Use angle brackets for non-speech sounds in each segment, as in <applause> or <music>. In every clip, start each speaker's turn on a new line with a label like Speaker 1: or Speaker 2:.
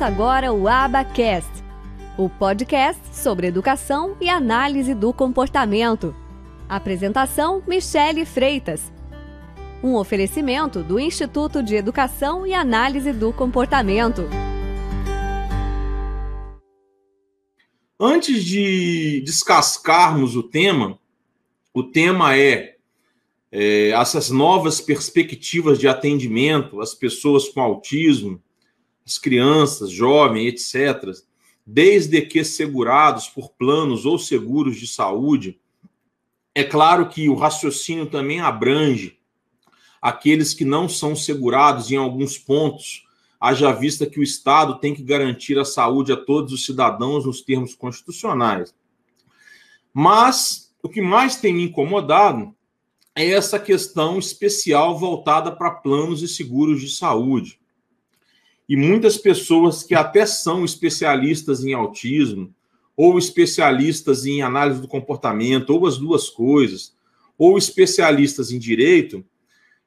Speaker 1: Começa agora o Abacast, o podcast sobre educação e análise do comportamento. Apresentação: Michele Freitas. Um oferecimento do Instituto de Educação e Análise do Comportamento.
Speaker 2: Antes de descascarmos o tema, o tema é, é essas novas perspectivas de atendimento às pessoas com autismo, as crianças, jovens, etc., desde que segurados por planos ou seguros de saúde, é claro que o raciocínio também abrange aqueles que não são segurados em alguns pontos, haja vista que o Estado tem que garantir a saúde a todos os cidadãos nos termos constitucionais. Mas o que mais tem me incomodado é essa questão especial voltada para planos e seguros de saúde. E muitas pessoas que até são especialistas em autismo, ou especialistas em análise do comportamento, ou as duas coisas, ou especialistas em direito,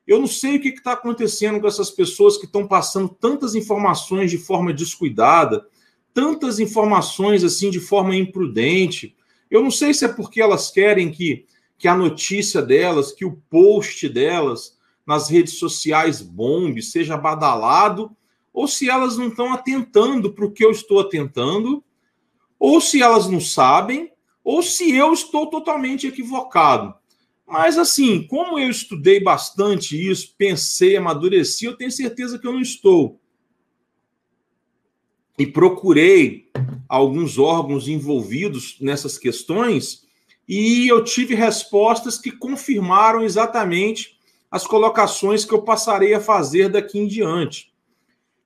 Speaker 2: eu não sei o que está acontecendo com essas pessoas que estão passando tantas informações de forma descuidada, tantas informações assim de forma imprudente. Eu não sei se é porque elas querem que, que a notícia delas, que o post delas nas redes sociais bombe, seja badalado, ou se elas não estão atentando para o que eu estou atentando, ou se elas não sabem, ou se eu estou totalmente equivocado. Mas, assim, como eu estudei bastante isso, pensei, amadureci, eu tenho certeza que eu não estou. E procurei alguns órgãos envolvidos nessas questões e eu tive respostas que confirmaram exatamente as colocações que eu passarei a fazer daqui em diante.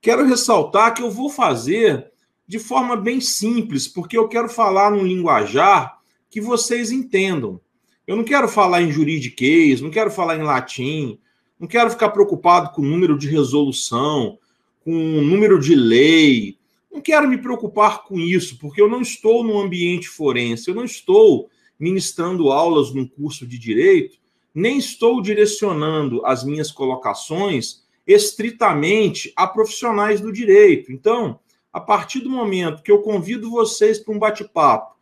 Speaker 2: Quero ressaltar que eu vou fazer de forma bem simples, porque eu quero falar num linguajar que vocês entendam. Eu não quero falar em juridiquês, não quero falar em latim, não quero ficar preocupado com o número de resolução, com o número de lei. Não quero me preocupar com isso, porque eu não estou no ambiente forense, eu não estou ministrando aulas num curso de direito, nem estou direcionando as minhas colocações estritamente a profissionais do direito. Então, a partir do momento que eu convido vocês para um bate-papo,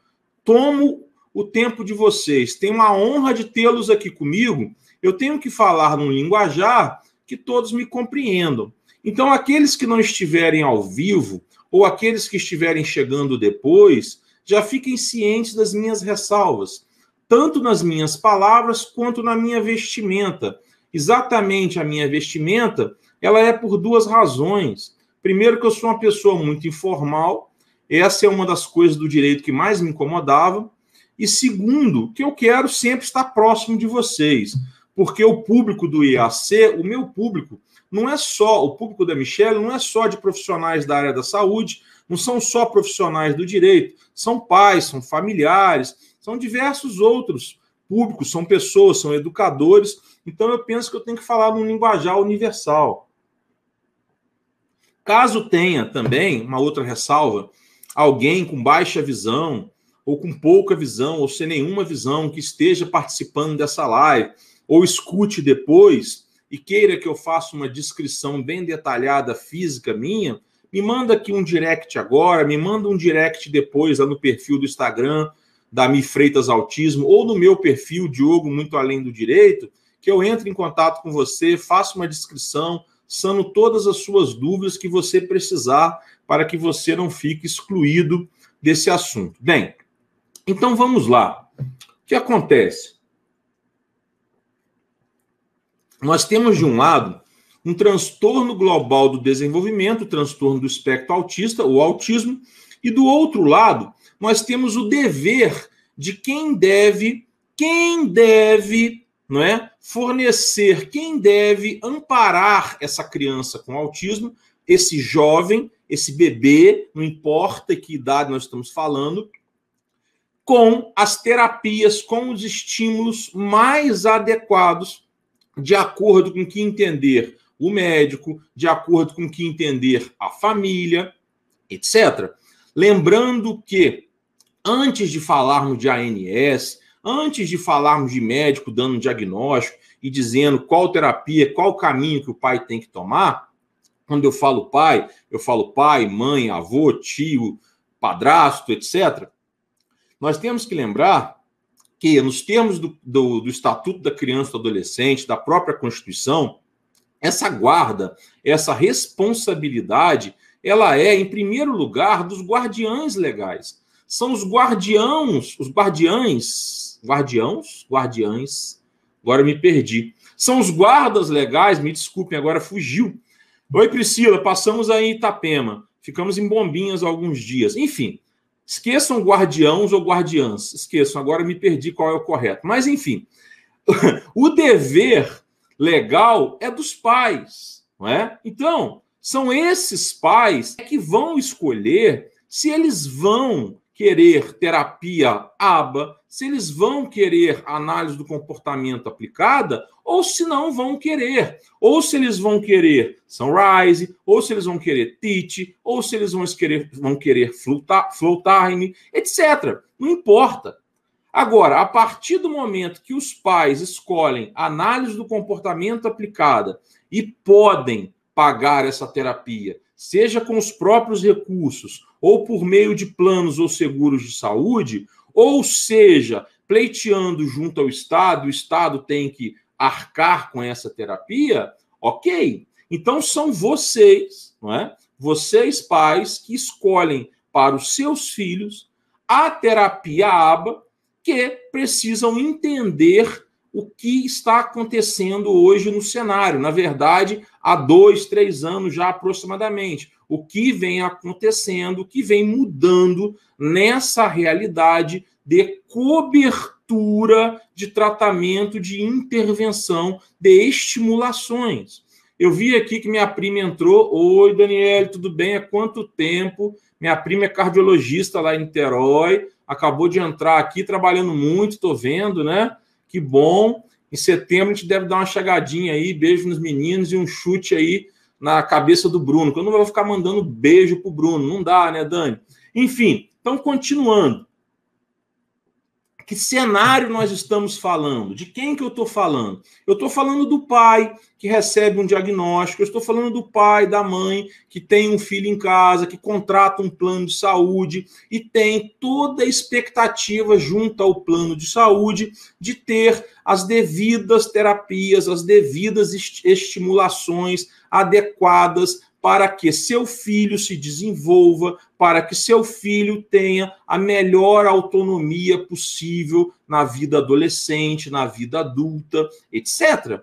Speaker 2: tomo o tempo de vocês, tenho a honra de tê-los aqui comigo, eu tenho que falar num linguajar que todos me compreendam. Então, aqueles que não estiverem ao vivo, ou aqueles que estiverem chegando depois, já fiquem cientes das minhas ressalvas, tanto nas minhas palavras quanto na minha vestimenta exatamente a minha vestimenta, ela é por duas razões. Primeiro, que eu sou uma pessoa muito informal, essa é uma das coisas do direito que mais me incomodava. E segundo, que eu quero sempre estar próximo de vocês, porque o público do IAC, o meu público, não é só, o público da Michelle não é só de profissionais da área da saúde, não são só profissionais do direito, são pais, são familiares, são diversos outros públicos, são pessoas, são educadores então eu penso que eu tenho que falar num linguajar universal. Caso tenha também, uma outra ressalva, alguém com baixa visão, ou com pouca visão, ou sem nenhuma visão, que esteja participando dessa live, ou escute depois e queira que eu faça uma descrição bem detalhada física minha, me manda aqui um direct agora, me manda um direct depois lá no perfil do Instagram da Mi Freitas Autismo, ou no meu perfil, Diogo Muito Além do Direito, que eu entre em contato com você, faça uma descrição, sano todas as suas dúvidas que você precisar para que você não fique excluído desse assunto. Bem, então vamos lá. O que acontece? Nós temos, de um lado, um transtorno global do desenvolvimento, o transtorno do espectro autista, o autismo, e do outro lado, nós temos o dever de quem deve, quem deve não é? Fornecer quem deve amparar essa criança com autismo, esse jovem, esse bebê, não importa que idade nós estamos falando, com as terapias, com os estímulos mais adequados, de acordo com o que entender o médico, de acordo com o que entender a família, etc. Lembrando que, antes de falarmos de ANS, Antes de falarmos de médico dando um diagnóstico e dizendo qual terapia, qual caminho que o pai tem que tomar, Quando eu falo pai, eu falo pai, mãe, avô, tio, padrasto, etc. Nós temos que lembrar que, nos termos do, do, do Estatuto da Criança e do Adolescente, da própria Constituição, essa guarda, essa responsabilidade, ela é, em primeiro lugar, dos guardiães legais. São os guardiãos, os guardiães, guardiãos, guardiães, agora me perdi. São os guardas legais, me desculpem, agora fugiu. Oi, Priscila, passamos aí em Itapema. Ficamos em Bombinhas alguns dias. Enfim, esqueçam guardiãos ou guardiãs. Esqueçam, agora me perdi qual é o correto. Mas, enfim, <laughs> o dever legal é dos pais, não é? Então, são esses pais que vão escolher se eles vão querer terapia ABA, se eles vão querer análise do comportamento aplicada, ou se não vão querer. Ou se eles vão querer Sunrise, ou se eles vão querer TIT, ou se eles vão querer, vão querer Flow Time, etc. Não importa. Agora, a partir do momento que os pais escolhem análise do comportamento aplicada e podem pagar essa terapia, seja com os próprios recursos ou por meio de planos ou seguros de saúde, ou seja, pleiteando junto ao Estado, o Estado tem que arcar com essa terapia, ok. Então são vocês, não é? Vocês, pais, que escolhem para os seus filhos a terapia ABA que precisam entender o que está acontecendo hoje no cenário. Na verdade, há dois, três anos já aproximadamente. O que vem acontecendo, o que vem mudando nessa realidade de cobertura de tratamento, de intervenção, de estimulações. Eu vi aqui que minha prima entrou. Oi, Daniel, tudo bem? Há quanto tempo? Minha prima é cardiologista lá em Niterói acabou de entrar aqui trabalhando muito, estou vendo, né? Que bom. Em setembro a gente deve dar uma chegadinha aí, beijo nos meninos e um chute aí na cabeça do Bruno. Que eu não vou ficar mandando beijo pro Bruno, não dá, né, Dani? Enfim, então continuando. Que cenário nós estamos falando? De quem que eu estou falando? Eu estou falando do pai que recebe um diagnóstico, eu estou falando do pai, da mãe que tem um filho em casa, que contrata um plano de saúde e tem toda a expectativa junto ao plano de saúde de ter as devidas terapias, as devidas estimulações adequadas para que seu filho se desenvolva, para que seu filho tenha a melhor autonomia possível na vida adolescente, na vida adulta, etc.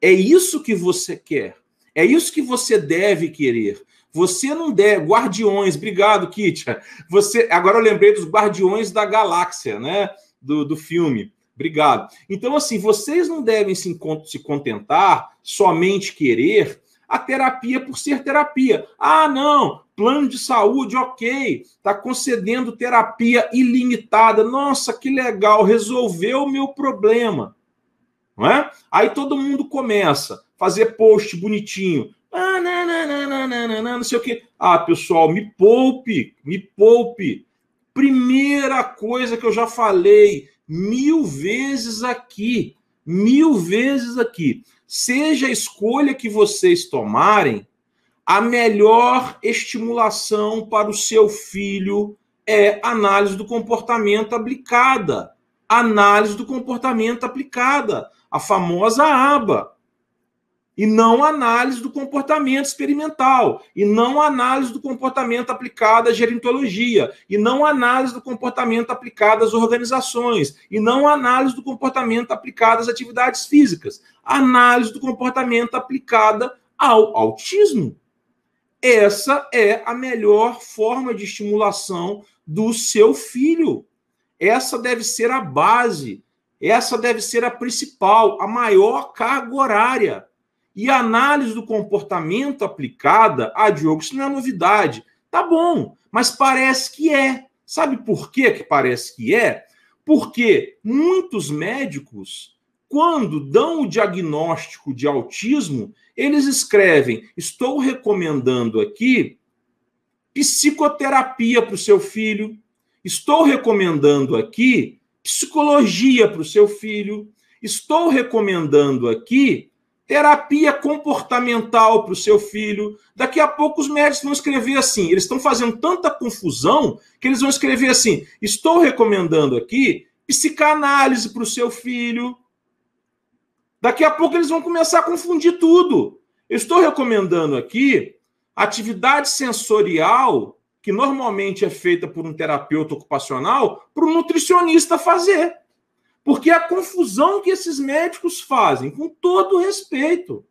Speaker 2: É isso que você quer. É isso que você deve querer. Você não deve. Guardiões, obrigado, Kitia. Você. Agora eu lembrei dos Guardiões da Galáxia, né? Do, do filme. Obrigado. Então, assim, vocês não devem se, se contentar somente querer a terapia por ser terapia. Ah, não, plano de saúde, ok, está concedendo terapia ilimitada. Nossa, que legal, resolveu o meu problema. Não é? Aí todo mundo começa a fazer post bonitinho. Ah, não, não, não, não, não, não, não, não sei o quê. Ah, pessoal, me poupe, me poupe. Primeira coisa que eu já falei mil vezes aqui, mil vezes aqui seja a escolha que vocês tomarem, a melhor estimulação para o seu filho é análise do comportamento aplicada. Análise do comportamento aplicada, a famosa aba e não análise do comportamento experimental, e não análise do comportamento aplicado à gerontologia, e não análise do comportamento aplicado às organizações, e não análise do comportamento aplicado às atividades físicas, análise do comportamento aplicada ao autismo. Essa é a melhor forma de estimulação do seu filho. Essa deve ser a base, essa deve ser a principal, a maior carga horária e a análise do comportamento aplicada, ah, Diogo, isso não é novidade. Tá bom, mas parece que é. Sabe por que, que parece que é? Porque muitos médicos, quando dão o diagnóstico de autismo, eles escrevem: estou recomendando aqui psicoterapia para o seu filho, estou recomendando aqui psicologia para o seu filho, estou recomendando aqui terapia comportamental para o seu filho. Daqui a pouco os médicos vão escrever assim. Eles estão fazendo tanta confusão que eles vão escrever assim: estou recomendando aqui psicanálise para o seu filho. Daqui a pouco eles vão começar a confundir tudo. Eu estou recomendando aqui atividade sensorial, que normalmente é feita por um terapeuta ocupacional, para o nutricionista fazer. Porque a confusão que esses médicos fazem, com todo respeito,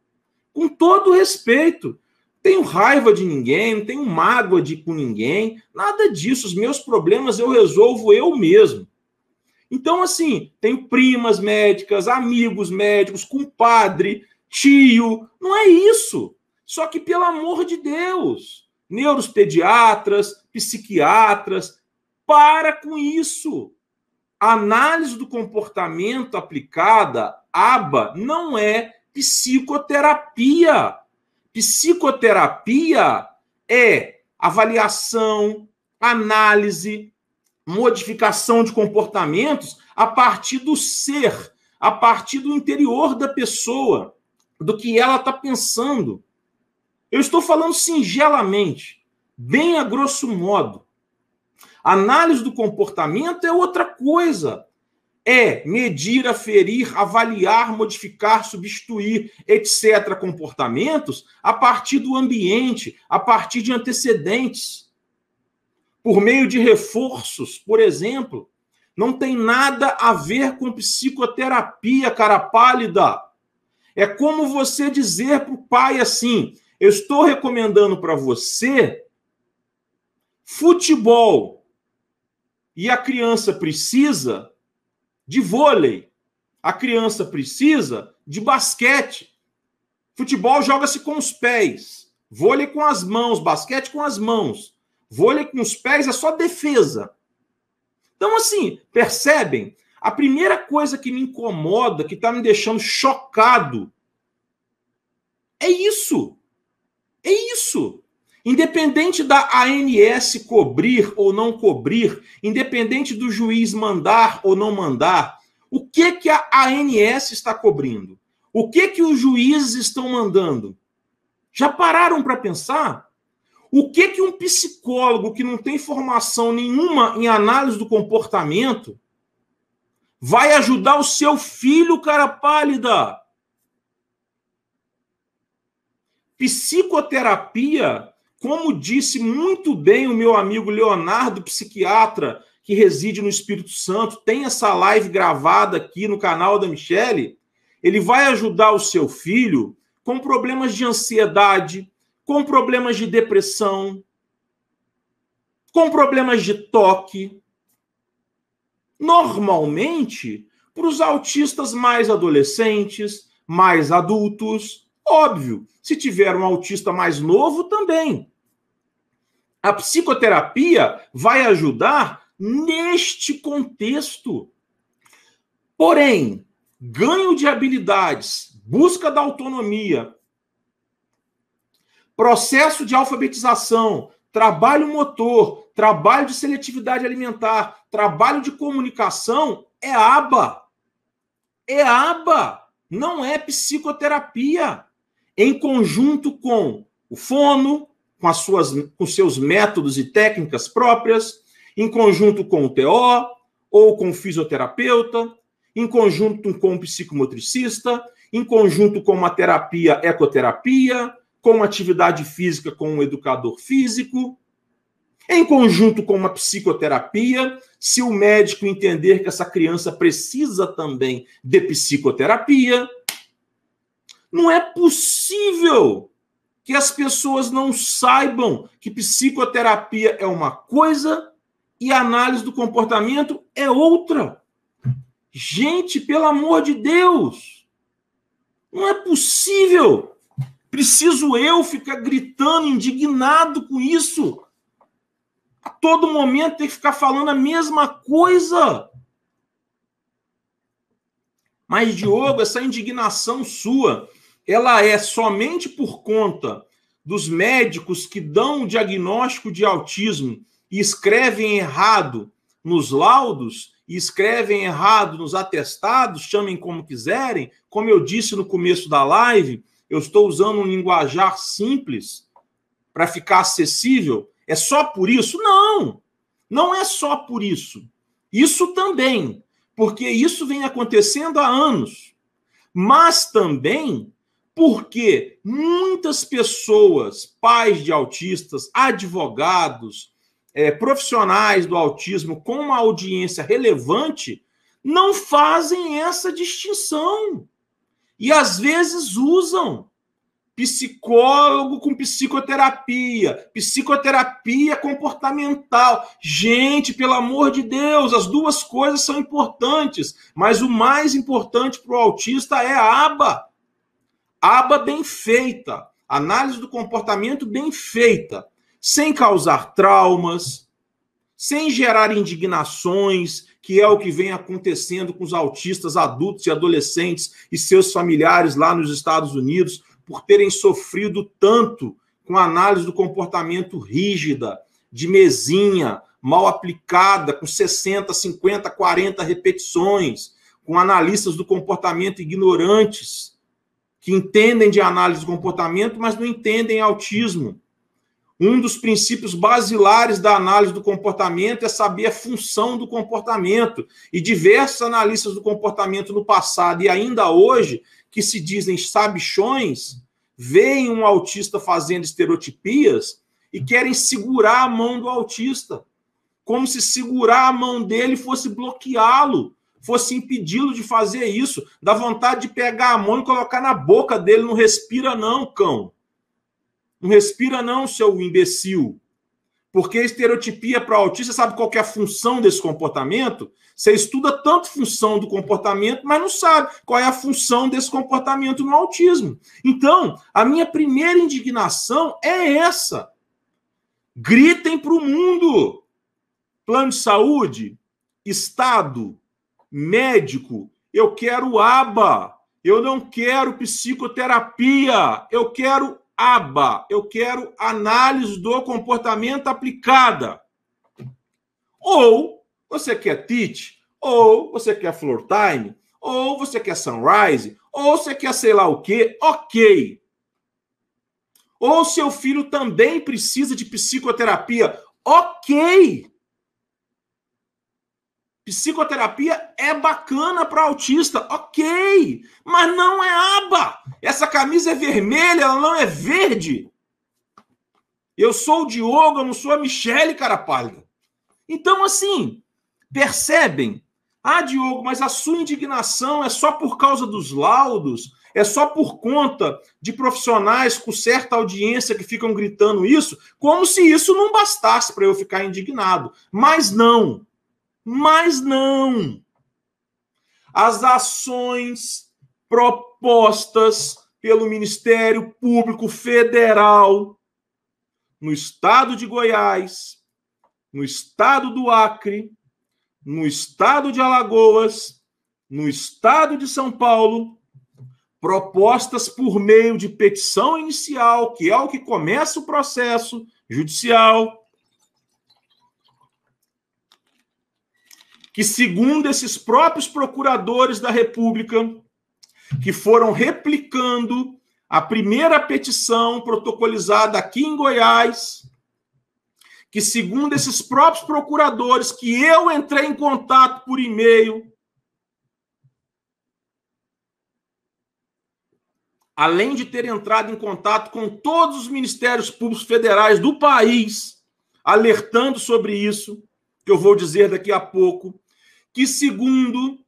Speaker 2: com todo respeito, tenho raiva de ninguém, não tenho mágoa de com ninguém, nada disso. Os meus problemas eu resolvo eu mesmo. Então, assim, tenho primas médicas, amigos médicos, compadre, tio. Não é isso. Só que, pelo amor de Deus, neuropediatras, psiquiatras, para com isso. Análise do comportamento aplicada, ABA, não é psicoterapia. Psicoterapia é avaliação, análise, modificação de comportamentos a partir do ser, a partir do interior da pessoa, do que ela está pensando. Eu estou falando singelamente, bem a grosso modo. Análise do comportamento é outra coisa. É medir, aferir, avaliar, modificar, substituir, etc., comportamentos a partir do ambiente, a partir de antecedentes. Por meio de reforços, por exemplo. Não tem nada a ver com psicoterapia, cara pálida. É como você dizer para o pai assim: eu estou recomendando para você futebol e a criança precisa de vôlei. A criança precisa de basquete. Futebol joga-se com os pés. Vôlei com as mãos, basquete com as mãos. Vôlei com os pés é só defesa. Então, assim, percebem? A primeira coisa que me incomoda, que está me deixando chocado, é isso. É isso. Independente da ANS cobrir ou não cobrir, independente do juiz mandar ou não mandar, o que que a ANS está cobrindo? O que que os juízes estão mandando? Já pararam para pensar? O que que um psicólogo que não tem formação nenhuma em análise do comportamento vai ajudar o seu filho, cara pálida? Psicoterapia como disse muito bem o meu amigo Leonardo, psiquiatra, que reside no Espírito Santo, tem essa live gravada aqui no canal da Michele, ele vai ajudar o seu filho com problemas de ansiedade, com problemas de depressão, com problemas de toque. Normalmente, para os autistas mais adolescentes, mais adultos, óbvio, se tiver um autista mais novo também. A psicoterapia vai ajudar neste contexto. Porém, ganho de habilidades, busca da autonomia, processo de alfabetização, trabalho motor, trabalho de seletividade alimentar, trabalho de comunicação é aba. É aba, não é psicoterapia. Em conjunto com o fono, com, as suas, com seus métodos e técnicas próprias, em conjunto com o TO ou com o fisioterapeuta, em conjunto com o psicomotricista, em conjunto com uma terapia ecoterapia, com uma atividade física com um educador físico, em conjunto com uma psicoterapia, se o médico entender que essa criança precisa também de psicoterapia. Não é possível que as pessoas não saibam que psicoterapia é uma coisa e análise do comportamento é outra. Gente, pelo amor de Deus, não é possível. Preciso eu ficar gritando, indignado com isso? A todo momento ter que ficar falando a mesma coisa. Mas, Diogo, essa indignação sua ela é somente por conta dos médicos que dão o diagnóstico de autismo e escrevem errado nos laudos, e escrevem errado nos atestados, chamem como quiserem, como eu disse no começo da live, eu estou usando um linguajar simples para ficar acessível. É só por isso? Não! Não é só por isso. Isso também, porque isso vem acontecendo há anos. Mas também porque muitas pessoas, pais de autistas, advogados, é, profissionais do autismo com uma audiência relevante, não fazem essa distinção. E às vezes usam psicólogo com psicoterapia, psicoterapia comportamental. Gente, pelo amor de Deus, as duas coisas são importantes, mas o mais importante para o autista é a aba. Aba bem feita, análise do comportamento bem feita, sem causar traumas, sem gerar indignações, que é o que vem acontecendo com os autistas adultos e adolescentes e seus familiares lá nos Estados Unidos por terem sofrido tanto com análise do comportamento rígida, de mesinha, mal aplicada, com 60, 50, 40 repetições, com analistas do comportamento ignorantes, que entendem de análise do comportamento, mas não entendem autismo. Um dos princípios basilares da análise do comportamento é saber a função do comportamento. E diversos analistas do comportamento no passado e ainda hoje que se dizem sabichões, veem um autista fazendo estereotipias e querem segurar a mão do autista, como se segurar a mão dele fosse bloqueá-lo, fosse impedi-lo de fazer isso. Dá vontade de pegar a mão e colocar na boca dele, não respira não, cão. Não respira não, seu imbecil. Porque estereotipia para autista, sabe qual é a função desse comportamento? Você estuda tanto função do comportamento, mas não sabe qual é a função desse comportamento no autismo. Então, a minha primeira indignação é essa. Gritem para o mundo. Plano de saúde, Estado, médico, eu quero aba. Eu não quero psicoterapia. Eu quero aba. Eu quero análise do comportamento aplicada. Ou você quer Teach, ou você quer Floor Time, ou você quer Sunrise, ou você quer sei lá o quê, ok. Ou seu filho também precisa de psicoterapia, ok. Psicoterapia é bacana para autista, ok, mas não é aba. Essa camisa é vermelha, ela não é verde. Eu sou o Diogo, eu não sou a Michele, cara pálida. Então, assim, percebem? Ah, Diogo, mas a sua indignação é só por causa dos laudos? É só por conta de profissionais com certa audiência que ficam gritando isso? Como se isso não bastasse para eu ficar indignado. Mas não. Mas não. As ações propostas pelo Ministério Público Federal no estado de Goiás, no estado do Acre, no estado de Alagoas, no estado de São Paulo, propostas por meio de petição inicial, que é o que começa o processo judicial, que, segundo esses próprios procuradores da República, que foram replicando a primeira petição protocolizada aqui em Goiás, que, segundo esses próprios procuradores, que eu entrei em contato por e-mail, além de ter entrado em contato com todos os ministérios públicos federais do país, alertando sobre isso, que eu vou dizer daqui a pouco, que, segundo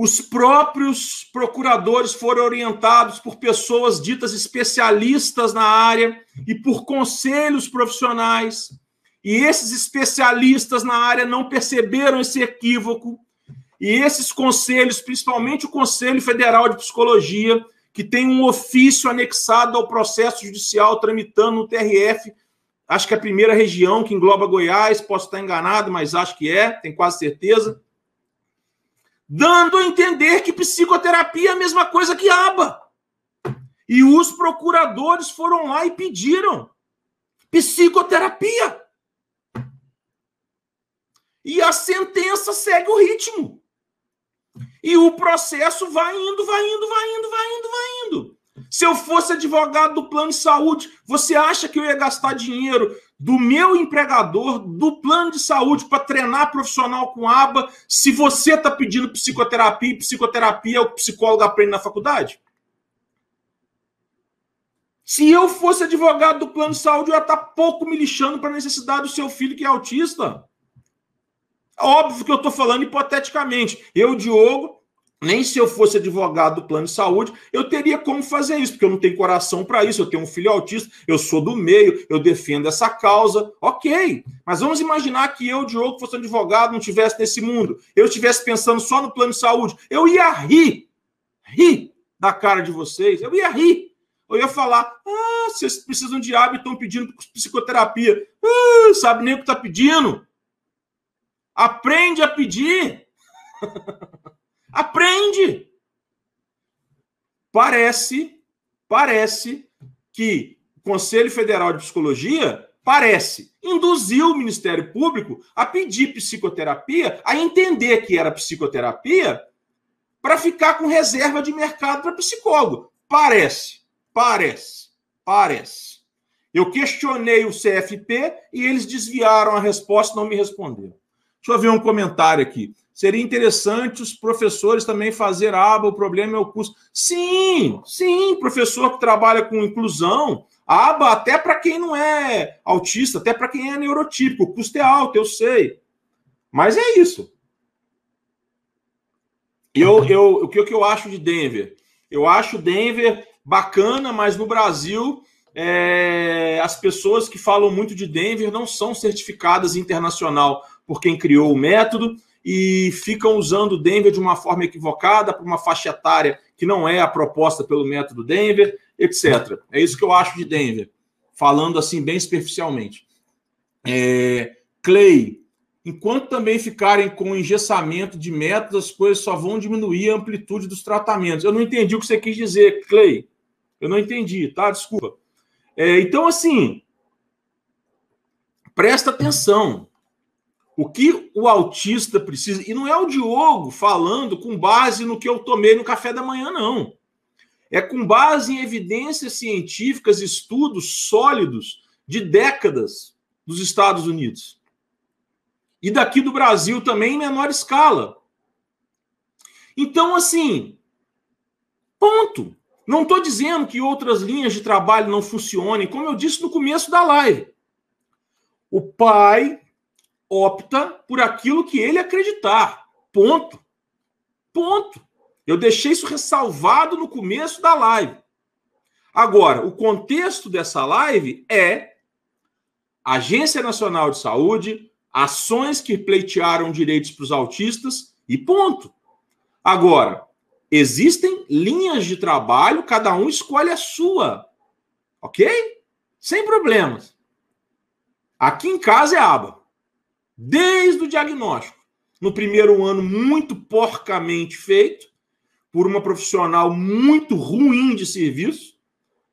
Speaker 2: os próprios procuradores foram orientados por pessoas ditas especialistas na área e por conselhos profissionais. E esses especialistas na área não perceberam esse equívoco. E esses conselhos, principalmente o Conselho Federal de Psicologia, que tem um ofício anexado ao processo judicial tramitando no TRF, acho que é a primeira região que engloba Goiás, posso estar enganado, mas acho que é, tenho quase certeza dando a entender que psicoterapia é a mesma coisa que aba. E os procuradores foram lá e pediram psicoterapia. E a sentença segue o ritmo. E o processo vai indo, vai indo, vai indo, vai indo, vai indo. Se eu fosse advogado do plano de saúde, você acha que eu ia gastar dinheiro do meu empregador, do plano de saúde, para treinar profissional com aba, se você está pedindo psicoterapia e psicoterapia é o psicólogo aprende na faculdade? Se eu fosse advogado do plano de saúde, eu ia estar tá pouco me lixando para a necessidade do seu filho que é autista. Óbvio que eu estou falando hipoteticamente. Eu, Diogo, nem se eu fosse advogado do plano de saúde, eu teria como fazer isso, porque eu não tenho coração para isso. Eu tenho um filho autista, eu sou do meio, eu defendo essa causa. Ok, mas vamos imaginar que eu, Diogo, fosse advogado, não estivesse nesse mundo, eu estivesse pensando só no plano de saúde. Eu ia rir, rir da cara de vocês, eu ia rir. Eu ia falar, ah, vocês precisam de hábito, estão pedindo psicoterapia. Ah, sabe nem o que está pedindo. Aprende a pedir. <laughs> Aprende! Parece, parece que o Conselho Federal de Psicologia parece induziu o Ministério Público a pedir psicoterapia, a entender que era psicoterapia, para ficar com reserva de mercado para psicólogo. Parece, parece, parece. Eu questionei o CFP e eles desviaram a resposta, não me responderam. Deixa eu ver um comentário aqui. Seria interessante os professores também fazer aba, o problema é o custo. Sim, sim, professor que trabalha com inclusão, aba até para quem não é autista, até para quem é neurotípico, o custo é alto, eu sei. Mas é isso. Eu, eu, o que, eu acho de Denver? Eu acho Denver bacana, mas no Brasil é, as pessoas que falam muito de Denver não são certificadas internacional por quem criou o método e ficam usando o Denver de uma forma equivocada, para uma faixa etária que não é a proposta pelo método Denver, etc. É isso que eu acho de Denver, falando assim bem superficialmente. É, Clay, enquanto também ficarem com engessamento de métodos, as coisas só vão diminuir a amplitude dos tratamentos. Eu não entendi o que você quis dizer, Clay. Eu não entendi, tá? Desculpa. É, então, assim, presta atenção. O que o autista precisa, e não é o Diogo falando com base no que eu tomei no café da manhã, não. É com base em evidências científicas, estudos sólidos de décadas dos Estados Unidos. E daqui do Brasil também em menor escala. Então, assim, ponto. Não estou dizendo que outras linhas de trabalho não funcionem, como eu disse no começo da live. O pai opta por aquilo que ele acreditar. Ponto. Ponto. Eu deixei isso ressalvado no começo da live. Agora, o contexto dessa live é Agência Nacional de Saúde, ações que pleitearam direitos para os autistas e ponto. Agora, existem linhas de trabalho, cada um escolhe a sua. Ok? Sem problemas. Aqui em casa é aba desde o diagnóstico. No primeiro ano, muito porcamente feito, por uma profissional muito ruim de serviço,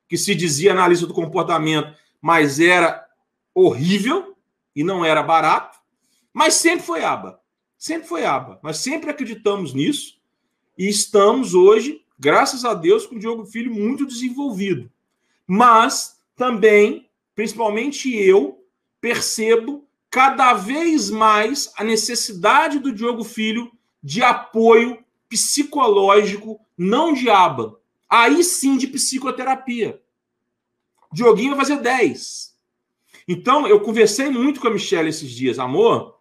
Speaker 2: que se dizia analista do comportamento, mas era horrível e não era barato, mas sempre foi aba. Sempre foi aba. Nós sempre acreditamos nisso e estamos hoje, graças a Deus, com o Diogo Filho muito desenvolvido. Mas também, principalmente eu, percebo cada vez mais a necessidade do Diogo Filho de apoio psicológico, não de aba. Aí sim de psicoterapia. Dioguinho vai fazer 10. Então, eu conversei muito com a Michelle esses dias. Amor,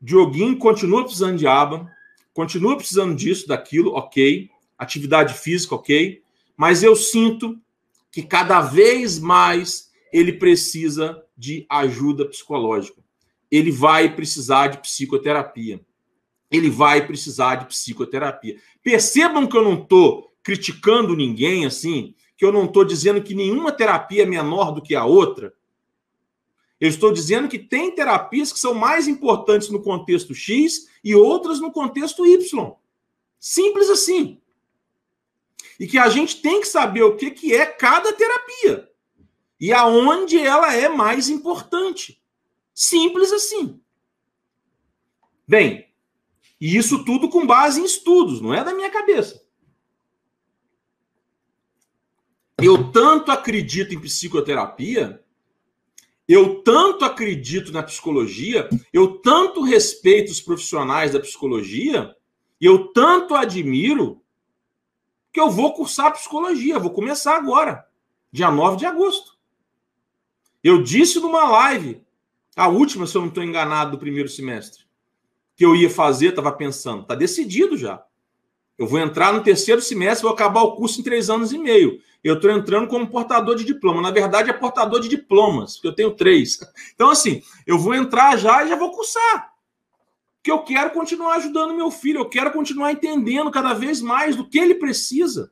Speaker 2: Dioguinho continua precisando de aba, continua precisando disso, daquilo, ok. Atividade física, ok. Mas eu sinto que cada vez mais ele precisa de ajuda psicológica. Ele vai precisar de psicoterapia. Ele vai precisar de psicoterapia. Percebam que eu não estou criticando ninguém assim, que eu não estou dizendo que nenhuma terapia é menor do que a outra. Eu estou dizendo que tem terapias que são mais importantes no contexto X e outras no contexto Y. Simples assim. E que a gente tem que saber o que, é cada terapia e aonde ela é mais importante. Simples assim. Bem, e isso tudo com base em estudos, não é da minha cabeça. Eu tanto acredito em psicoterapia, eu tanto acredito na psicologia, eu tanto respeito os profissionais da psicologia, eu tanto admiro, que eu vou cursar psicologia, vou começar agora, dia 9 de agosto. Eu disse numa live, a última, se eu não estou enganado, do primeiro semestre, que eu ia fazer, estava pensando, está decidido já. Eu vou entrar no terceiro semestre, vou acabar o curso em três anos e meio. Eu estou entrando como portador de diploma. Na verdade, é portador de diplomas, porque eu tenho três. <laughs> Então, assim, eu vou entrar já e já vou cursar. Porque eu quero continuar ajudando meu filho, eu quero continuar entendendo cada vez mais do que ele precisa.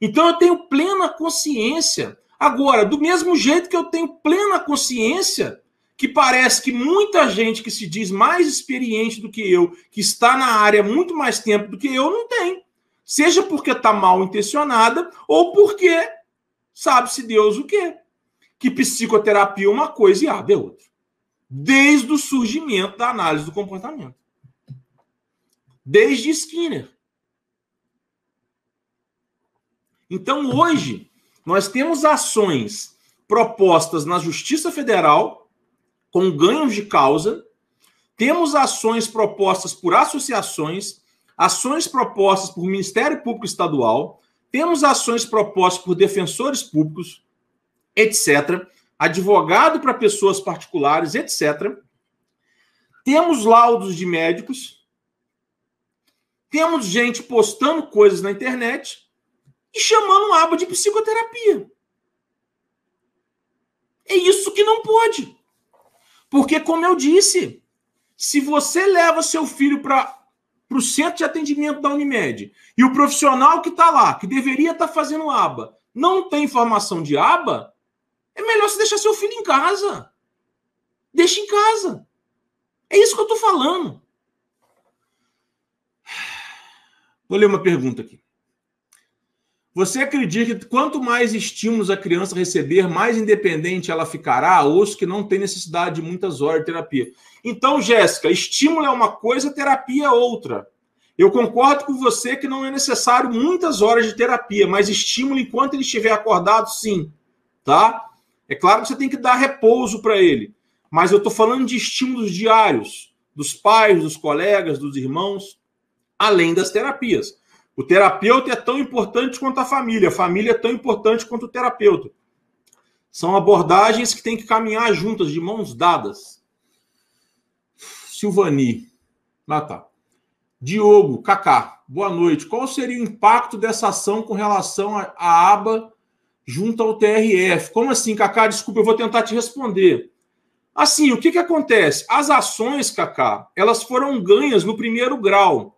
Speaker 2: Então, eu tenho plena consciência. Agora, do mesmo jeito que eu tenho plena consciência que parece que muita gente que se diz mais experiente do que eu, que está na área muito mais tempo do que eu, não tem. Seja porque está mal intencionada ou porque sabe-se Deus o quê. Que psicoterapia é uma coisa e a é outra. Desde o surgimento da análise do comportamento. Desde Skinner. Então, hoje, nós temos ações propostas na Justiça Federal com ganhos de causa, temos ações propostas por associações, ações propostas por Ministério Público Estadual, temos ações propostas por defensores públicos, etc., advogado para pessoas particulares, etc. Temos laudos de médicos, temos gente postando coisas na internet e chamando um aba de psicoterapia. É isso que não pode. Porque, como eu disse, se você leva seu filho para o centro de atendimento da Unimed e o profissional que está lá, que deveria estar tá fazendo aba, não tem formação de aba, é melhor você deixar seu filho em casa. Deixa em casa. É isso que eu estou falando. Vou ler uma pergunta aqui. Você acredita que quanto mais estímulos a criança receber, mais independente ela ficará? Ouço que não tem necessidade de muitas horas de terapia. Então, Jéssica, estímulo é uma coisa, terapia é outra. Eu concordo com você que não é necessário muitas horas de terapia, mas estímulo enquanto ele estiver acordado, sim. Tá? É claro que você tem que dar repouso para ele. Mas eu estou falando de estímulos diários, dos pais, dos colegas, dos irmãos, além das terapias. O terapeuta é tão importante quanto a família, a família é tão importante quanto o terapeuta. São abordagens que têm que caminhar juntas, de mãos dadas. Silvani. Ah, tá. Diogo, Kaká, boa noite. Qual seria o impacto dessa ação com relação à aba junto ao TRF? Como assim, Kaká? Desculpa, eu vou tentar te responder. Assim, o que, que acontece? As ações, Kaká, elas foram ganhas no primeiro grau.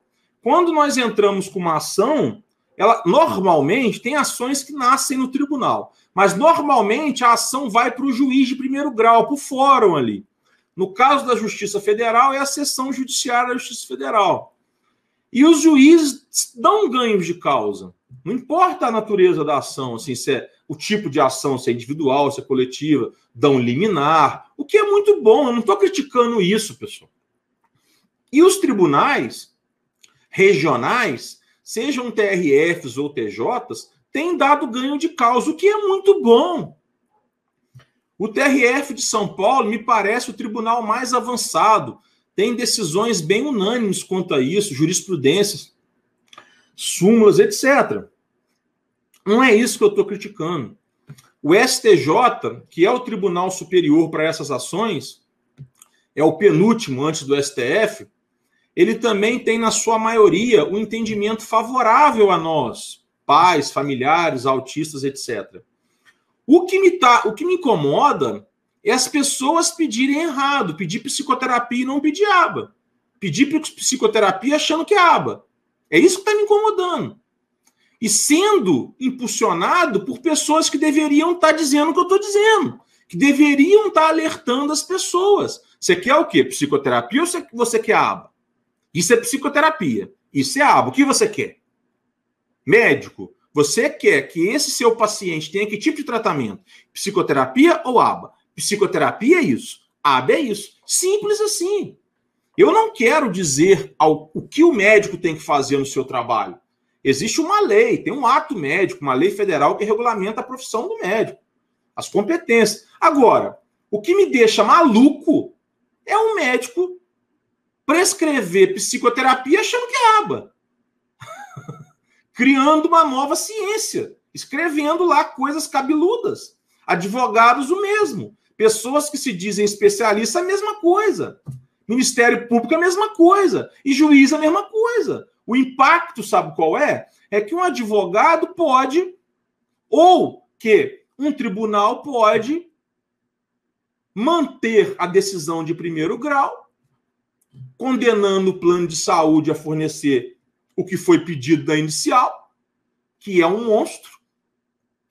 Speaker 2: Quando nós entramos com uma ação, ela normalmente tem ações que nascem no tribunal, mas normalmente a ação vai para o juiz de primeiro grau, para o fórum ali. No caso da Justiça Federal, é a sessão judiciária da Justiça Federal. E os juízes dão ganhos de causa. Não importa a natureza da ação, assim, se é o tipo de ação, se é individual, se é coletiva, dão liminar, o que é muito bom. Eu não estou criticando isso, pessoal. E os tribunais, regionais, sejam TRFs ou TJs, têm dado ganho de causa, o que é muito bom. O TRF de São Paulo me parece o tribunal mais avançado, tem decisões bem unânimes quanto a isso, jurisprudências, súmulas, etc. Não é isso que eu estou criticando. O STJ, que é o tribunal superior para essas ações, é o penúltimo antes do STF, ele também tem, na sua maioria, o um entendimento favorável a nós, pais, familiares, autistas, etc. O que me, tá, o que me incomoda é as pessoas pedirem errado, pedir psicoterapia e não pedir aba. Pedir psicoterapia achando que é aba. É isso que está me incomodando. E sendo impulsionado por pessoas que deveriam estar tá dizendo o que eu estou dizendo, que deveriam estar tá alertando as pessoas. Você quer o quê? Psicoterapia ou você quer aba? Isso é psicoterapia. Isso é aba. O que você quer? Médico, você quer que esse seu paciente tenha que tipo de tratamento? Psicoterapia ou aba? Psicoterapia é isso. Aba é isso. Simples assim. Eu não quero dizer ao, o que o médico tem que fazer no seu trabalho. Existe uma lei, tem um ato médico, uma lei federal que regulamenta a profissão do médico, as competências. Agora, o que me deixa maluco é um médico prescrever psicoterapia achando que é aba. <laughs> Criando uma nova ciência, escrevendo lá coisas cabeludas. Advogados, o mesmo. Pessoas que se dizem especialistas, a mesma coisa. Ministério Público, a mesma coisa. E juiz, a mesma coisa. O impacto, sabe qual é? É que um advogado pode, ou que um tribunal pode manter a decisão de primeiro grau, condenando o plano de saúde a fornecer o que foi pedido da inicial, que é um monstro,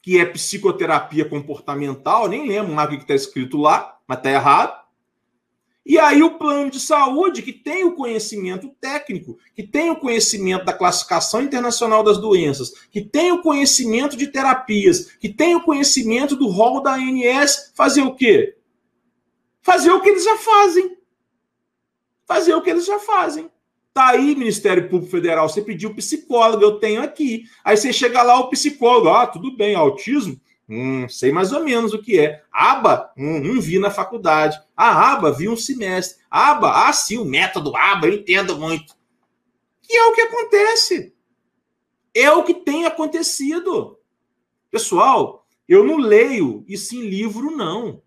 Speaker 2: que é psicoterapia comportamental, nem lembro mais o que está escrito lá, mas está errado. E aí o plano de saúde, que tem o conhecimento técnico, que tem o conhecimento da classificação internacional das doenças, que tem o conhecimento de terapias, que tem o conhecimento do rol da ANS, fazer o quê? Fazer o que eles já fazem. Fazer o que eles já fazem. Tá aí, Ministério Público Federal, você pediu psicólogo, eu tenho aqui. Aí você chega lá, o psicólogo, ah, tudo bem, autismo, Hum, sei mais ou menos o que é. ABA, hum, não vi na faculdade. A ABA, vi um semestre. ABA, ah, sim, o método ABA, eu entendo muito. E é o que acontece. É o que tem acontecido. Pessoal, eu não leio isso em livro, não.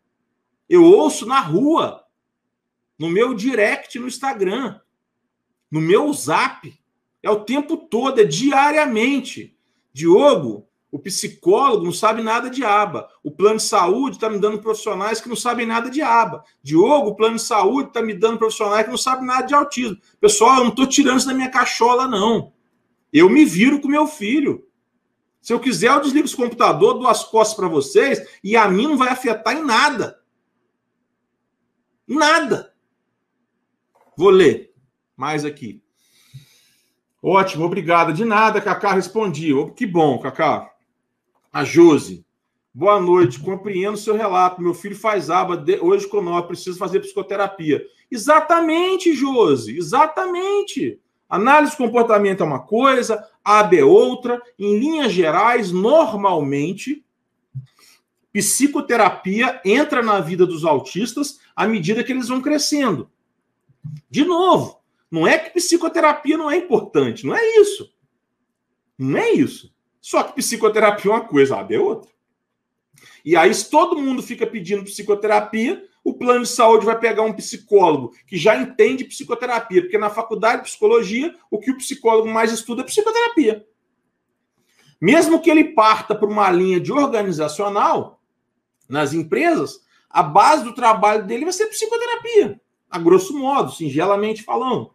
Speaker 2: Eu ouço na rua, no meu direct no Instagram, no meu zap. É o tempo todo, é diariamente. Diogo, o psicólogo não sabe nada de aba. O plano de saúde está me dando profissionais que não sabem nada de aba. Diogo, o plano de saúde está me dando profissionais que não sabem nada de autismo. Pessoal, eu não estou tirando isso da minha cachola, não. Eu me viro com meu filho. Se eu quiser, eu desligo esse computador, dou as costas para vocês e a mim não vai afetar em nada. Nada. Vou ler mais aqui. Ótimo, obrigado. De nada, Cacá, respondi. Que bom, Cacá. A Josi. Boa noite, compreendo seu relato. Meu filho faz aba de... hoje com nós, precisa fazer psicoterapia. Exatamente, Josi, exatamente. Análise de comportamento é uma coisa, aba é outra. Em linhas gerais, normalmente, psicoterapia entra na vida dos autistas à medida que eles vão crescendo. De novo, não é que psicoterapia não é importante, não é isso. Não é isso. Só que psicoterapia é uma coisa, a é outra. E aí, se todo mundo fica pedindo psicoterapia, o plano de saúde vai pegar um psicólogo que já entende psicoterapia, porque na faculdade de psicologia, o que o psicólogo mais estuda é psicoterapia. Mesmo que ele parta por uma linha de organizacional nas empresas, a base do trabalho dele vai ser psicoterapia, a grosso modo, singelamente falando.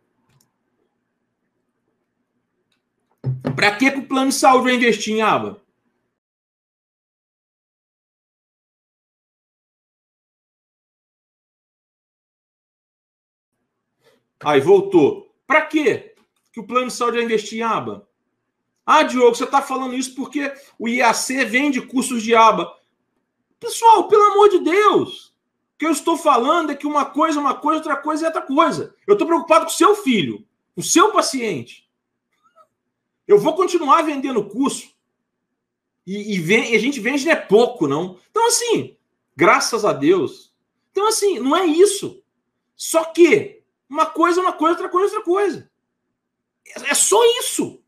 Speaker 2: Para que, que o plano de saúde vai investir em aba? Aí voltou. Para que que o plano de saúde vai investir em aba? Ah, Diogo, você está falando isso porque o IAC vende cursos de aba. Pessoal, pelo amor de Deus, que eu estou falando é que uma coisa é uma coisa, outra coisa é outra coisa. Eu estou preocupado com o seu filho, com o seu paciente. Eu vou continuar vendendo curso. E, e, vem, e a gente vende não é pouco, não. Então, assim, graças a Deus. Então, assim, não é isso. Só que uma coisa é uma coisa, outra coisa é outra coisa. É, é só isso.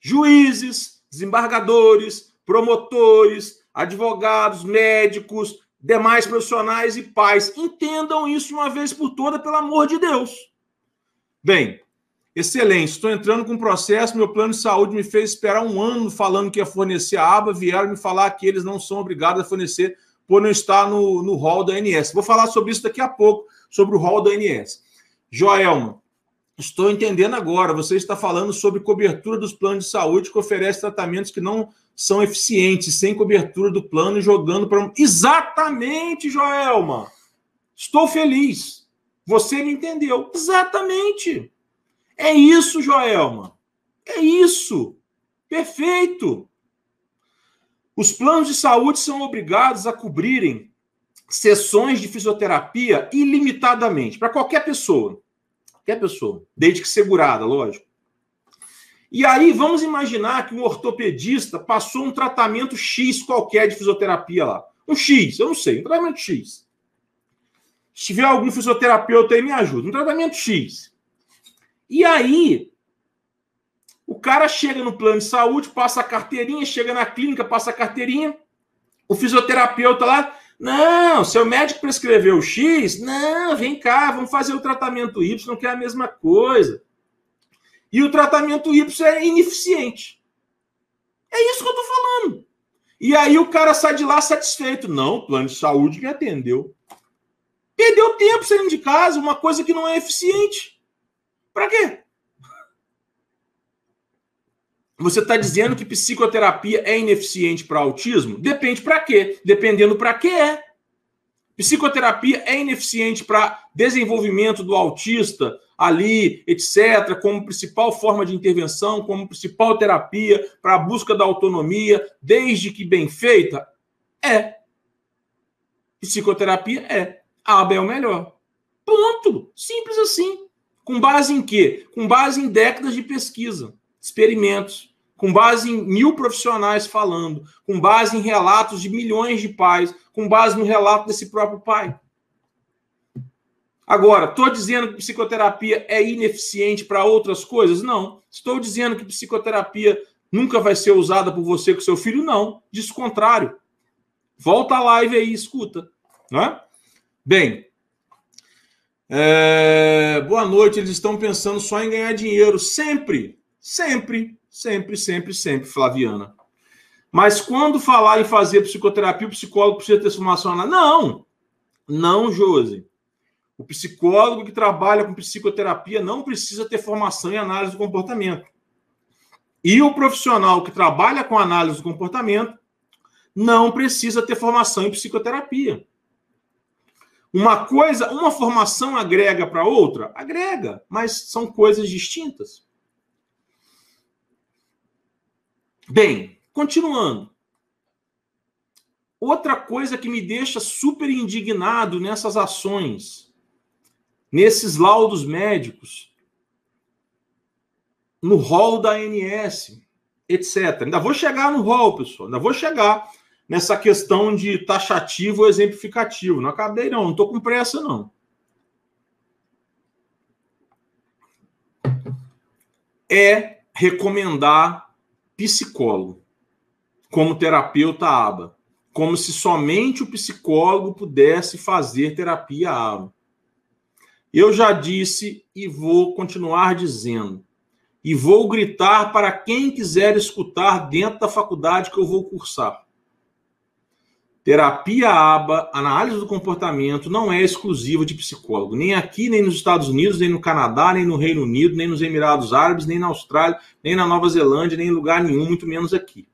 Speaker 2: Juízes, desembargadores, promotores, advogados, médicos, demais profissionais e pais, entendam isso uma vez por toda, pelo amor de Deus. Bem, Excelente, estou entrando com um processo. Meu plano de saúde me fez esperar um ano falando que ia fornecer a aba. Vieram me falar que eles não são obrigados a fornecer por não estar no, no hall da ANS. Vou falar sobre isso daqui a pouco, sobre o hall da ANS. Joelma, estou entendendo agora. Você está falando sobre cobertura dos planos de saúde que oferece tratamentos que não são eficientes, sem cobertura do plano, jogando para. Exatamente, Joelma! Estou feliz. Você me entendeu. Exatamente. É isso, Joelma. É isso. Perfeito. Os planos de saúde são obrigados a cobrirem sessões de fisioterapia ilimitadamente para qualquer pessoa. Qualquer pessoa, desde que segurada, lógico. E aí, vamos imaginar que um ortopedista passou um tratamento X qualquer de fisioterapia lá. Um X, eu não sei, um tratamento X. Se tiver algum fisioterapeuta aí, me ajuda. Um tratamento X. E aí, o cara chega no plano de saúde, passa a carteirinha, chega na clínica, passa a carteirinha. O fisioterapeuta lá, não, seu médico prescreveu X, não, vem cá, vamos fazer o tratamento Y, que é a mesma coisa. E o tratamento Y é ineficiente. É isso que eu estou falando. E aí o cara sai de lá satisfeito. Não, plano de saúde me atendeu. Perdeu tempo saindo de casa, uma coisa que não é eficiente. Para quê? Você está dizendo que psicoterapia é ineficiente para autismo? Depende para quê? Dependendo para quê é. Psicoterapia é ineficiente para desenvolvimento do autista ali, etc., como principal forma de intervenção, como principal terapia para a busca da autonomia, desde que bem feita? É. Psicoterapia é. A aba é o melhor. Ponto. Simples assim. Com base em quê? Com base em décadas de pesquisa experimentos, com base em mil profissionais falando, com base em relatos de milhões de pais, com base no relato desse próprio pai. Agora, estou dizendo que psicoterapia é ineficiente para outras coisas? Não. Estou dizendo que psicoterapia nunca vai ser usada por você com seu filho? Não. Diz o contrário. Volta à live aí, escuta. Não é? Bem, é... boa noite. Eles estão pensando só em ganhar dinheiro. Sempre. Sempre, sempre, sempre, sempre, Flaviana. Mas quando falar em fazer psicoterapia, o psicólogo precisa ter formação. Não! Não, Josi. O psicólogo que trabalha com psicoterapia não precisa ter formação em análise do comportamento. E o profissional que trabalha com análise do comportamento não precisa ter formação em psicoterapia. Uma coisa, uma formação agrega para outra? Agrega, mas são coisas distintas. Bem, continuando. Outra coisa que me deixa super indignado nessas ações, nesses laudos médicos, no rol da ANS, etc. Ainda vou chegar no rol, pessoal. Ainda vou chegar nessa questão de taxativo ou exemplificativo. Não acabei, não. Não estou com pressa, não. É recomendar psicólogo como terapeuta aba, como se somente o psicólogo pudesse fazer terapia aba. Eu já disse e vou continuar dizendo, e vou gritar para quem quiser escutar dentro da faculdade que eu vou cursar. Terapia ABA, análise do comportamento, não é exclusiva de psicólogo. Nem aqui, nem nos Estados Unidos, nem no Canadá, nem no Reino Unido, nem nos Emirados Árabes, nem na Austrália, nem na Nova Zelândia, nem em lugar nenhum, muito menos aqui.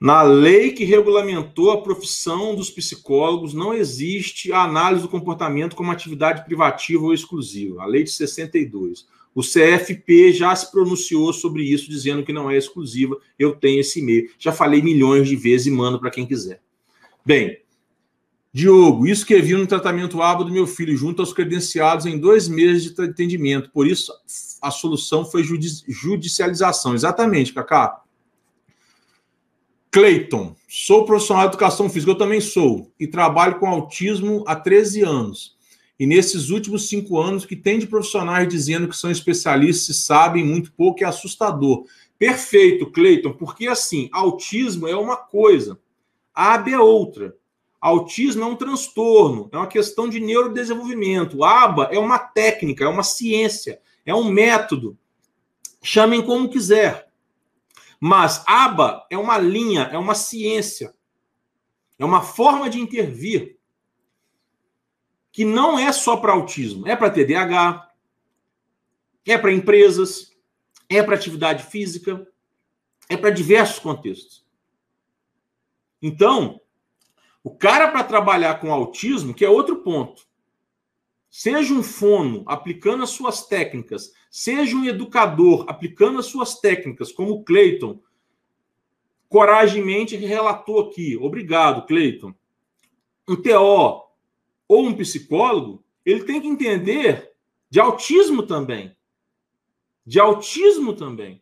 Speaker 2: Na lei que regulamentou a profissão dos psicólogos, não existe a análise do comportamento como atividade privativa ou exclusiva. A lei de 62. O CFP já se pronunciou sobre isso, dizendo que não é exclusiva. Eu tenho esse e-mail. Já falei milhões de vezes e mando para quem quiser. Bem, Diogo, isso que vi no tratamento ABA do meu filho, junto aos credenciados em dois meses de atendimento. Por isso, a solução foi judicialização. Exatamente, Cacá. Cleiton, sou profissional de educação física, eu também sou, e trabalho com autismo há 13 anos. E nesses últimos cinco anos, que tem de profissionais dizendo que são especialistas e sabem muito pouco é assustador. Perfeito, Cleiton, porque assim, autismo é uma coisa, AB é outra. Autismo é um transtorno, é uma questão de neurodesenvolvimento. ABA é uma técnica, é uma ciência, é um método. Chamem como quiser. Mas ABA é uma linha, é uma ciência, é uma forma de intervir que não é só para autismo, é para TDAH, é para empresas, é para atividade física, é para diversos contextos. Então, o cara para trabalhar com autismo, que é outro ponto, seja um fono aplicando as suas técnicas, seja um educador aplicando as suas técnicas, como o Cleiton coragemente relatou aqui. Obrigado, Cleiton. Um TO ou um psicólogo, ele tem que entender de autismo também. De autismo também.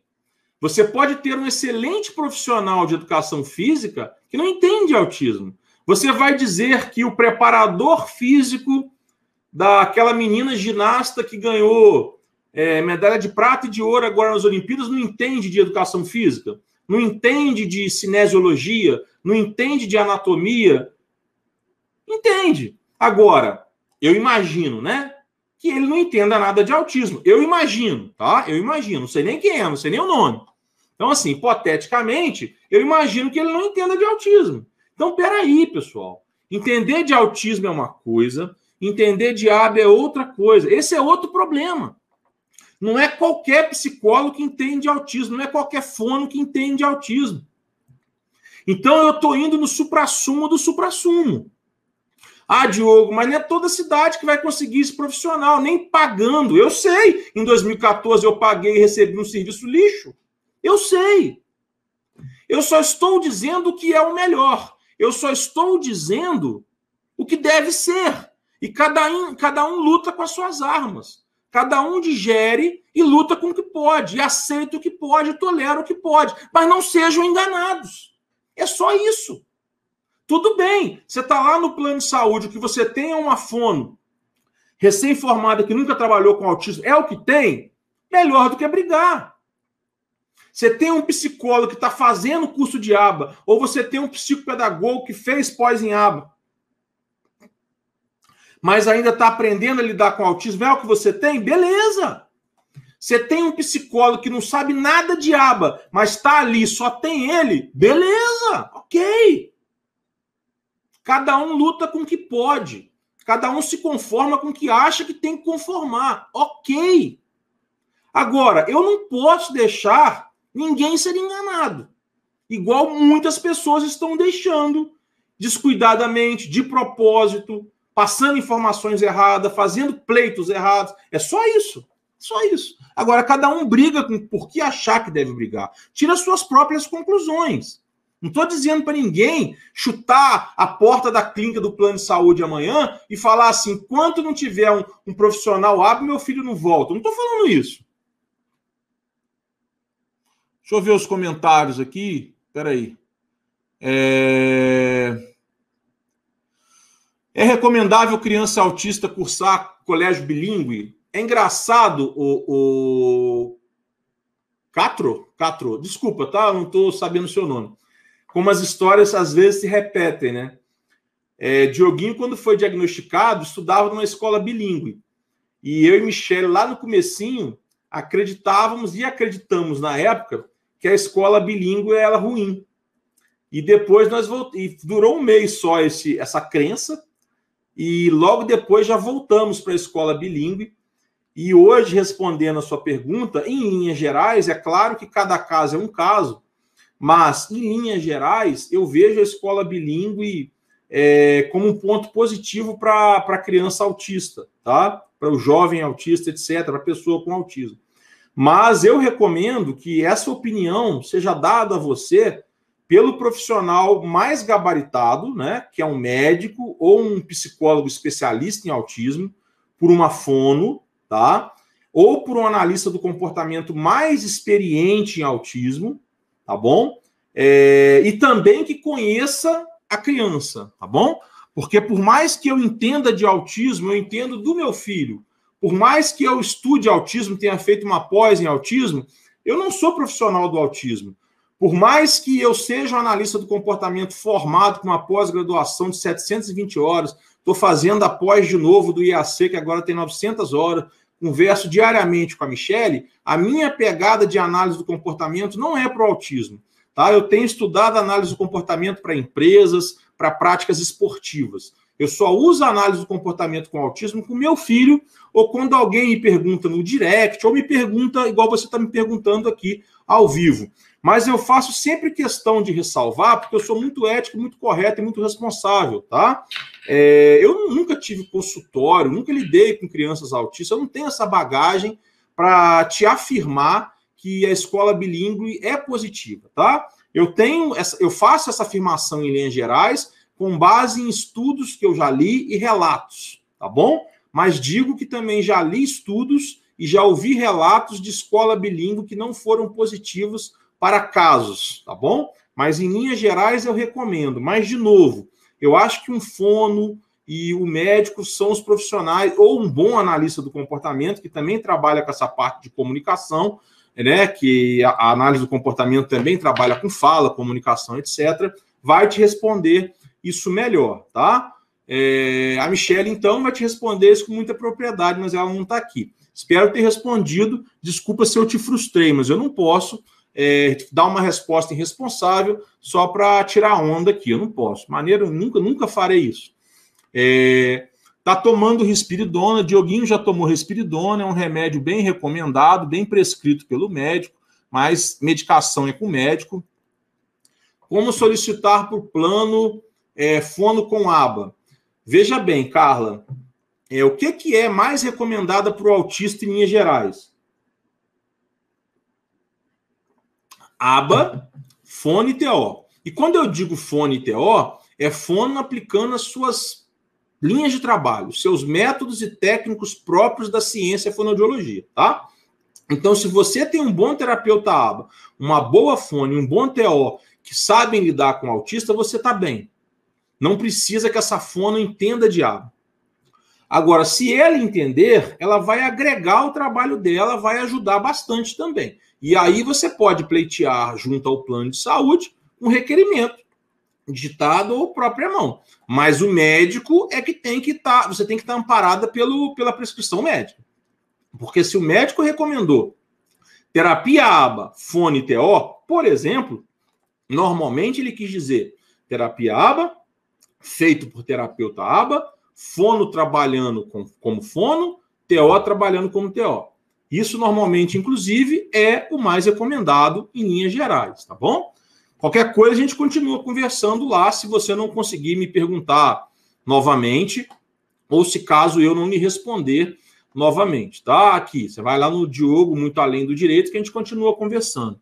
Speaker 2: Você pode ter um excelente profissional de educação física que não entende autismo. Você vai dizer que o preparador físico daquela menina ginasta que ganhou é, medalha de prata e de ouro agora nas Olimpíadas não entende de educação física, não entende de cinesiologia, não entende de anatomia. Entende. Agora, eu imagino, né? Que ele não entenda nada de autismo. Eu imagino, tá? Eu imagino. Não sei nem quem é, não sei nem o nome. Então, assim, hipoteticamente, eu imagino que ele não entenda de autismo. Então, peraí, pessoal. Entender de autismo é uma coisa, entender de AB é outra coisa. Esse é outro problema. Não é qualquer psicólogo que entende autismo, não é qualquer fono que entende autismo. Então, eu estou indo no suprassumo do suprassumo. Ah, Diogo, mas não é toda cidade que vai conseguir esse profissional, nem pagando. Eu sei, em 2014 eu paguei e recebi um serviço lixo. Eu sei. Eu só estou dizendo o que é o melhor. Eu só estou dizendo o que deve ser. E cada um, cada um luta com as suas armas. Cada um digere e luta com o que pode. E aceita o que pode, tolera o que pode. Mas não sejam enganados. É só isso. Tudo bem. Você está lá no plano de saúde, que você tenha uma fono recém-formada que nunca trabalhou com autismo, é o que tem, melhor do que brigar. Você tem um psicólogo que está fazendo curso de aba, ou você tem um psicopedagogo que fez pós em aba, mas ainda está aprendendo a lidar com autismo, é o que você tem? Beleza! Você tem um psicólogo que não sabe nada de aba, mas está ali, só tem ele, beleza, ok. Cada um luta com o que pode. Cada um se conforma com o que acha que tem que conformar. Ok. Agora, eu não posso deixar ninguém ser enganado. Igual muitas pessoas estão deixando descuidadamente, de propósito, passando informações erradas, fazendo pleitos errados. É só isso. Só isso. Agora, cada um briga com por que achar que deve brigar. Tira suas próprias conclusões. Não estou dizendo para ninguém chutar a porta da clínica do plano de saúde amanhã e falar assim: enquanto não tiver um, um profissional hábil, meu filho não volta. Não estou falando isso. Deixa eu ver os comentários aqui. Espera aí. É... é recomendável criança autista cursar colégio bilíngue? É engraçado o, o... Catro? Catro. Desculpa, tá? Não estou sabendo o seu nome. Como as histórias às vezes se repetem, né? É, Dioguinho, quando foi diagnosticado, estudava numa escola bilíngue. E eu e Michele, lá no comecinho, acreditávamos e acreditamos na época que a escola bilíngue era ruim. E depois nós voltamos. E durou um mês só esse, essa crença. E logo depois já voltamos para a escola bilíngue. E hoje, respondendo a sua pergunta, em linhas gerais, é claro que cada caso é um caso, mas em linhas gerais, eu vejo a escola bilíngue é, como um ponto positivo para a criança autista, tá? Para o jovem autista, etc., para a pessoa com autismo. Mas eu recomendo que essa opinião seja dada a você pelo profissional mais gabaritado, né, que é um médico ou um psicólogo especialista em autismo, por uma fono, tá? Ou por um analista do comportamento mais experiente em autismo, tá bom? É, e também que conheça a criança, tá bom? Porque por mais que eu entenda de autismo, eu entendo do meu filho, por mais que eu estude autismo, tenha feito uma pós em autismo, eu não sou profissional do autismo. Por mais que eu seja um analista do comportamento formado com uma pós-graduação de 720 horas, estou fazendo a pós de novo do IAC, que agora tem 900 horas, converso diariamente com a Michelle, a minha pegada de análise do comportamento não é para o autismo. Tá? Eu tenho estudado análise do comportamento para empresas, para práticas esportivas. Eu só uso análise do comportamento com autismo com meu filho, ou quando alguém me pergunta no direct, ou me pergunta, igual você está me perguntando aqui ao vivo. Mas eu faço sempre questão de ressalvar, porque eu sou muito ético, muito correto e muito responsável, tá? É, eu nunca tive consultório, nunca lidei com crianças autistas, eu não tenho essa bagagem para te afirmar que a escola bilíngue é positiva, tá? Eu tenho essa, eu faço essa afirmação em linhas gerais, com base em estudos que eu já li e relatos, tá bom? mas digo que também já li estudos e já ouvi relatos de escola bilíngue que não foram positivos para casos, tá bom? Mas em linhas gerais eu recomendo. Mas, de novo, eu acho que um fono e o médico são os profissionais, ou um bom analista do comportamento, que também trabalha com essa parte de comunicação, né? Que a análise do comportamento também trabalha com fala, comunicação, etc., vai te responder isso melhor, tá? É, a Michelle, então, vai te responder isso com muita propriedade, mas ela não está aqui. Espero ter respondido. Desculpa se eu te frustrei, mas eu não posso é, dar uma resposta irresponsável só para tirar onda aqui. Eu não posso. Maneira, eu nunca, nunca farei isso. É, tá tomando risperidona. Dioguinho já tomou risperidona. É um remédio bem recomendado, bem prescrito pelo médico, mas medicação é com o médico. Como solicitar o plano é, fono com aba? Veja bem, Carla, é, o que, que é mais recomendada para o autista em linhas gerais? Aba, fone TO. E quando eu digo fone TO, é fono aplicando as suas linhas de trabalho, seus métodos e técnicos próprios da ciência fonoaudiologia, tá? Então, se você tem um bom terapeuta aba, uma boa fone, um bom TO, que sabem lidar com autista, você está bem. Não precisa que essa fono entenda diabo. Agora, se ela entender, ela vai agregar o trabalho dela, vai ajudar bastante também. E aí você pode pleitear junto ao plano de saúde um requerimento digitado ou própria mão. Mas o médico é que tem que estar, tá, você tem que estar tá amparada pelo, pela prescrição médica. Porque se o médico recomendou terapia ABA, fone TO, por exemplo, normalmente ele quis dizer terapia ABA, feito por terapeuta ABA, fono trabalhando com, como fono, TO trabalhando como TO. Isso normalmente, inclusive, é o mais recomendado em linhas gerais, tá bom? Qualquer coisa a gente continua conversando lá, se você não conseguir me perguntar novamente, ou se caso eu não lhe responder novamente, tá? Aqui, você vai lá no Diogo, muito além do direito, que a gente continua conversando.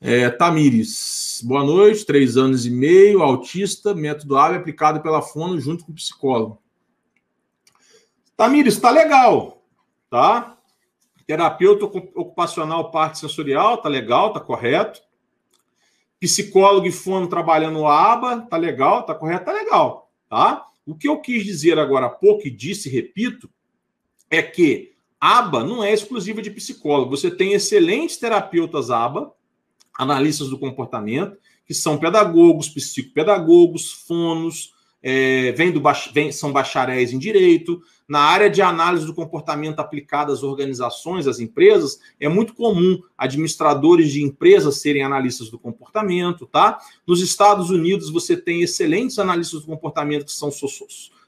Speaker 2: É, Tamires, boa noite, três anos e meio, autista, método AVE aplicado pela Fono junto com o psicólogo. Tamires, tá legal, tá? Terapeuta ocupacional parte sensorial, tá legal, tá correto. Psicólogo e fono trabalhando aba, tá legal, tá correto, tá legal, tá? O que eu quis dizer agora há pouco e disse, repito, é que aba não é exclusiva de psicólogo. Você tem excelentes terapeutas aba, analistas do comportamento, que são pedagogos, psicopedagogos, fonos, é, vem vem, são bacharéis em direito. Na área de análise do comportamento aplicada às organizações, às empresas, é muito comum administradores de empresas serem analistas do comportamento, tá? Nos Estados Unidos, você tem excelentes analistas do comportamento que são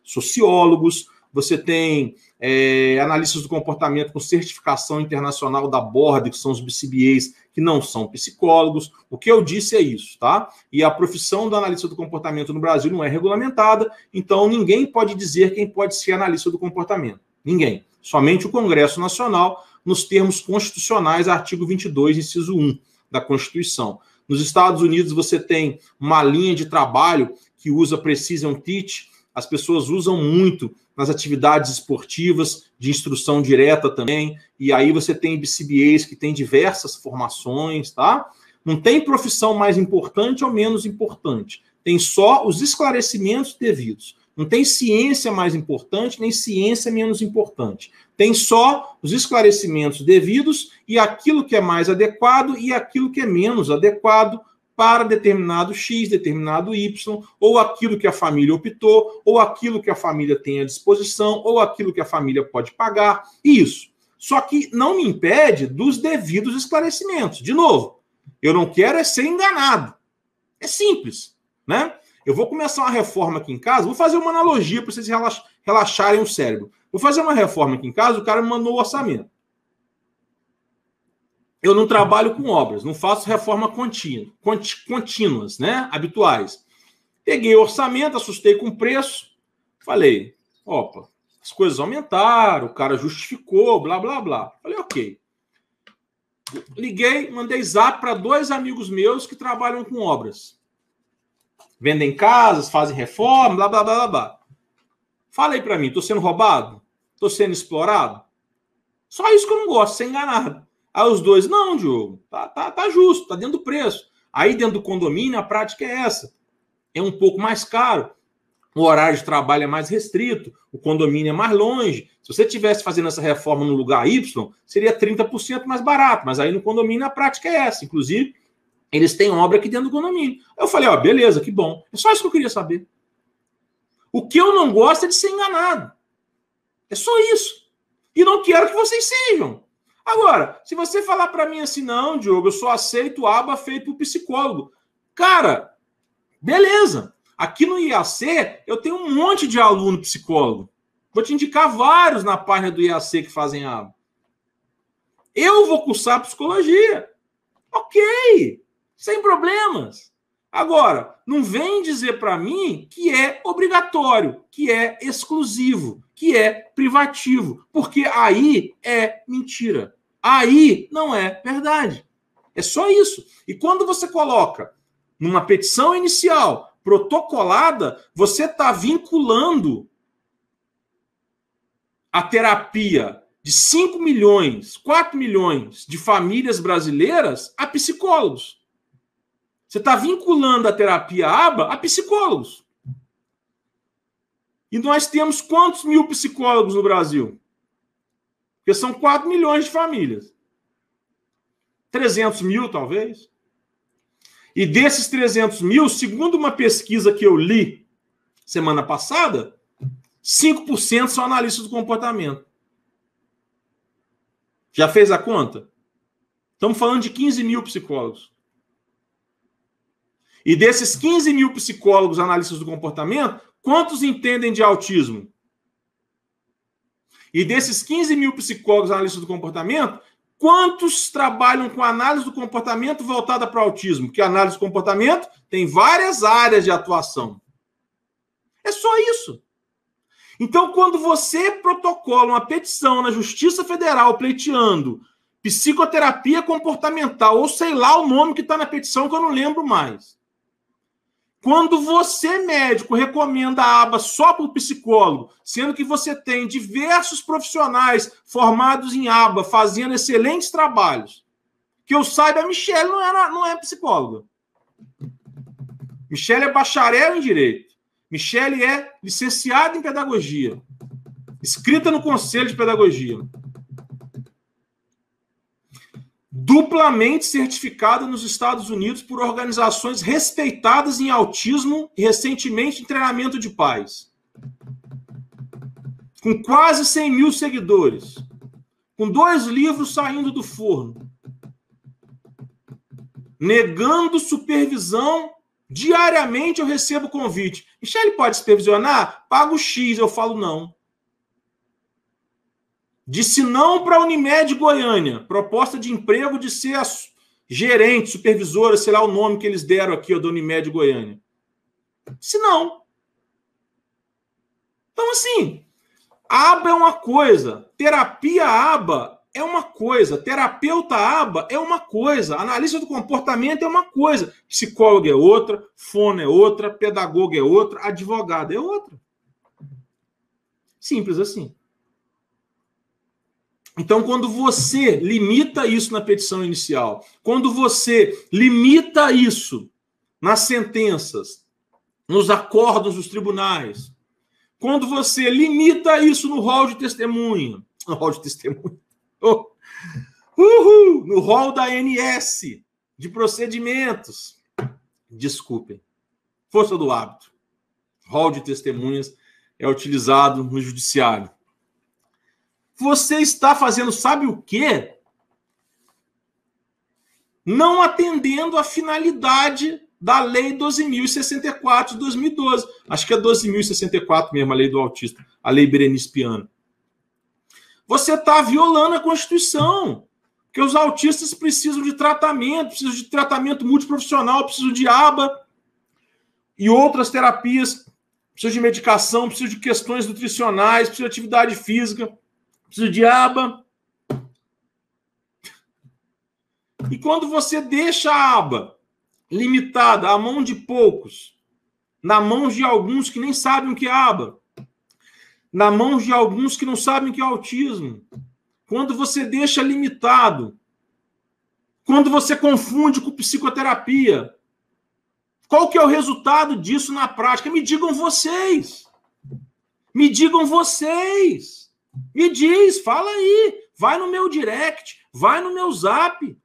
Speaker 2: sociólogos, você tem é, analistas do comportamento com certificação internacional da Board, que são os BCBAs, que não são psicólogos. O que eu disse é isso, tá? E a profissão do analista do comportamento no Brasil não é regulamentada, então ninguém pode dizer quem pode ser analista do comportamento. Ninguém. Somente o Congresso Nacional, nos termos constitucionais, artigo 22, inciso 1 da Constituição. Nos Estados Unidos, você tem uma linha de trabalho que usa Precision Teach, as pessoas usam muito nas atividades esportivas, de instrução direta também, e aí você tem BCBAs que tem diversas formações, tá? Não tem profissão mais importante ou menos importante. Tem só os esclarecimentos devidos. Não tem ciência mais importante, nem ciência menos importante. Tem só os esclarecimentos devidos e aquilo que é mais adequado e aquilo que é menos adequado para determinado X, determinado Y, ou aquilo que a família optou, ou aquilo que a família tem à disposição, ou aquilo que a família pode pagar. Isso. Só que não me impede dos devidos esclarecimentos. De novo, eu não quero é ser enganado. É simples, né? Eu vou começar uma reforma aqui em casa, vou fazer uma analogia para vocês relaxarem o cérebro. Vou fazer uma reforma aqui em casa, o cara me mandou o orçamento eu não trabalho com obras, não faço reforma contínua, contínuas, né? Habituais. Peguei o orçamento, assustei com o preço, falei, opa, as coisas aumentaram, o cara justificou, blá, blá, blá. Falei, ok. Liguei, mandei zap para dois amigos meus que trabalham com obras. Vendem casas, fazem reforma, blá, blá, blá, blá. Aí para mim, tô sendo roubado? Tô sendo explorado? Só isso que eu não gosto, ser enganado. Aí os dois, não, Diogo, tá, tá, tá justo, tá dentro do preço. Aí dentro do condomínio a prática é essa. É um pouco mais caro, o horário de trabalho é mais restrito, o condomínio é mais longe. Se você tivesse fazendo essa reforma no lugar Y, seria 30% mais barato, mas aí no condomínio a prática é essa. Inclusive, eles têm obra aqui dentro do condomínio. Eu falei, ó, beleza, que bom. É só isso que eu queria saber. O que eu não gosto é de ser enganado. É só isso. E não quero que vocês sejam. Agora, se você falar para mim assim, não, Diogo, eu só aceito aba feito por psicólogo. Cara, beleza. Aqui no IAC, eu tenho um monte de aluno psicólogo. Vou te indicar vários na página do IAC que fazem aba. Eu vou cursar psicologia. Ok, sem problemas. Agora, não vem dizer para mim que é obrigatório, que é exclusivo, que é privativo, porque aí é mentira. Aí não é verdade. É só isso. E quando você coloca numa petição inicial protocolada, você está vinculando a terapia de 5 milhões, 4 milhões de famílias brasileiras a psicólogos. Você está vinculando a terapia ABA a psicólogos. E nós temos quantos mil psicólogos no Brasil? Porque são 4 milhões de famílias. 300 mil, talvez. E desses 300 mil, segundo uma pesquisa que eu li semana passada, 5% são analistas do comportamento. Já fez a conta? Estamos falando de 15 mil psicólogos. E desses 15 mil psicólogos analistas do comportamento, quantos entendem de autismo? E desses 15 mil psicólogos analistas do comportamento, Quantos trabalham com análise do comportamento voltada para o autismo? A análise do comportamento tem várias áreas de atuação. É só isso. Então, quando você protocola uma petição na Justiça Federal pleiteando psicoterapia comportamental, ou sei lá o nome que está na petição que eu não lembro mais, quando você, médico, recomenda a aba só para o psicólogo, sendo que você tem diversos profissionais formados em aba fazendo excelentes trabalhos, que eu saiba, a Michelle não é, não é psicóloga. Michelle é bacharel em direito. Michelle é licenciada em pedagogia, escrita no Conselho de Pedagogia duplamente certificada nos Estados Unidos por organizações respeitadas em autismo e recentemente em treinamento de pais. Com quase 100 mil seguidores. Com dois livros saindo do forno. Negando supervisão. Diariamente eu recebo convite. Michele pode supervisionar? Pago X. Eu falo não. Disse não para a Unimed Goiânia. Proposta de emprego de ser gerente, supervisora, sei lá o nome que eles deram aqui ó, da Unimed Goiânia. Disse não. Então, assim, aba é uma coisa, terapia aba é uma coisa, terapeuta aba é uma coisa, analista do comportamento é uma coisa, psicólogo é outra, fono é outra, pedagogo é outra, advogado é outra. Simples assim. Então, quando você limita isso na petição inicial, quando você limita isso nas sentenças, nos acordos dos tribunais, quando você limita isso no rol de testemunha, no rol de testemunha, <laughs> oh, uhul, no rol da ANS de procedimentos, desculpem, força do hábito, rol de testemunhas é utilizado no judiciário você está fazendo, sabe o quê? Não atendendo a finalidade da Lei 12.064 de 2012. Acho que é 12.064 mesmo, a lei do autista, a Lei Berenice Piano. Você está violando a Constituição. Porque os autistas precisam de tratamento, precisam de tratamento multiprofissional, precisam de aba e outras terapias, precisam de medicação, precisam de questões nutricionais, precisam de atividade física preciso de aba. E quando você deixa a aba limitada à mão de poucos, na mão de alguns que nem sabem o que é aba, na mão de alguns que não sabem o que é autismo, quando você deixa limitado, quando você confunde com psicoterapia, qual que é o resultado disso na prática? Me digam vocês. Me digam vocês. Me diz, fala aí. Vai no meu direct, vai no meu zap.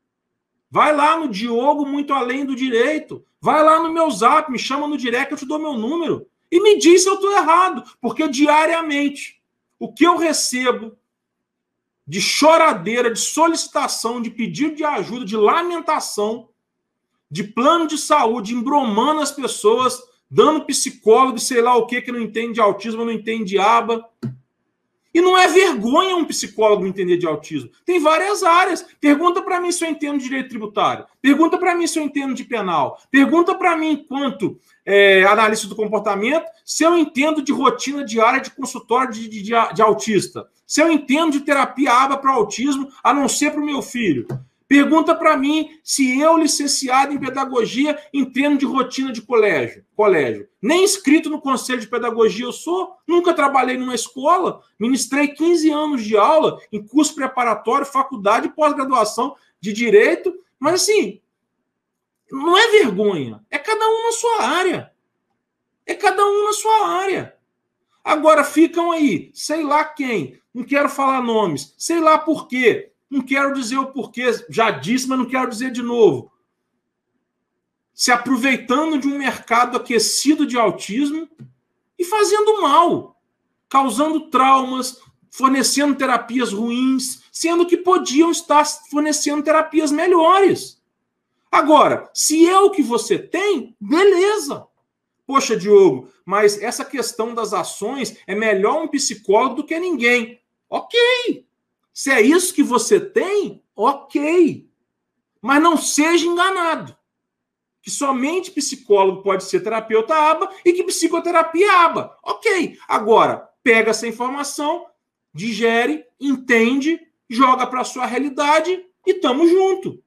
Speaker 2: Vai lá no Diogo muito além do direito. Vai lá no meu zap, me chama no direct, eu te dou meu número. E me diz se eu estou errado, porque diariamente o que eu recebo de choradeira, de solicitação, de pedido de ajuda, de lamentação, de plano de saúde, embromando as pessoas, dando psicólogo, sei lá o que, que não entende de autismo, não entende de aba. E não é vergonha um psicólogo entender de autismo. Tem várias áreas. Pergunta para mim se eu entendo de direito tributário. Pergunta para mim se eu entendo de penal. Pergunta para mim, enquanto é, analista do comportamento, se eu entendo de rotina diária de consultório de, de, de, de autista. Se eu entendo de terapia aba para autismo, a não ser para o meu filho. Pergunta para mim se eu, licenciado em pedagogia, entendo de rotina de colégio. colégio. Nem inscrito no conselho de pedagogia eu sou, nunca trabalhei numa escola, ministrei 15 anos de aula em curso preparatório, faculdade pós-graduação de direito, mas assim, não é vergonha, é cada um na sua área. É cada um na sua área. Agora ficam aí, sei lá quem, não quero falar nomes, sei lá por quê não quero dizer o porquê, já disse, mas não quero dizer de novo. Se aproveitando de um mercado aquecido de autismo e fazendo mal, causando traumas, fornecendo terapias ruins, sendo que podiam estar fornecendo terapias melhores. Agora, se é o que você tem, beleza. Poxa, Diogo, mas essa questão das ações é melhor um psicólogo do que ninguém. Ok. Se é isso que você tem, ok. Mas não seja enganado. Que somente psicólogo pode ser terapeuta aba e que psicoterapia aba. Ok. Agora, pega essa informação, digere, entende, joga para a sua realidade e tamo junto.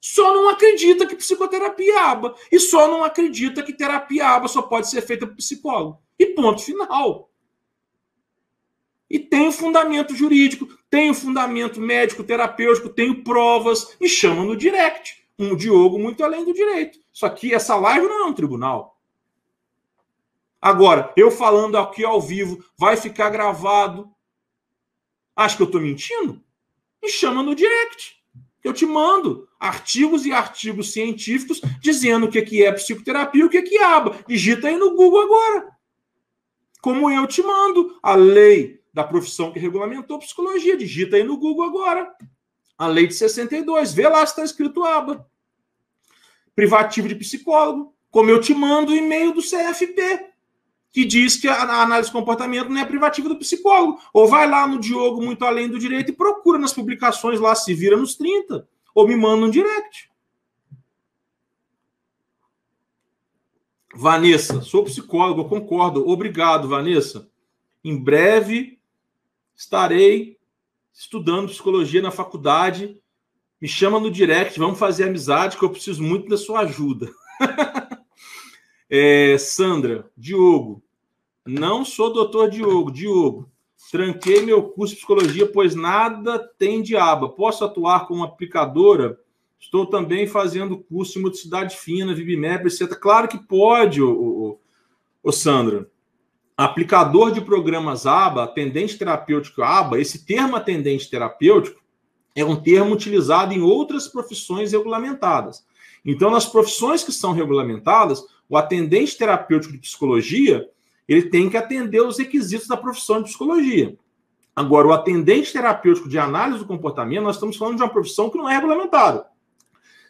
Speaker 2: Só não acredita que psicoterapia é aba. E só não acredita que terapia aba só pode ser feita por psicólogo. E ponto final. E tem o fundamento jurídico, tem o fundamento médico, terapêutico, tenho provas, me chamam no direct. Um Diogo muito além do direito. Só que essa live não é um tribunal. Agora, eu falando aqui ao vivo, vai ficar gravado. Acho que eu estou mentindo? Me chama no direct. Eu te mando artigos e artigos científicos dizendo o que é psicoterapia e o que é aba. Digita aí no Google agora. Como eu te mando a lei da profissão que regulamentou psicologia. Digita aí no Google agora. A lei de 62. Vê lá se está escrito aba. Privativo de psicólogo. Como eu te mando o e-mail do CFP, que diz que a análise de comportamento não é privativa do psicólogo. Ou vai lá no Diogo Muito Além do Direito e procura nas publicações lá, se vira nos 30. Ou me manda um direct. Vanessa, sou psicólogo, concordo. Obrigado, Vanessa. Em breve estarei estudando psicologia na faculdade. Me chama no direct, vamos fazer amizade, que eu preciso muito da sua ajuda. <laughs> é, Sandra, Diogo, não sou doutor Diogo, Diogo. Tranquei meu curso de psicologia, pois nada tem de aba. Posso atuar como aplicadora? Estou também fazendo curso de motricidade fina, VibMap, etc. Claro que pode, ô, ô, ô Sandra aplicador de programas ABA, atendente terapêutico ABA, esse termo atendente terapêutico é um termo utilizado em outras profissões regulamentadas. Então, nas profissões que são regulamentadas, o atendente terapêutico de psicologia, ele tem que atender os requisitos da profissão de psicologia. Agora, o atendente terapêutico de análise do comportamento, nós estamos falando de uma profissão que não é regulamentada.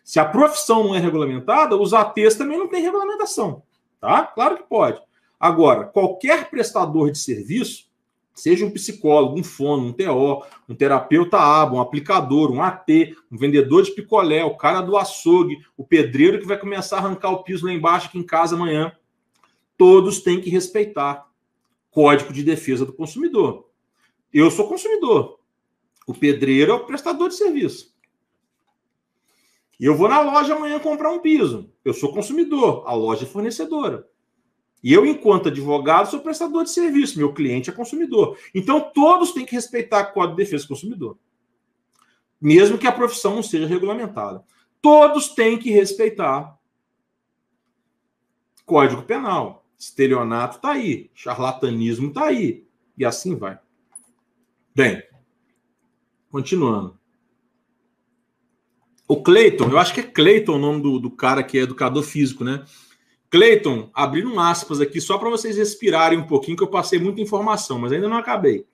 Speaker 2: Se a profissão não é regulamentada, os ATs também não têm regulamentação, tá? Claro que pode. Agora, qualquer prestador de serviço, seja um psicólogo, um fono, um TO, um terapeuta ABA, um aplicador, um AT, um vendedor de picolé, o cara do açougue, o pedreiro que vai começar a arrancar o piso lá embaixo aqui em casa amanhã, todos têm que respeitar Código de Defesa do Consumidor. Eu sou consumidor. O pedreiro é o prestador de serviço. E eu vou na loja amanhã comprar um piso. Eu sou consumidor, a loja é fornecedora. E eu, enquanto advogado, sou prestador de serviço, meu cliente é consumidor. Então, todos têm que respeitar o Código de Defesa do Consumidor, mesmo que a profissão não seja regulamentada. Todos têm que respeitar Código Penal. Estelionato está aí, charlatanismo está aí, e assim vai. Bem, continuando. O Cleiton, eu acho que é Cleiton o nome do, do cara que é educador físico, né? Cleiton, abrindo aspas aqui só para vocês respirarem um pouquinho, que eu passei muita informação, mas ainda não acabei.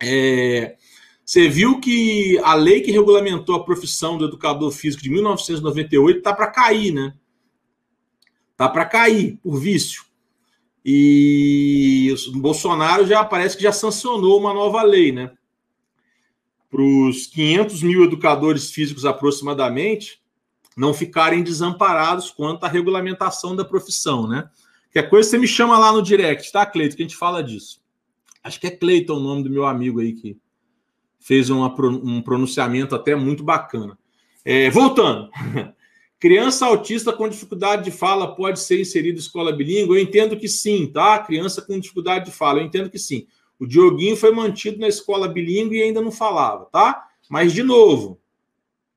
Speaker 2: É, você viu que a lei que regulamentou a profissão do educador físico de 1998 está para cair, né? Está para cair por vício. E o Bolsonaro já parece que já sancionou uma nova lei, né? Para os 500 mil educadores físicos aproximadamente, não ficarem desamparados quanto à regulamentação da profissão, né? Qualquer coisa você me chama lá no direct, tá, Cleiton? Que a gente fala disso. Acho que é Cleiton o nome do meu amigo aí que fez uma, um pronunciamento até muito bacana. É, voltando. <laughs> Criança autista com dificuldade de fala pode ser inserida em escola bilíngue? Eu entendo que sim, tá? Criança com dificuldade de fala, eu entendo que sim. O Dioguinho foi mantido na escola bilíngue e ainda não falava, tá? Mas, de novo,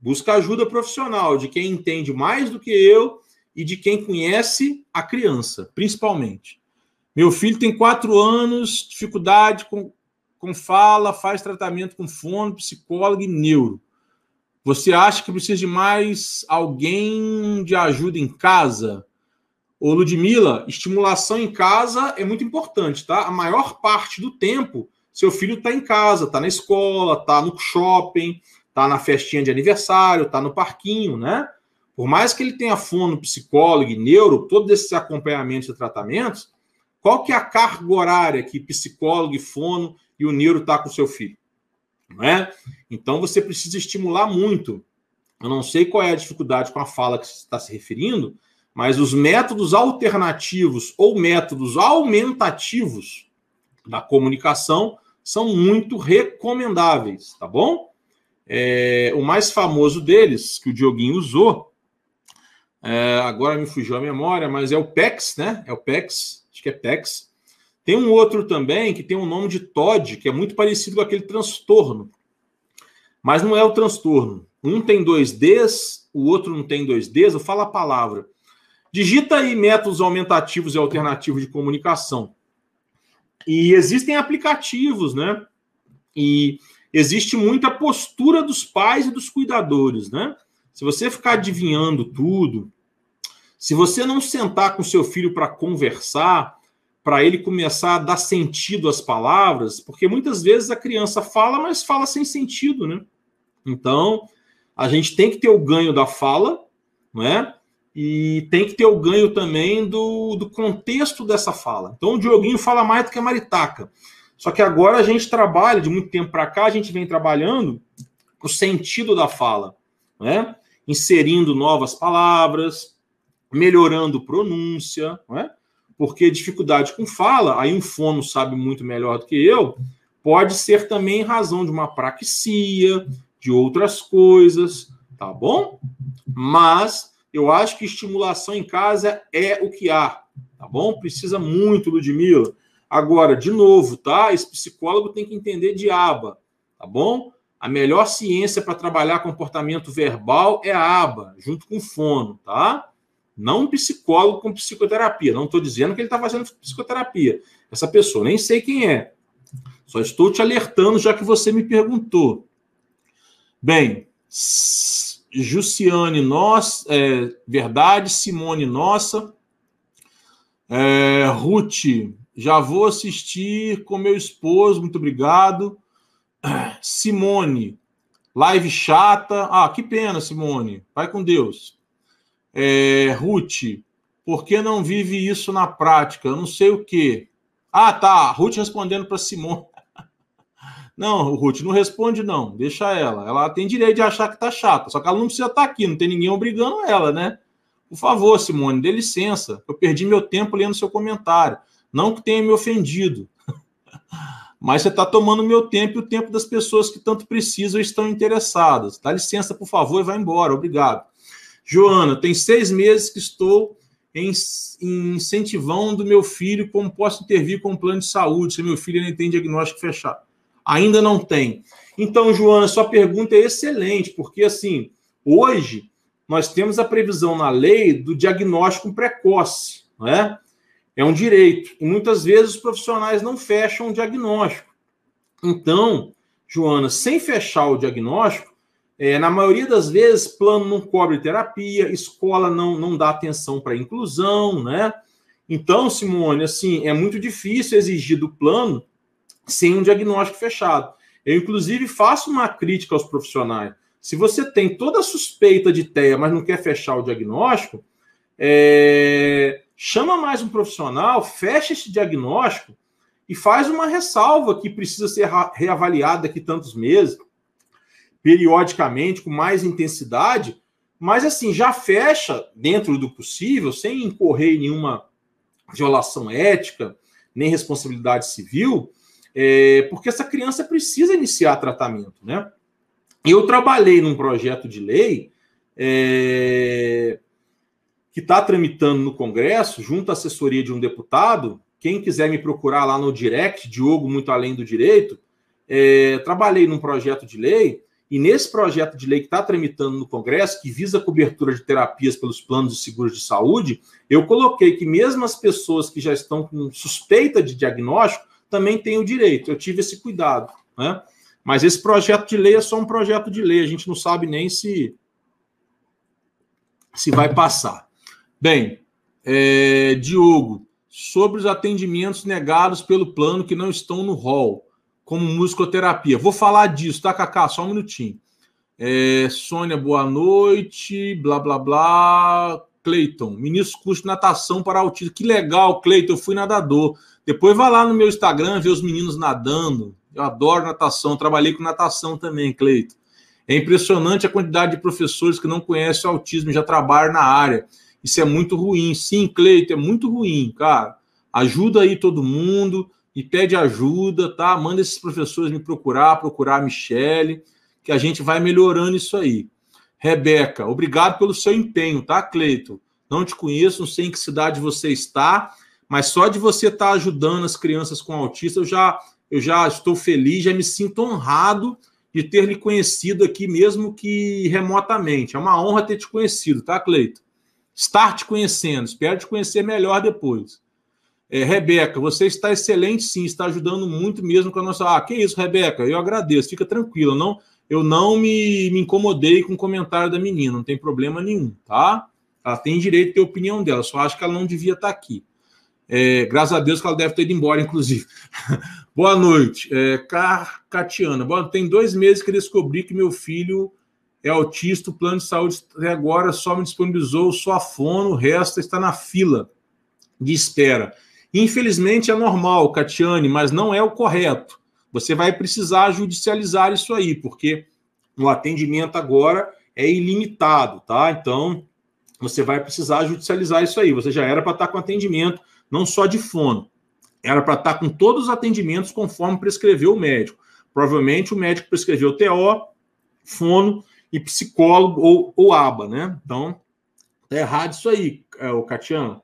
Speaker 2: Busca ajuda profissional de quem entende mais do que eu e de quem conhece a criança, principalmente. Meu filho tem quatro anos, dificuldade com, com fala, faz tratamento com fono, psicólogo e neuro. Você acha que precisa de mais alguém de ajuda em casa? Ô, Ludmilla, estimulação em casa é muito importante, tá? A maior parte do tempo, seu filho está em casa, está na escola, está no shopping, tá na festinha de aniversário, tá no parquinho, né? Por mais que ele tenha fono, psicólogo e neuro, todos esses acompanhamentos e tratamentos, qual que é a carga horária que psicólogo e fono e o neuro tá com o seu filho? Não é? Então você precisa estimular muito. Eu não sei qual é a dificuldade com a fala que você está se referindo, mas os métodos alternativos ou métodos aumentativos da comunicação são muito recomendáveis, tá bom? É, o mais famoso deles, que o Dioguinho usou, é, agora me fugiu a memória, mas é o PEX, né? É o PEX, acho que é PEX. Tem um outro também que tem o um nome de TOD, que é muito parecido com aquele transtorno. Mas não é o transtorno. Um tem dois Ds, o outro não tem dois Ds, eu falo a palavra. Digita aí métodos aumentativos e alternativos de comunicação. E existem aplicativos, né? E existe muita postura dos pais e dos cuidadores, né? Se você ficar adivinhando tudo, se você não sentar com seu filho para conversar, para ele começar a dar sentido às palavras, porque muitas vezes a criança fala, mas fala sem sentido, né? Então, a gente tem que ter o ganho da fala, não é? E tem que ter o ganho também do, do contexto dessa fala. Então, o Dioguinho fala mais do que a Maritaca. Só que agora a gente trabalha, de muito tempo para cá, a gente vem trabalhando o sentido da fala, né? inserindo novas palavras, melhorando pronúncia, né? porque dificuldade com fala, aí um fono sabe muito melhor do que eu, pode ser também razão de uma praxia, de outras coisas, tá bom? Mas eu acho que estimulação em casa é o que há, tá bom? Precisa muito, Ludmilla. Agora, de novo, tá? Esse psicólogo tem que entender de aba, tá bom? A melhor ciência para trabalhar comportamento verbal é a aba, junto com fono, tá? Não um psicólogo com psicoterapia. Não estou dizendo que ele está fazendo psicoterapia. Essa pessoa, nem sei quem é. Só estou te alertando, já que você me perguntou. Bem, Jussiane, nós, é, verdade, Simone, nossa. É, Ruth, já vou assistir com meu esposo, muito obrigado. Simone, live chata. Ah, que pena, Simone. Vai com Deus. É, Ruth, por que não vive isso na prática? Eu não sei o quê. Ah, tá. Ruth respondendo para Simone. <laughs> Não, Ruth, não responde, não. Deixa ela. Ela tem direito de achar que tá chata. Só que ela não precisa estar tá aqui, não tem ninguém obrigando ela, né? Por favor, Simone, dê licença. Eu perdi meu tempo lendo seu comentário. Não que tenha me ofendido, <laughs> mas você está tomando meu tempo e o tempo das pessoas que tanto precisam e estão interessadas. Dá licença, por favor, e vai embora. Obrigado. Joana, tem seis meses que estou em, em incentivando meu filho como posso intervir com o plano de saúde, se meu filho não tem diagnóstico fechado. Ainda não tem. Então, Joana, sua pergunta é excelente, porque assim, hoje nós temos a previsão na lei do diagnóstico precoce, não é? É um direito. E muitas vezes os profissionais não fecham o diagnóstico. Então, Joana, sem fechar o diagnóstico, é, na maioria das vezes, plano não cobre terapia, escola não, não dá atenção para inclusão, né? Então, Simone, assim, é muito difícil exigir do plano sem um diagnóstico fechado. Eu, inclusive, faço uma crítica aos profissionais. Se você tem toda a suspeita de TEA, mas não quer fechar o diagnóstico, é... chama mais um profissional, fecha esse diagnóstico e faz uma ressalva que precisa ser reavaliada daqui tantos meses, periodicamente, com mais intensidade, mas assim, já fecha dentro do possível, sem incorrer em nenhuma violação ética, nem responsabilidade civil, é, porque essa criança precisa iniciar tratamento, né? Eu trabalhei num projeto de lei é, que está tramitando no Congresso, junto à assessoria de um deputado, quem quiser me procurar lá no direct, Diogo Muito Além do Direito, é, trabalhei num projeto de lei, e nesse projeto de lei que está tramitando no Congresso, que visa a cobertura de terapias pelos planos de seguros de saúde, eu coloquei que mesmo as pessoas que já estão com suspeita de diagnóstico também têm o direito. Eu tive esse cuidado. Né? Mas esse projeto de lei é só um projeto de lei, a gente não sabe nem se, se vai passar. Bem, é, Diogo, sobre os atendimentos negados pelo plano que não estão no rol, como musicoterapia. Vou falar disso, tá, Cacá? Só um minutinho. É, Sônia, boa noite. Blá, blá, blá. Cleiton, ministro curso de natação para autismo. Que legal, Cleiton, eu fui nadador. Depois vai lá no meu Instagram ver os meninos nadando. Eu adoro natação, trabalhei com natação também, Cleiton. É impressionante a quantidade de professores que não conhecem o autismo e já trabalham na área. Isso é muito ruim. Sim, Cleito, é muito ruim, cara. Ajuda aí todo mundo e pede ajuda, tá? Manda esses professores me procurar, procurar a Michele, que a gente vai melhorando isso aí. Rebeca, obrigado pelo seu empenho, tá, Cleito? Não te conheço, não sei em que cidade você está, mas só de você estar tá ajudando as crianças com autismo, eu já, eu já estou feliz, já me sinto honrado de ter lhe conhecido aqui, mesmo que remotamente. É uma honra ter te conhecido, tá, Cleito? Estar te conhecendo. Espero te conhecer melhor depois. É, Rebeca, você está excelente, sim, está ajudando muito mesmo com a nossa. Ah, que isso, Rebeca, eu agradeço, fica tranquila. Não, eu não me, me incomodei com o comentário da menina, não tem problema nenhum, tá? Ela tem direito de ter a opinião dela, só acho que ela não devia estar aqui. É, graças a Deus que ela deve ter ido embora, inclusive. <laughs> Boa noite, é, Car Catiana. Boa, tem dois meses que descobri que meu filho é autista, o plano de saúde até agora só me disponibilizou só a fono, o resto está na fila de espera. Infelizmente é normal, Catiane, mas não é o correto. Você vai precisar judicializar isso aí, porque o atendimento agora é ilimitado, tá? Então, você vai precisar judicializar isso aí. Você já era para estar com atendimento, não só de fono, era para estar com todos os atendimentos conforme prescreveu o médico. Provavelmente o médico prescreveu TO, fono e psicólogo ou, ou aba, né? Então, tá errado isso aí, é, o Catiano.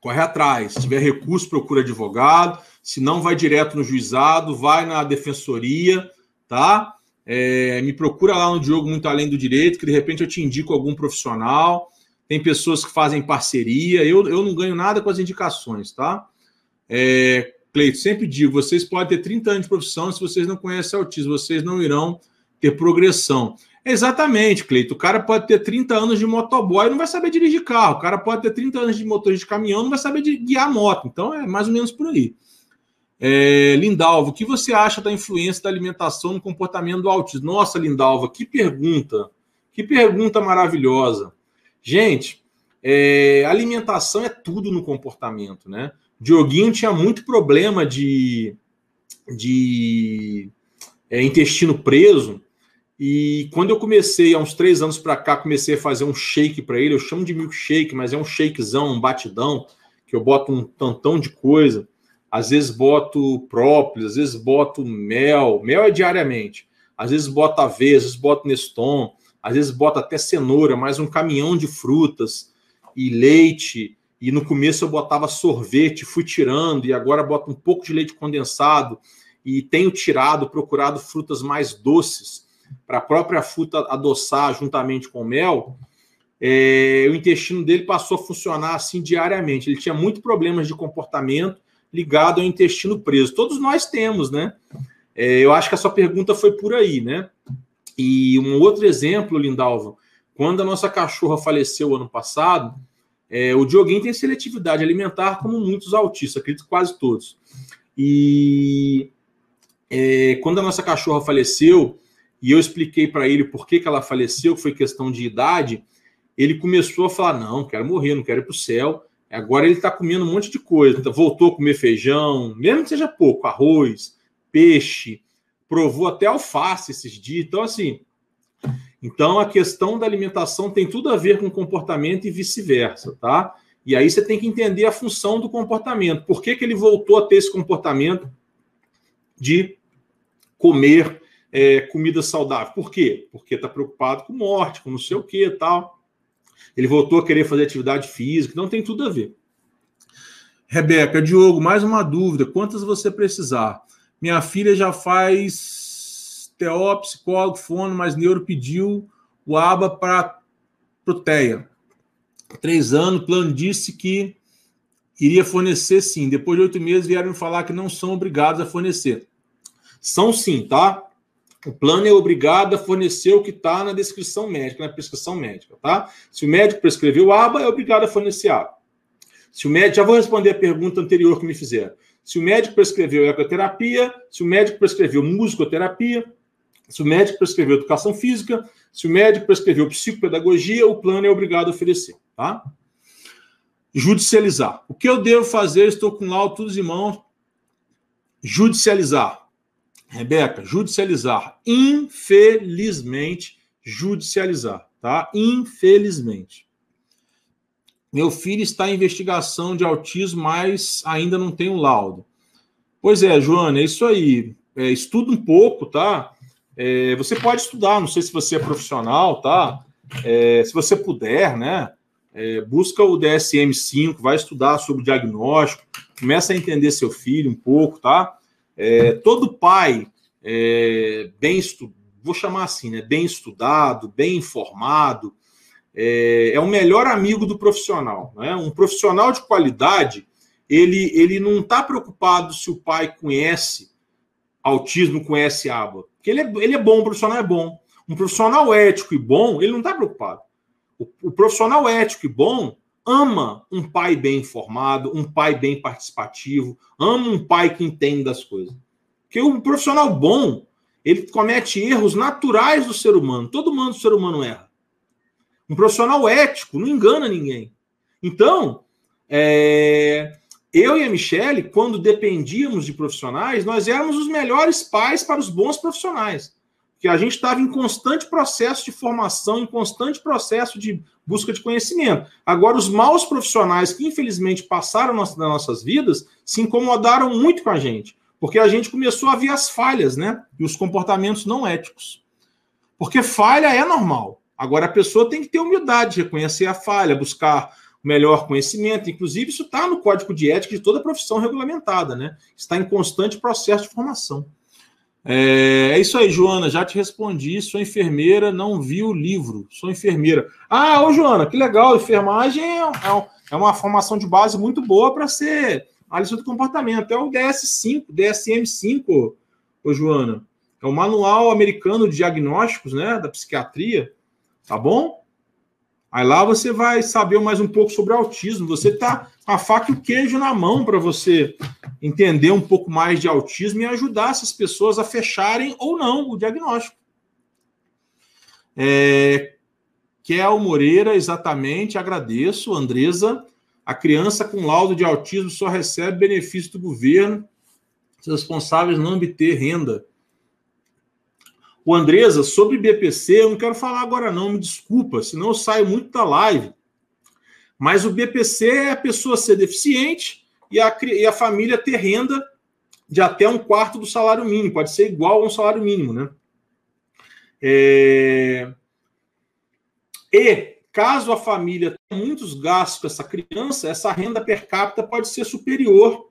Speaker 2: Corre atrás. Se tiver recurso, procura advogado. Se não, vai direto no juizado, vai na defensoria, tá? É, me procura lá no Diogo Muito Além do Direito, que de repente eu te indico algum profissional. Tem pessoas que fazem parceria. Eu, eu não ganho nada com as indicações, tá? É, Cleito, sempre digo: vocês podem ter 30 anos de profissão, se vocês não conhecem autismo, vocês não irão ter progressão. Exatamente, Cleito. O cara pode ter 30 anos de motoboy e não vai saber dirigir carro. O cara pode ter 30 anos de motorista de caminhão não vai saber guiar moto. Então é mais ou menos por aí. É, Lindalvo, o que você acha da influência da alimentação no comportamento do autismo? Nossa, Lindalva, que pergunta. Que pergunta maravilhosa. Gente, é, alimentação é tudo no comportamento, né? Dioguinho tinha muito problema de, de é, intestino preso e quando eu comecei, há uns três anos para cá, comecei a fazer um shake para ele, eu chamo de milkshake, mas é um shakezão, um batidão, que eu boto um tantão de coisa. Às vezes boto própolis, às vezes boto mel, mel é diariamente. Às vezes boto aveia, às vezes boto neston, às vezes boto até cenoura, mais um caminhão de frutas. e leite, e no começo eu botava sorvete, fui tirando, e agora boto um pouco de leite condensado, e tenho tirado, procurado frutas mais doces, para a própria fruta adoçar juntamente com o mel, é, o intestino dele passou a funcionar assim diariamente. Ele tinha muito problemas de comportamento ligado ao intestino preso. Todos nós temos, né? É, eu acho que a sua pergunta foi por aí, né? E um outro exemplo, Lindalva, quando a nossa cachorra faleceu ano passado, é, o Dioguinho tem seletividade alimentar, como muitos autistas, acredito quase todos. E é, quando a nossa cachorra faleceu, e eu expliquei para ele por que, que ela faleceu, que foi questão de idade, ele começou a falar: não, quero morrer, não quero ir para o céu. Agora ele está comendo um monte de coisa, voltou a comer feijão, mesmo que seja pouco, arroz, peixe, provou até alface esses dias. Então, assim, então a questão da alimentação tem tudo a ver com comportamento e vice-versa, tá? E aí você tem que entender a função do comportamento. Por que, que ele voltou a ter esse comportamento de comer é, comida saudável? Por quê? Porque está preocupado com morte, com não sei o que tal. Ele voltou a querer fazer atividade física, não tem tudo a ver. Rebeca, Diogo, mais uma dúvida: quantas você precisar? Minha filha já faz TO, psicólogo, fono, mas neuro pediu o ABA para proteia. Três anos, plano disse que iria fornecer sim. Depois de oito meses vieram me falar que não são obrigados a fornecer. São sim, tá? O plano é obrigado a fornecer o que está na descrição médica, na prescrição médica, tá? Se o médico prescreveu ABA, é obrigado a fornecer ABA. Se o médico, já vou responder a pergunta anterior que me fizeram. Se o médico prescreveu ecoterapia, se o médico prescreveu musicoterapia, se o médico prescreveu educação física, se o médico prescreveu psicopedagogia, o plano é obrigado a oferecer, tá? Judicializar. O que eu devo fazer? Estou com laudo em mãos. Judicializar. Rebeca, judicializar. Infelizmente, judicializar, tá? Infelizmente. Meu filho está em investigação de autismo, mas ainda não tem um laudo. Pois é, Joana, é isso aí. É, estuda um pouco, tá? É, você pode estudar, não sei se você é profissional, tá? É, se você puder, né? É, busca o DSM-5, vai estudar sobre diagnóstico, começa a entender seu filho um pouco, tá? É, todo pai é, bem vou chamar assim, né? Bem estudado, bem informado, é, é o melhor amigo do profissional. Né? Um profissional de qualidade, ele, ele não está preocupado se o pai conhece autismo, conhece aba. Porque ele é, ele é bom, o profissional é bom. Um profissional ético e bom, ele não está preocupado. O, o profissional ético e bom ama um pai bem informado, um pai bem participativo, ama um pai que entende das coisas. Porque um profissional bom, ele comete erros naturais do ser humano. Todo mundo do ser humano erra. Um profissional ético não engana ninguém. Então, é, eu e a Michelle, quando dependíamos de profissionais, nós éramos os melhores pais para os bons profissionais. Porque a gente estava em constante processo de formação, em constante processo de busca de conhecimento. Agora, os maus profissionais que infelizmente passaram nas nossas vidas se incomodaram muito com a gente, porque a gente começou a ver as falhas, né? E os comportamentos não éticos. Porque falha é normal. Agora, a pessoa tem que ter humildade, reconhecer a falha, buscar melhor conhecimento. Inclusive, isso está no código de ética de toda profissão regulamentada, né? Está em constante processo de formação. É, é, isso aí, Joana. Já te respondi. Sou enfermeira, não vi o livro. Sou enfermeira. Ah, ô Joana, que legal. Enfermagem é, é, é uma formação de base muito boa para ser análise do comportamento. É o DS5, DSM5, ô Joana. É o Manual Americano de Diagnósticos, né, da psiquiatria. Tá bom? Aí lá você vai saber mais um pouco sobre autismo. Você tá a faca e o queijo na mão para você entender um pouco mais de autismo e ajudar essas pessoas a fecharem ou não o diagnóstico. É, Kel Moreira, exatamente, agradeço. Andresa, a criança com laudo de autismo só recebe benefício do governo, os responsáveis não obter renda. O Andresa, sobre BPC, eu não quero falar agora não, me desculpa, senão eu saio muito da live. Mas o BPC é a pessoa ser deficiente e a, e a família ter renda de até um quarto do salário mínimo, pode ser igual a um salário mínimo, né? É... E Caso a família tenha muitos gastos com essa criança, essa renda per capita pode ser superior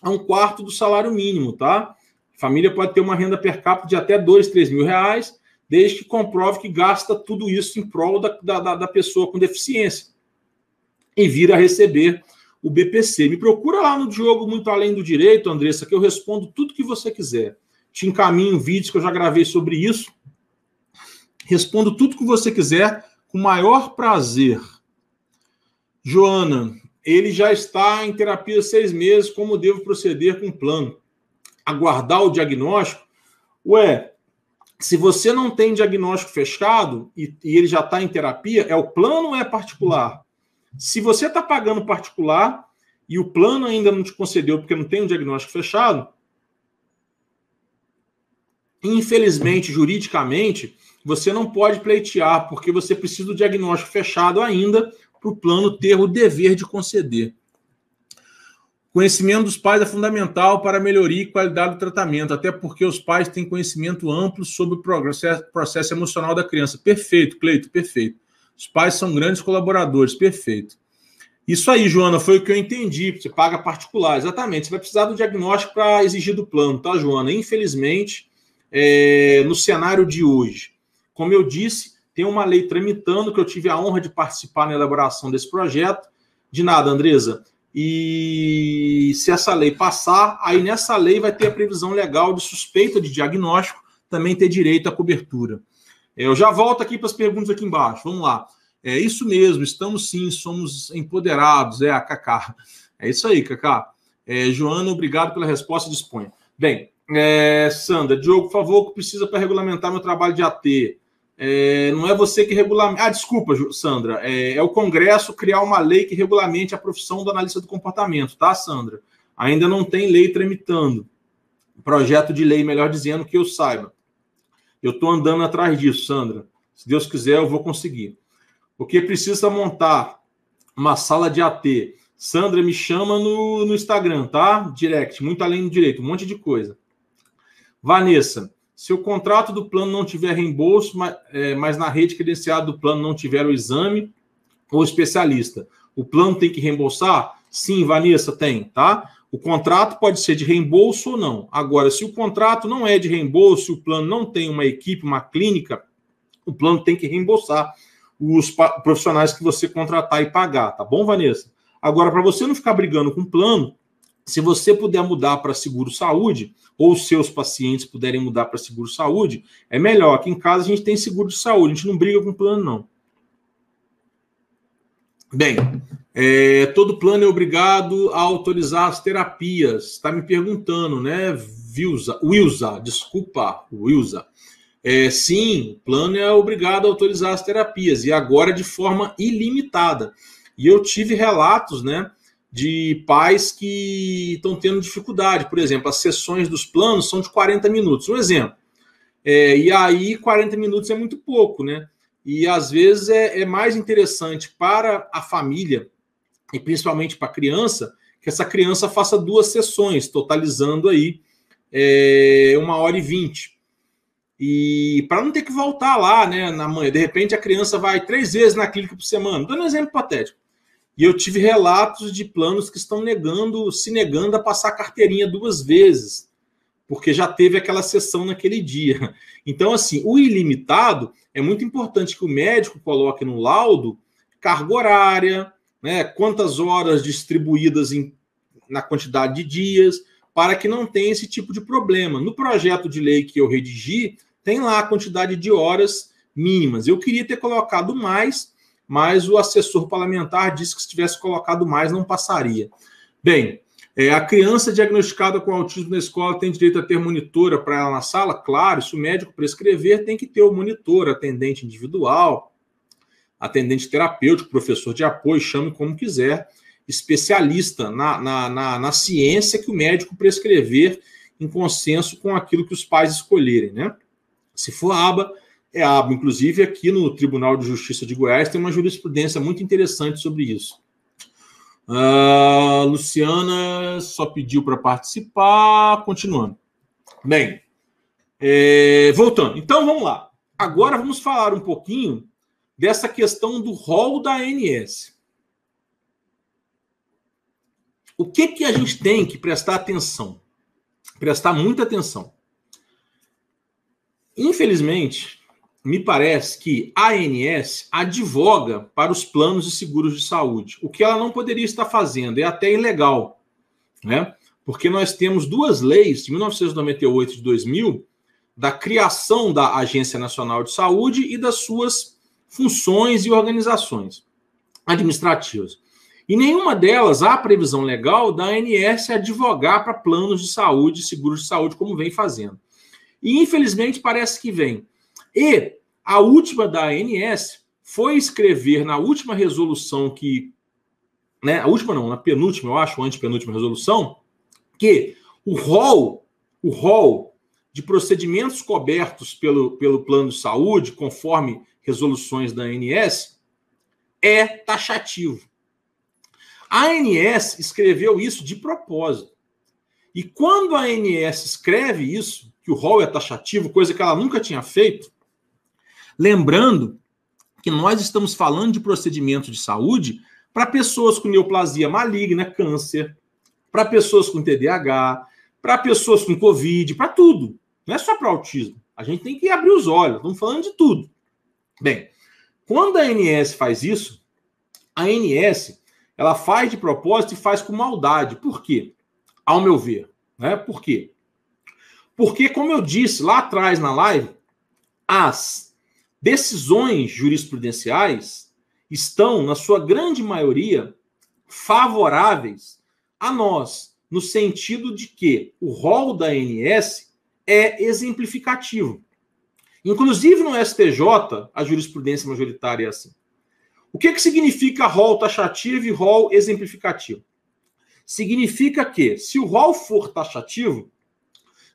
Speaker 2: a um quarto do salário mínimo, tá? A família pode ter uma renda per capita de até dois, três mil reais, desde que comprove que gasta tudo isso em prol da, da, da pessoa com deficiência e vir a receber o BPC. Me procura lá no Diogo Muito Além do Direito, Andressa, que eu respondo tudo que você quiser. Te encaminho vídeos que eu já gravei sobre isso. Respondo tudo que você quiser com maior prazer. Joana, ele já está em terapia seis meses. Como devo proceder com o plano? Aguardar o diagnóstico? Ué, se você não tem diagnóstico fechado e, e ele já está em terapia, é o plano ou é particular? Se você está pagando particular e o plano ainda não te concedeu porque não tem um diagnóstico fechado, infelizmente, juridicamente, você não pode pleitear, porque você precisa do diagnóstico fechado ainda para o plano ter o dever de conceder. Conhecimento dos pais é fundamental para a melhoria e qualidade do tratamento, até porque os pais têm conhecimento amplo sobre o processo, processo emocional da criança. Perfeito, Cleito, perfeito. Os pais são grandes colaboradores, perfeito. Isso aí, Joana, foi o que eu entendi. Você paga particular, exatamente. Você vai precisar do diagnóstico para exigir do plano, tá, Joana? Infelizmente, é, no cenário de hoje, como eu disse, tem uma lei tramitando que eu tive a honra de participar na elaboração desse projeto. De nada, Andresa. E se essa lei passar, aí nessa lei vai ter a previsão legal de suspeita de diagnóstico, também ter direito à cobertura. Eu já volto aqui para as perguntas aqui embaixo. Vamos lá. É isso mesmo, estamos sim, somos empoderados, é a Cacá. É isso aí, Cacá. É, Joana, obrigado pela resposta, disponha. Bem, é, Sandra, Diogo, por favor, que precisa para regulamentar meu trabalho de AT? É, não é você que regulamenta. Ah, desculpa, Sandra. É, é, o Congresso criar uma lei que regulamente a profissão do analista do comportamento, tá, Sandra? Ainda não tem lei tramitando. Projeto de lei, melhor dizendo, que eu saiba. Eu estou andando atrás disso, Sandra. Se Deus quiser, eu vou conseguir. Porque precisa montar uma sala de AT. Sandra, me chama no, no Instagram, tá? Direct, muito além do direito, um monte de coisa. Vanessa, se o contrato do plano não tiver reembolso, mas, é, mas na rede credenciada do plano não tiver o exame ou especialista, o plano tem que reembolsar? Sim, Vanessa, tem, tá? O contrato pode ser de reembolso ou não. Agora, se o contrato não é de reembolso, o plano não tem uma equipe, uma clínica, o plano tem que reembolsar os profissionais que você contratar e pagar, tá bom, Vanessa? Agora, para você não ficar brigando com o plano, se você puder mudar para seguro saúde, ou seus pacientes puderem mudar para seguro saúde, é melhor. Aqui em casa a gente tem seguro de saúde, a gente não briga com o plano, não. Bem, é, todo plano é obrigado a autorizar as terapias. Está me perguntando, né, Wilza? Wilza, desculpa, Wilza. É, sim, o plano é obrigado a autorizar as terapias e agora de forma ilimitada. E eu tive relatos, né, de pais que estão tendo dificuldade. Por exemplo, as sessões dos planos são de 40 minutos. Um exemplo. É, e aí, 40 minutos é muito pouco, né? E às vezes é, é mais interessante para a família e principalmente para a criança, que essa criança faça duas sessões, totalizando aí é, uma hora e vinte. E para não ter que voltar lá, né, na manhã, de repente a criança vai três vezes na clínica por semana, dando um exemplo patético. E eu tive relatos de planos que estão negando, se negando a passar a carteirinha duas vezes, porque já teve aquela sessão naquele dia. <laughs> Então, assim, o ilimitado é muito importante que o médico coloque no laudo carga horária, né, quantas horas distribuídas em, na quantidade de dias, para que não tenha esse tipo de problema. No projeto de lei que eu redigi, tem lá a quantidade de horas mínimas. Eu queria ter colocado mais, mas o assessor parlamentar disse que se tivesse colocado mais, não passaria. Bem, é, a criança diagnosticada com autismo na escola tem direito a ter monitora para ela na sala? Claro, se o médico prescrever, tem que ter o monitor, atendente individual, atendente terapêutico, professor de apoio, chame como quiser, especialista na, na, na, na ciência que o médico prescrever em consenso com aquilo que os pais escolherem, né? Se for aba, é aba. Inclusive, aqui no Tribunal de Justiça de Goiás tem uma jurisprudência muito interessante sobre isso. Uh, Luciana só pediu para participar. Continuando. Bem, é, voltando. Então, vamos lá. Agora vamos falar um pouquinho dessa questão do rol da ANS. O que, que a gente tem que prestar atenção? Prestar muita atenção. Infelizmente, me parece que a ANS advoga para os planos de seguros de saúde, o que ela não poderia estar fazendo, é até ilegal, né? Porque nós temos duas leis, de 1998 e de 2000, da criação da Agência Nacional de Saúde e das suas funções e organizações administrativas. E nenhuma delas há previsão legal da ANS advogar para planos de saúde, seguros de saúde, como vem fazendo. E infelizmente parece que vem. E a última da ANS foi escrever na última resolução que. Né, a última não, na penúltima, eu acho, antepenúltima resolução, que o rol, o rol de procedimentos cobertos pelo, pelo plano de saúde, conforme resoluções da ANS, é taxativo. A ANS escreveu isso de propósito. E quando a ANS escreve isso, que o rol é taxativo, coisa que ela nunca tinha feito, lembrando que nós estamos falando de procedimento de saúde para pessoas com neoplasia maligna, câncer, para pessoas com TDAH, para pessoas com Covid, para tudo. Não é só para autismo. A gente tem que abrir os olhos, estamos falando de tudo. Bem, quando a ANS faz isso, a ANS ela faz de propósito e faz com maldade. Por quê? Ao meu ver. Né? Por quê? Porque, como eu disse lá atrás na live, as decisões jurisprudenciais estão, na sua grande maioria, favoráveis a nós, no sentido de que o rol da ANS é exemplificativo. Inclusive no STJ, a jurisprudência majoritária é assim. O que, que significa rol taxativo e rol exemplificativo? Significa que, se o rol for taxativo,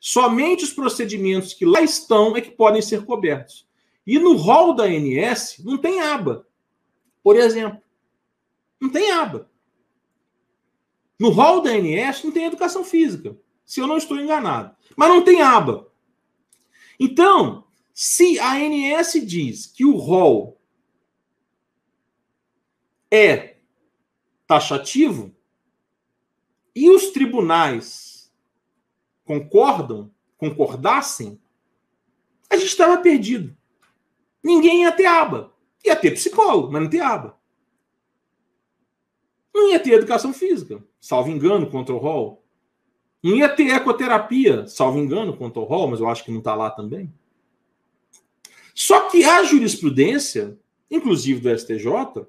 Speaker 2: Somente os procedimentos que lá estão é que podem ser cobertos. E no rol da ANS não tem aba. Por exemplo, não tem aba. No rol da ANS não tem educação física, se eu não estou enganado. Mas não tem aba. Então, se a ANS diz que o rol é taxativo e os tribunais concordam, concordassem, a gente estava perdido. Ninguém ia ter aba. Ia ter psicólogo, mas não ter aba. Não ia ter educação física, salvo engano, contra o rol. Não ia ter ecoterapia, salvo engano, contra o rol, mas eu acho que não está lá também. Só que a jurisprudência, inclusive do STJ,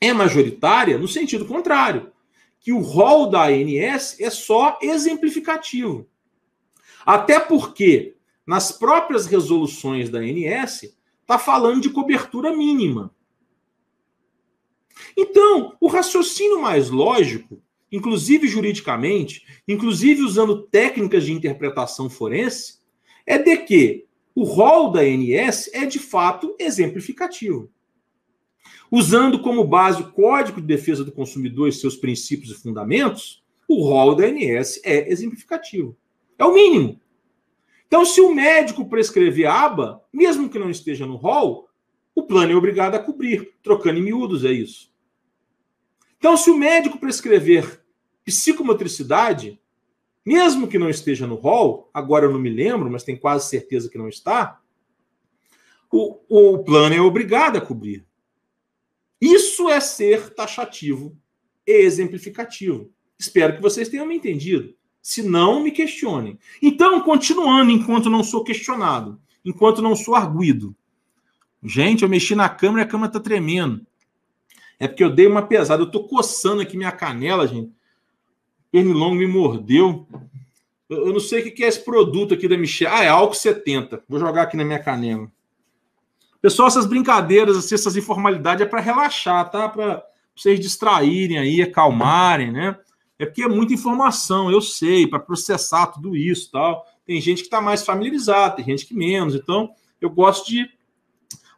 Speaker 2: é majoritária no sentido contrário, que o rol da ANS é só exemplificativo. Até porque, nas próprias resoluções da ANS, está falando de cobertura mínima. Então, o raciocínio mais lógico, inclusive juridicamente, inclusive usando técnicas de interpretação forense, é de que o rol da ANS é de fato exemplificativo. Usando como base o Código de Defesa do Consumidor e seus princípios e fundamentos, o rol da ANS é exemplificativo. É o mínimo. Então, se o médico prescrever aba, mesmo que não esteja no rol, o plano é obrigado a cobrir. Trocando em miúdos, é isso. Então, se o médico prescrever psicomotricidade, mesmo que não esteja no rol, agora eu não me lembro, mas tenho quase certeza que não está, o, o plano é obrigado a cobrir. Isso é ser taxativo e exemplificativo. Espero que vocês tenham me entendido. Se não, me questionem. Então, continuando enquanto não sou questionado, enquanto não sou arguído. Gente, eu mexi na câmera e a câmera tá tremendo. É porque eu dei uma pesada. Eu tô coçando aqui minha canela, gente. Pernilongo me mordeu. Eu, não sei o que é esse produto aqui da Michelle. Ah, é álcool 70. Vou jogar aqui na minha canela. Pessoal, essas brincadeiras, assim, essas informalidades é para relaxar, tá? Para vocês distraírem aí, acalmarem, né? É porque é muita informação, eu sei, para processar tudo isso tal. Tem gente que está mais familiarizada, tem gente que menos. Então, eu gosto de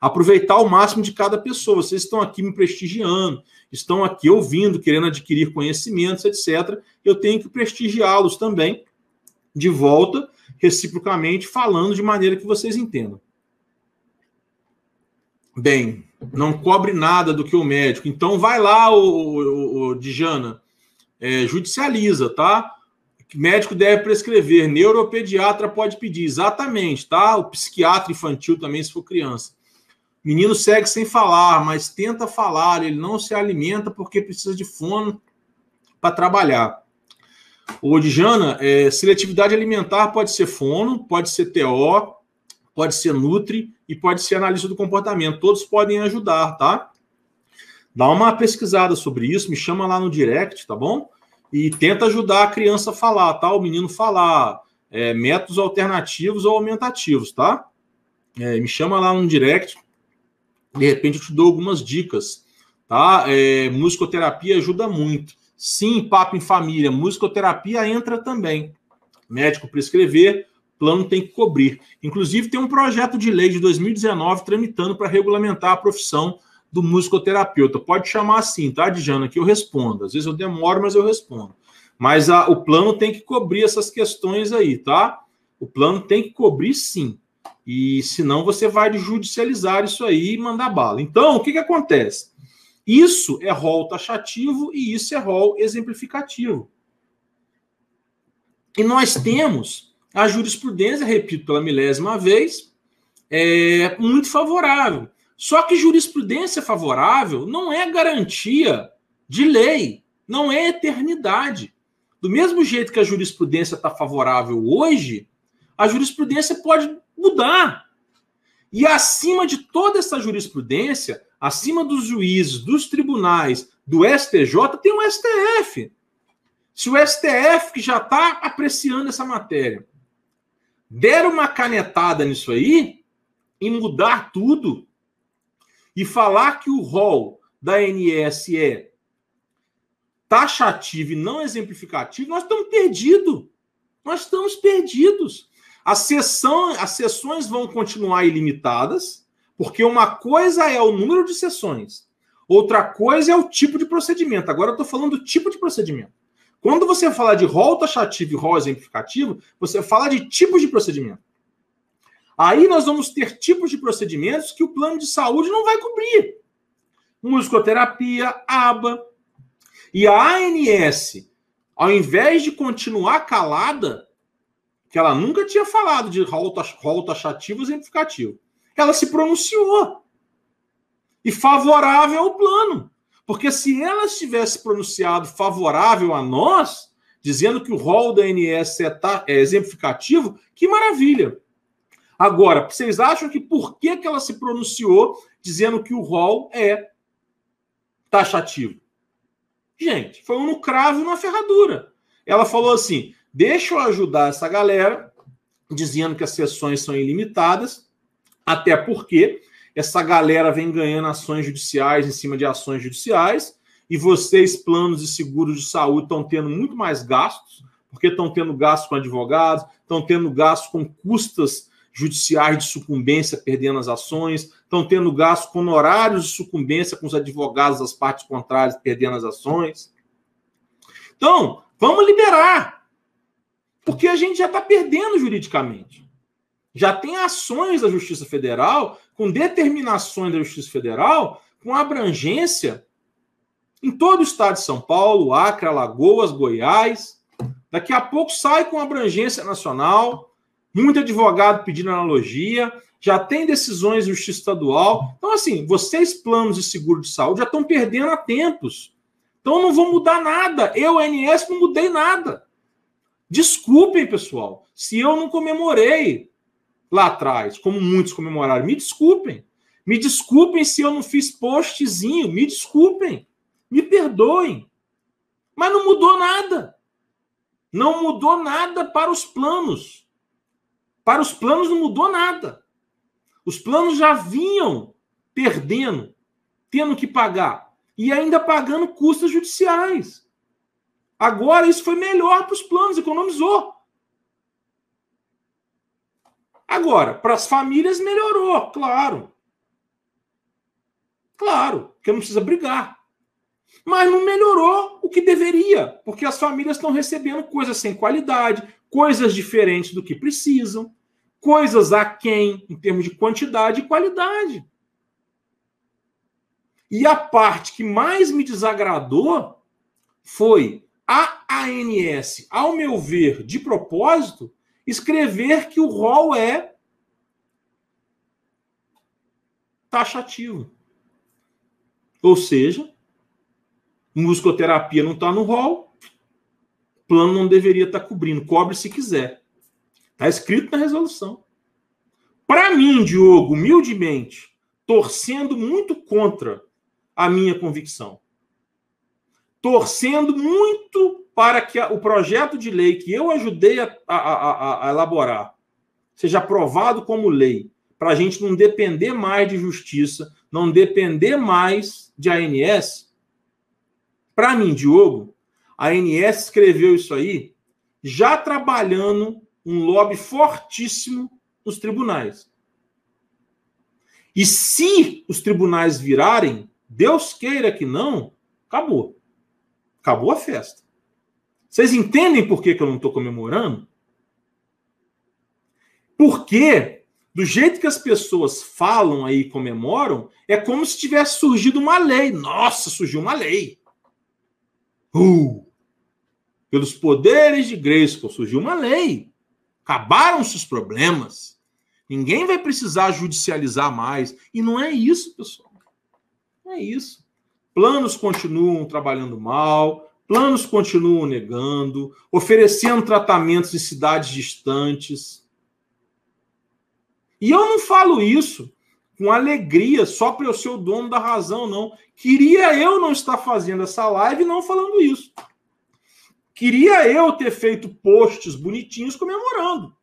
Speaker 2: aproveitar o máximo de cada pessoa. Vocês estão aqui me prestigiando, estão aqui ouvindo, querendo adquirir conhecimentos, etc. Eu tenho que prestigiá-los também, de volta, reciprocamente, falando de maneira que vocês entendam. Bem, não cobre nada do que o médico. Então vai lá, o, o, o Dijana, é, judicializa, tá? Médico deve prescrever, neuropediatra pode pedir, exatamente, tá? O psiquiatra infantil também, se for criança. Menino segue sem falar, mas tenta falar, ele não se alimenta porque precisa de fono para trabalhar. O Dijana, é, seletividade alimentar pode ser fono, pode ser TO, pode ser Nutri e pode ser analista do comportamento. Todos podem ajudar, tá? Dá uma pesquisada sobre isso, me chama lá no direct, tá bom? E tenta ajudar a criança a falar, tá? O menino falar. É, métodos alternativos ou aumentativos, tá? É, me chama lá no direct. De repente eu te dou algumas dicas, tá? É, musicoterapia ajuda muito. Sim, papo em família, musicoterapia entra também. Médico prescrever, plano tem que cobrir. Inclusive, tem um projeto de lei de 2019 tramitando para regulamentar a profissão do musicoterapeuta. Pode chamar assim, tá, Dijana, que eu respondo. Às vezes eu demoro, mas eu respondo. Mas a, o plano tem que cobrir essas questões aí, tá? O plano tem que cobrir sim. E senão você vai judicializar isso aí e mandar bala. Então, o que, que acontece? Isso é rol taxativo e isso é rol exemplificativo. E nós temos a jurisprudência, repito pela milésima vez, é muito favorável. Só que jurisprudência favorável não é garantia de lei, não é eternidade. Do mesmo jeito que a jurisprudência está favorável hoje, a jurisprudência pode mudar. E acima de toda essa jurisprudência, acima dos juízes, dos tribunais, do STJ, tem o STF. Se o STF, que já está apreciando essa matéria, der uma canetada nisso aí e mudar tudo e falar que o rol da ANS é taxativo e não exemplificativo, nós estamos perdidos. Nós estamos perdidos. As, sessão, as sessões vão continuar ilimitadas, porque uma coisa é o número de sessões, outra coisa é o tipo de procedimento. Agora eu estou falando do tipo de procedimento. Quando você fala de rol taxativo e rol exemplificativo, você fala de tipos de procedimento. Aí nós vamos ter tipos de procedimentos que o plano de saúde não vai cobrir. Musicoterapia, ABA. E a ANS, ao invés de continuar calada, que ela nunca tinha falado de rol taxativo e exemplificativo, ela se pronunciou. E favorável ao plano. Porque se ela tivesse pronunciado favorável a nós, dizendo que o rol da ANS é, é exemplificativo, que maravilha. Agora, vocês acham que por que, que ela se pronunciou dizendo que o rol é taxativo? Gente, foi um no cravo e uma ferradura. Ela falou assim: deixa eu ajudar essa galera, dizendo que as sessões são ilimitadas, até porque essa galera vem ganhando ações judiciais em cima de ações judiciais, e vocês, planos de seguros de saúde, estão tendo muito mais gastos, porque estão tendo gastos com advogados, estão tendo gastos com custas judiciais de sucumbência, perdendo as ações, estão tendo gastos com honorários de sucumbência com os advogados das partes contrárias, perdendo as ações. Então, vamos liberar, porque a gente já está perdendo juridicamente. Já tem ações da Justiça Federal com determinações da Justiça Federal, com abrangência em todo o estado de São Paulo, Acre, Alagoas, Goiás. Daqui a pouco sai com abrangência nacional, muito advogado pedindo analogia, já tem decisões de justiça estadual. Então, assim, vocês, planos de seguro de saúde, já estão perdendo a tempos. Então, não vou mudar nada. Eu, ANS, não mudei nada. Desculpem, pessoal, se eu não comemorei lá atrás, como muitos comemoraram. Me desculpem. Me desculpem se eu não fiz postzinho. Me desculpem. Me perdoem. Mas não mudou nada. Não mudou nada para os planos. Para os planos não mudou nada. Os planos já vinham perdendo, tendo que pagar e ainda pagando custas judiciais. Agora isso foi melhor para os planos, economizou. Agora, para as famílias melhorou, claro. Claro, porque não precisa brigar. Mas não melhorou o que deveria, porque as famílias estão recebendo coisas sem qualidade, coisas diferentes do que precisam, coisas aquém em termos de quantidade e qualidade. E a parte que mais me desagradou foi a ANS, ao meu ver, de propósito, escrever que o rol é taxativo. Ou seja, musicoterapia não está no rol, plano não deveria estar tá cobrindo, cobre se quiser. Está escrito na resolução. Para mim, Diogo, humildemente, torcendo muito contra a minha convicção, torcendo muito para que o projeto de lei que eu ajudei a, a, a, a elaborar seja aprovado como lei, para a gente não depender mais de justiça, não depender mais de ANS. Para mim, Diogo, a ANS escreveu isso aí já trabalhando um lobby fortíssimo nos tribunais. E se os tribunais virarem, Deus queira que não, acabou. Acabou a festa. Vocês entendem por que, que eu não estou comemorando? Porque, do jeito que as pessoas falam aí e comemoram, é como se tivesse surgido uma lei. Nossa, surgiu uma lei. Uh, pelos poderes de Grayskull surgiu uma lei. Acabaram-se os problemas. Ninguém vai precisar judicializar mais. E não é isso, pessoal. Não é isso. Planos continuam trabalhando mal, planos continuam negando, oferecendo tratamentos em cidades distantes. E eu não falo isso com alegria só para eu ser o dono da razão, não. Queria eu não estar fazendo essa live não falando isso. Queria eu ter feito posts bonitinhos comemorando.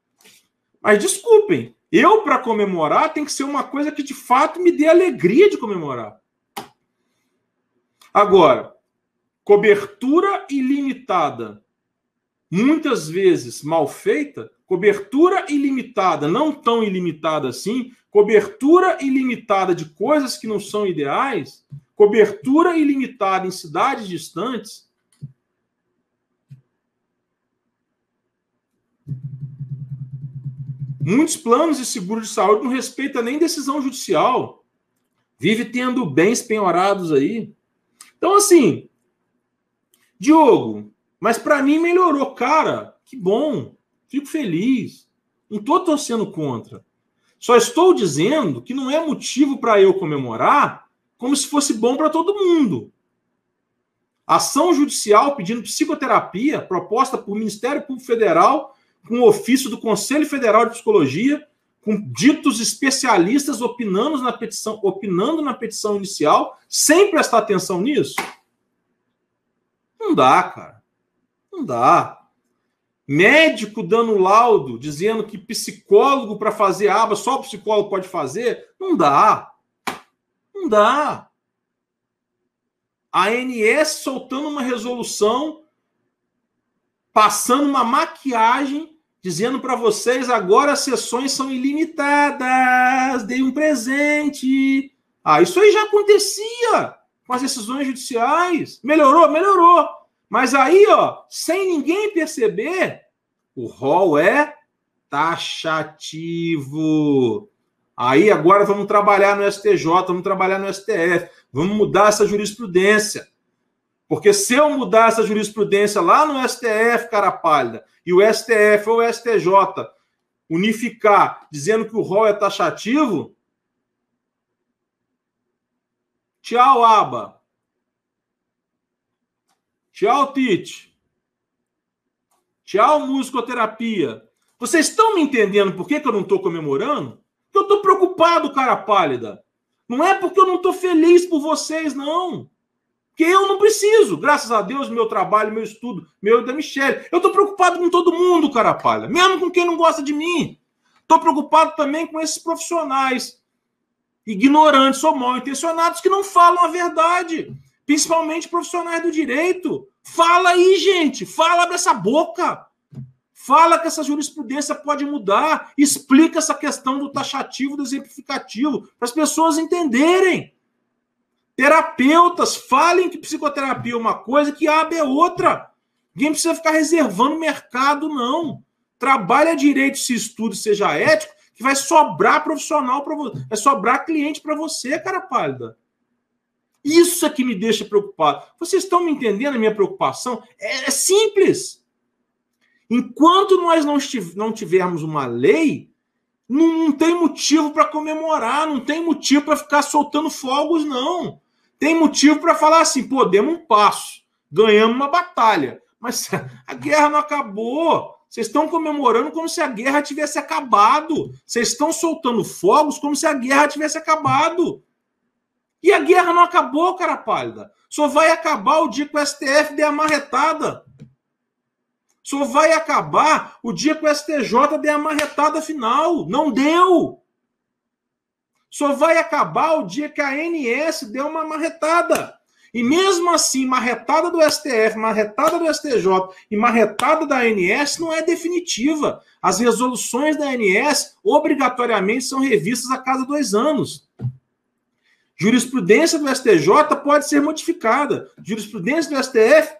Speaker 2: Mas desculpem, eu para comemorar tem que ser uma coisa que de fato me dê alegria de comemorar. Agora, cobertura ilimitada, muitas vezes mal feita, cobertura ilimitada, não tão ilimitada assim, cobertura ilimitada de coisas que não são ideais, cobertura ilimitada em cidades distantes, Muitos planos de seguro de saúde não respeitam nem decisão judicial. Vive tendo bens penhorados aí. Então, assim, Diogo, mas para mim melhorou. Cara, que bom. Fico feliz. Não estou torcendo contra. Só estou dizendo que não é motivo para eu comemorar como se fosse bom para todo mundo. Ação judicial pedindo psicoterapia proposta por Ministério Público Federal com ofício do Conselho Federal de Psicologia, com ditos especialistas opinando na petição, opinando na petição inicial, sem prestar atenção nisso? Não dá, cara. Não dá. Médico dando laudo, dizendo que psicólogo para fazer aba só o psicólogo pode fazer? Não dá. Não dá. A ANS soltando uma resolução, passando uma maquiagem dizendo para vocês agora as sessões são ilimitadas, dei um presente. Ah, isso aí já acontecia com as decisões judiciais. Melhorou? Melhorou. Mas aí, ó, sem ninguém perceber, o rol é taxativo. Aí agora vamos trabalhar no STJ, vamos trabalhar no STF, vamos mudar essa jurisprudência. Porque se eu mudar essa jurisprudência lá no STF, cara pálida, e o STF ou o STJ unificar dizendo que o rol é taxativo, tchau, aba. Tchau, Tite. Tchau, musicoterapia. Vocês estão me entendendo por que, que eu não estou comemorando? Porque eu estou preocupado, cara pálida. Não é porque eu não estou feliz por vocês, não. Que eu não preciso, graças a Deus, meu trabalho, meu estudo, meu e da Michelle. Eu estou preocupado com todo mundo, cara palha, mesmo com quem não gosta de mim. Estou preocupado também com esses profissionais ignorantes ou mal intencionados que não falam a verdade, principalmente profissionais do direito. Fala aí, gente, fala abre essa boca. Fala que essa jurisprudência pode mudar, explica essa questão do taxativo, do exemplificativo, para as pessoas entenderem. Terapeutas, falem que psicoterapia é uma coisa, que a AB é outra. Ninguém precisa ficar reservando mercado, não. Trabalha direito, se estuda, seja ético, que vai sobrar profissional para você, vai sobrar cliente para você, cara pálida. Isso é que me deixa preocupado. Vocês estão me entendendo a minha preocupação? É, é simples. Enquanto nós não tivermos uma lei, não, não tem motivo para comemorar, não tem motivo para ficar soltando fogos, não. Tem motivo para falar assim, pô, demos um passo, ganhamos uma batalha. Mas <laughs> a guerra não acabou. Vocês estão comemorando como se a guerra tivesse acabado. Vocês estão soltando fogos como se a guerra tivesse acabado. E a guerra não acabou, cara pálida. Só vai acabar o dia que o STF der a marretada. Só vai acabar o dia que o STJ der a marretada final. Não deu. Só vai acabar o dia que a ANS der uma marretada. E mesmo assim, marretada do STF, marretada do STJ e marretada da ANS não é definitiva. As resoluções da ANS obrigatoriamente são revistas a cada dois anos. Jurisprudência do STJ pode ser modificada. Jurisprudência do STF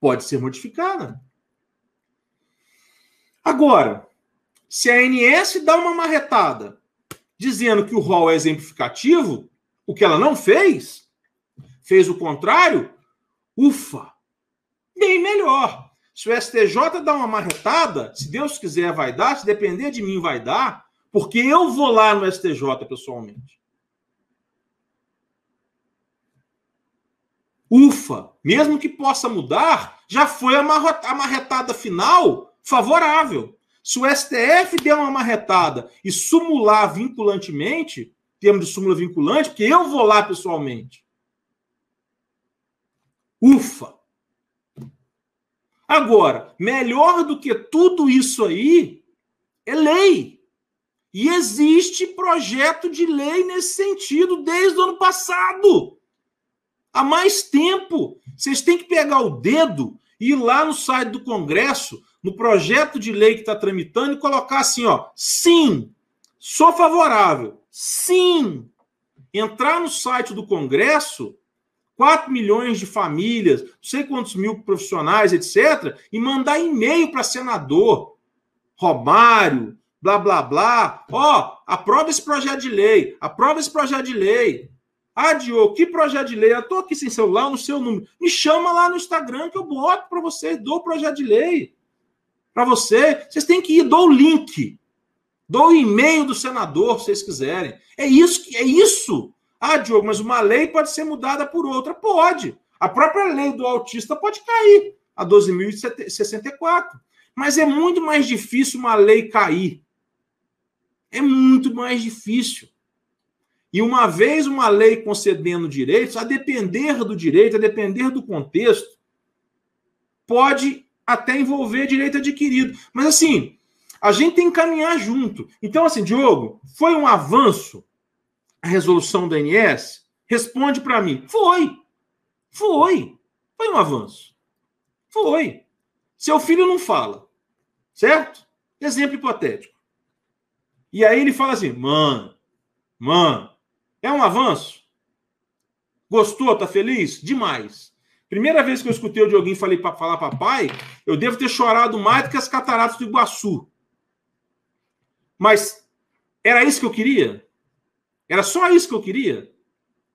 Speaker 2: pode ser modificada. Agora, se a ANS dá uma marretada dizendo que o rol é exemplificativo, o que ela não fez, fez o contrário, ufa, bem melhor. Se o STJ dá uma marretada, se Deus quiser vai dar, se depender de mim vai dar, porque eu vou lá no STJ pessoalmente. Ufa, mesmo que possa mudar, já foi a marretada final favorável. Se o STF der uma marretada e sumular vinculantemente, termos de súmula vinculante, porque eu vou lá pessoalmente, Ufa! Agora, melhor do que tudo isso aí é lei. E existe projeto de lei nesse sentido desde o ano passado. Há mais tempo. Vocês têm que pegar o dedo e ir lá no site do Congresso, no projeto de lei que está tramitando, e colocar assim: ó, sim, sou favorável. Sim. Entrar no site do Congresso 4 milhões de famílias, não sei quantos mil profissionais, etc., e mandar e-mail para senador, Romário, blá, blá, blá. Ó, aprova esse projeto de lei, aprova esse projeto de lei. Ah, Diogo, que projeto de lei? Eu estou aqui sem celular, no seu número. Me chama lá no Instagram que eu boto para vocês, dou o projeto de lei. Para você, vocês têm que ir, dou o link. Dou o e-mail do senador, se vocês quiserem. É isso, é isso ah, Diogo, mas uma lei pode ser mudada por outra. Pode. A própria lei do autista pode cair a 12.064. Mas é muito mais difícil uma lei cair. É muito mais difícil. E uma vez uma lei concedendo direitos, a depender do direito, a depender do contexto, pode até envolver direito adquirido. Mas assim, a gente tem que caminhar junto. Então, assim, Diogo, foi um avanço a resolução do INS? Responde para mim. Foi. Foi. Foi um avanço. Foi. Seu filho não fala. Certo? Exemplo hipotético. E aí ele fala assim: mano, mano, é um avanço? Gostou? Tá feliz? Demais. Primeira vez que eu escutei o Dioguinho falei para falar papai, eu devo ter chorado mais do que as cataratas do Iguaçu. Mas era isso que eu queria? Era só isso que eu queria?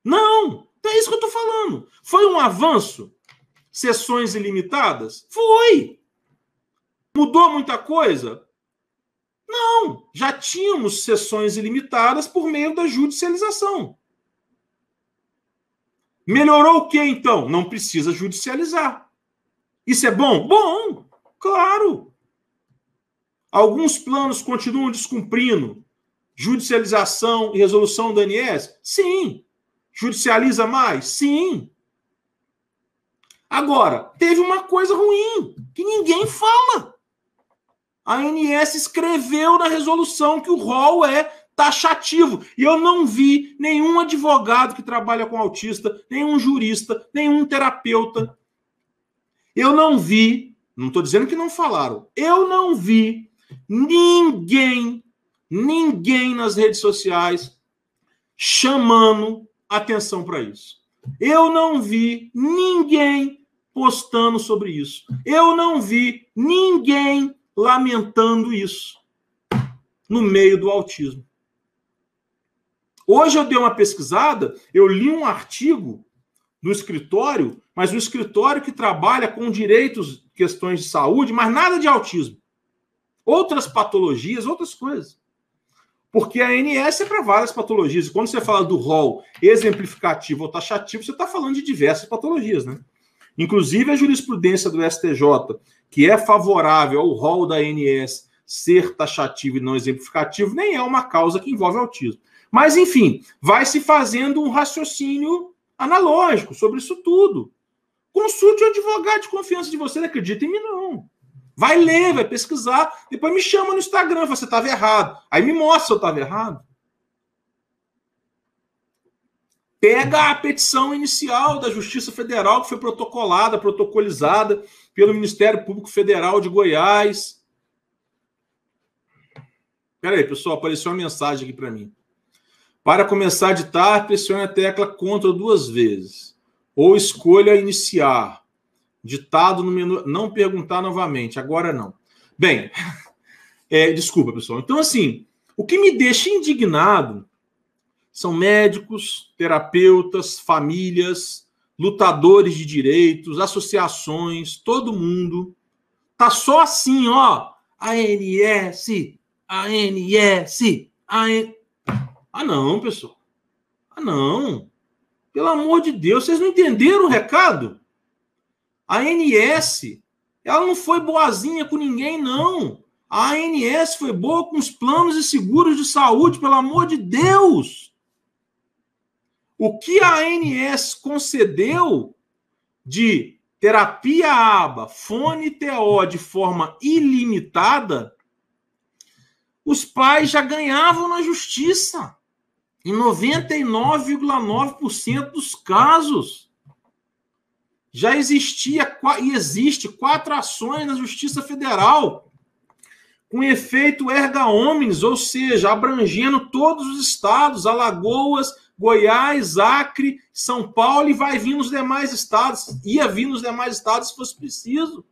Speaker 2: Não, é isso que eu estou falando. Foi um avanço? Sessões ilimitadas? Foi. Mudou muita coisa? Não, já tínhamos sessões ilimitadas por meio da judicialização. Melhorou o que então? Não precisa judicializar. Isso é bom? Bom, claro. Alguns planos continuam descumprindo Judicialização e resolução do ANS? Sim. Judicializa mais? Sim. Agora, teve uma coisa ruim que ninguém fala. A ANS escreveu na resolução que o rol é taxativo. E eu não vi nenhum advogado que trabalha com autista, nenhum jurista, nenhum terapeuta. Eu não vi, não estou dizendo que não falaram, eu não vi ninguém ninguém nas redes sociais chamando atenção para isso. Eu não vi ninguém postando sobre isso. Eu não vi ninguém lamentando isso no meio do autismo. Hoje eu dei uma pesquisada, eu li um artigo do escritório, mas um escritório que trabalha com direitos, questões de saúde, mas nada de autismo. Outras patologias, outras coisas. Porque a ANS é para várias patologias. E quando você fala do rol exemplificativo ou taxativo, você está falando de diversas patologias, né? Inclusive a jurisprudência do STJ, que é favorável ao rol da ANS ser taxativo e não exemplificativo, nem é uma causa que envolve autismo. Mas, enfim, vai se fazendo um raciocínio analógico sobre isso tudo. Consulte o advogado de confiança de você, não acredita em mim, não. Vai ler, vai pesquisar, depois me chama no Instagram, você estava errado. Aí me mostra se eu estava errado. Pega a petição inicial da Justiça Federal, que foi protocolada, protocolizada pelo Ministério Público Federal de Goiás. Espera aí, pessoal, apareceu uma mensagem aqui para mim. Para começar a ditar, pressione a tecla CTRL duas vezes. Ou escolha iniciar. Ditado no menu. Não perguntar novamente, agora não. Bem, <laughs> é, desculpa, pessoal. Então, assim, o que me deixa indignado são médicos, terapeutas, famílias, lutadores de direitos, associações, todo mundo. Tá só assim, ó. ANS, ANS, ANS. Ah, não, pessoal. Ah, não. Pelo amor de Deus, vocês não entenderam o recado? A ANS, ela não foi boazinha com ninguém, não. A ANS foi boa com os planos e seguros de saúde, pelo amor de Deus. O que a ANS concedeu de terapia ABA, fone TO de forma ilimitada, os pais já ganhavam na justiça. Em 99,9% dos casos, já existia e existe quatro ações na Justiça Federal com efeito erga omnes, ou seja, abrangendo todos os estados, Alagoas, Goiás, Acre, São Paulo e vai vir nos demais estados, ia vir nos demais estados se fosse preciso.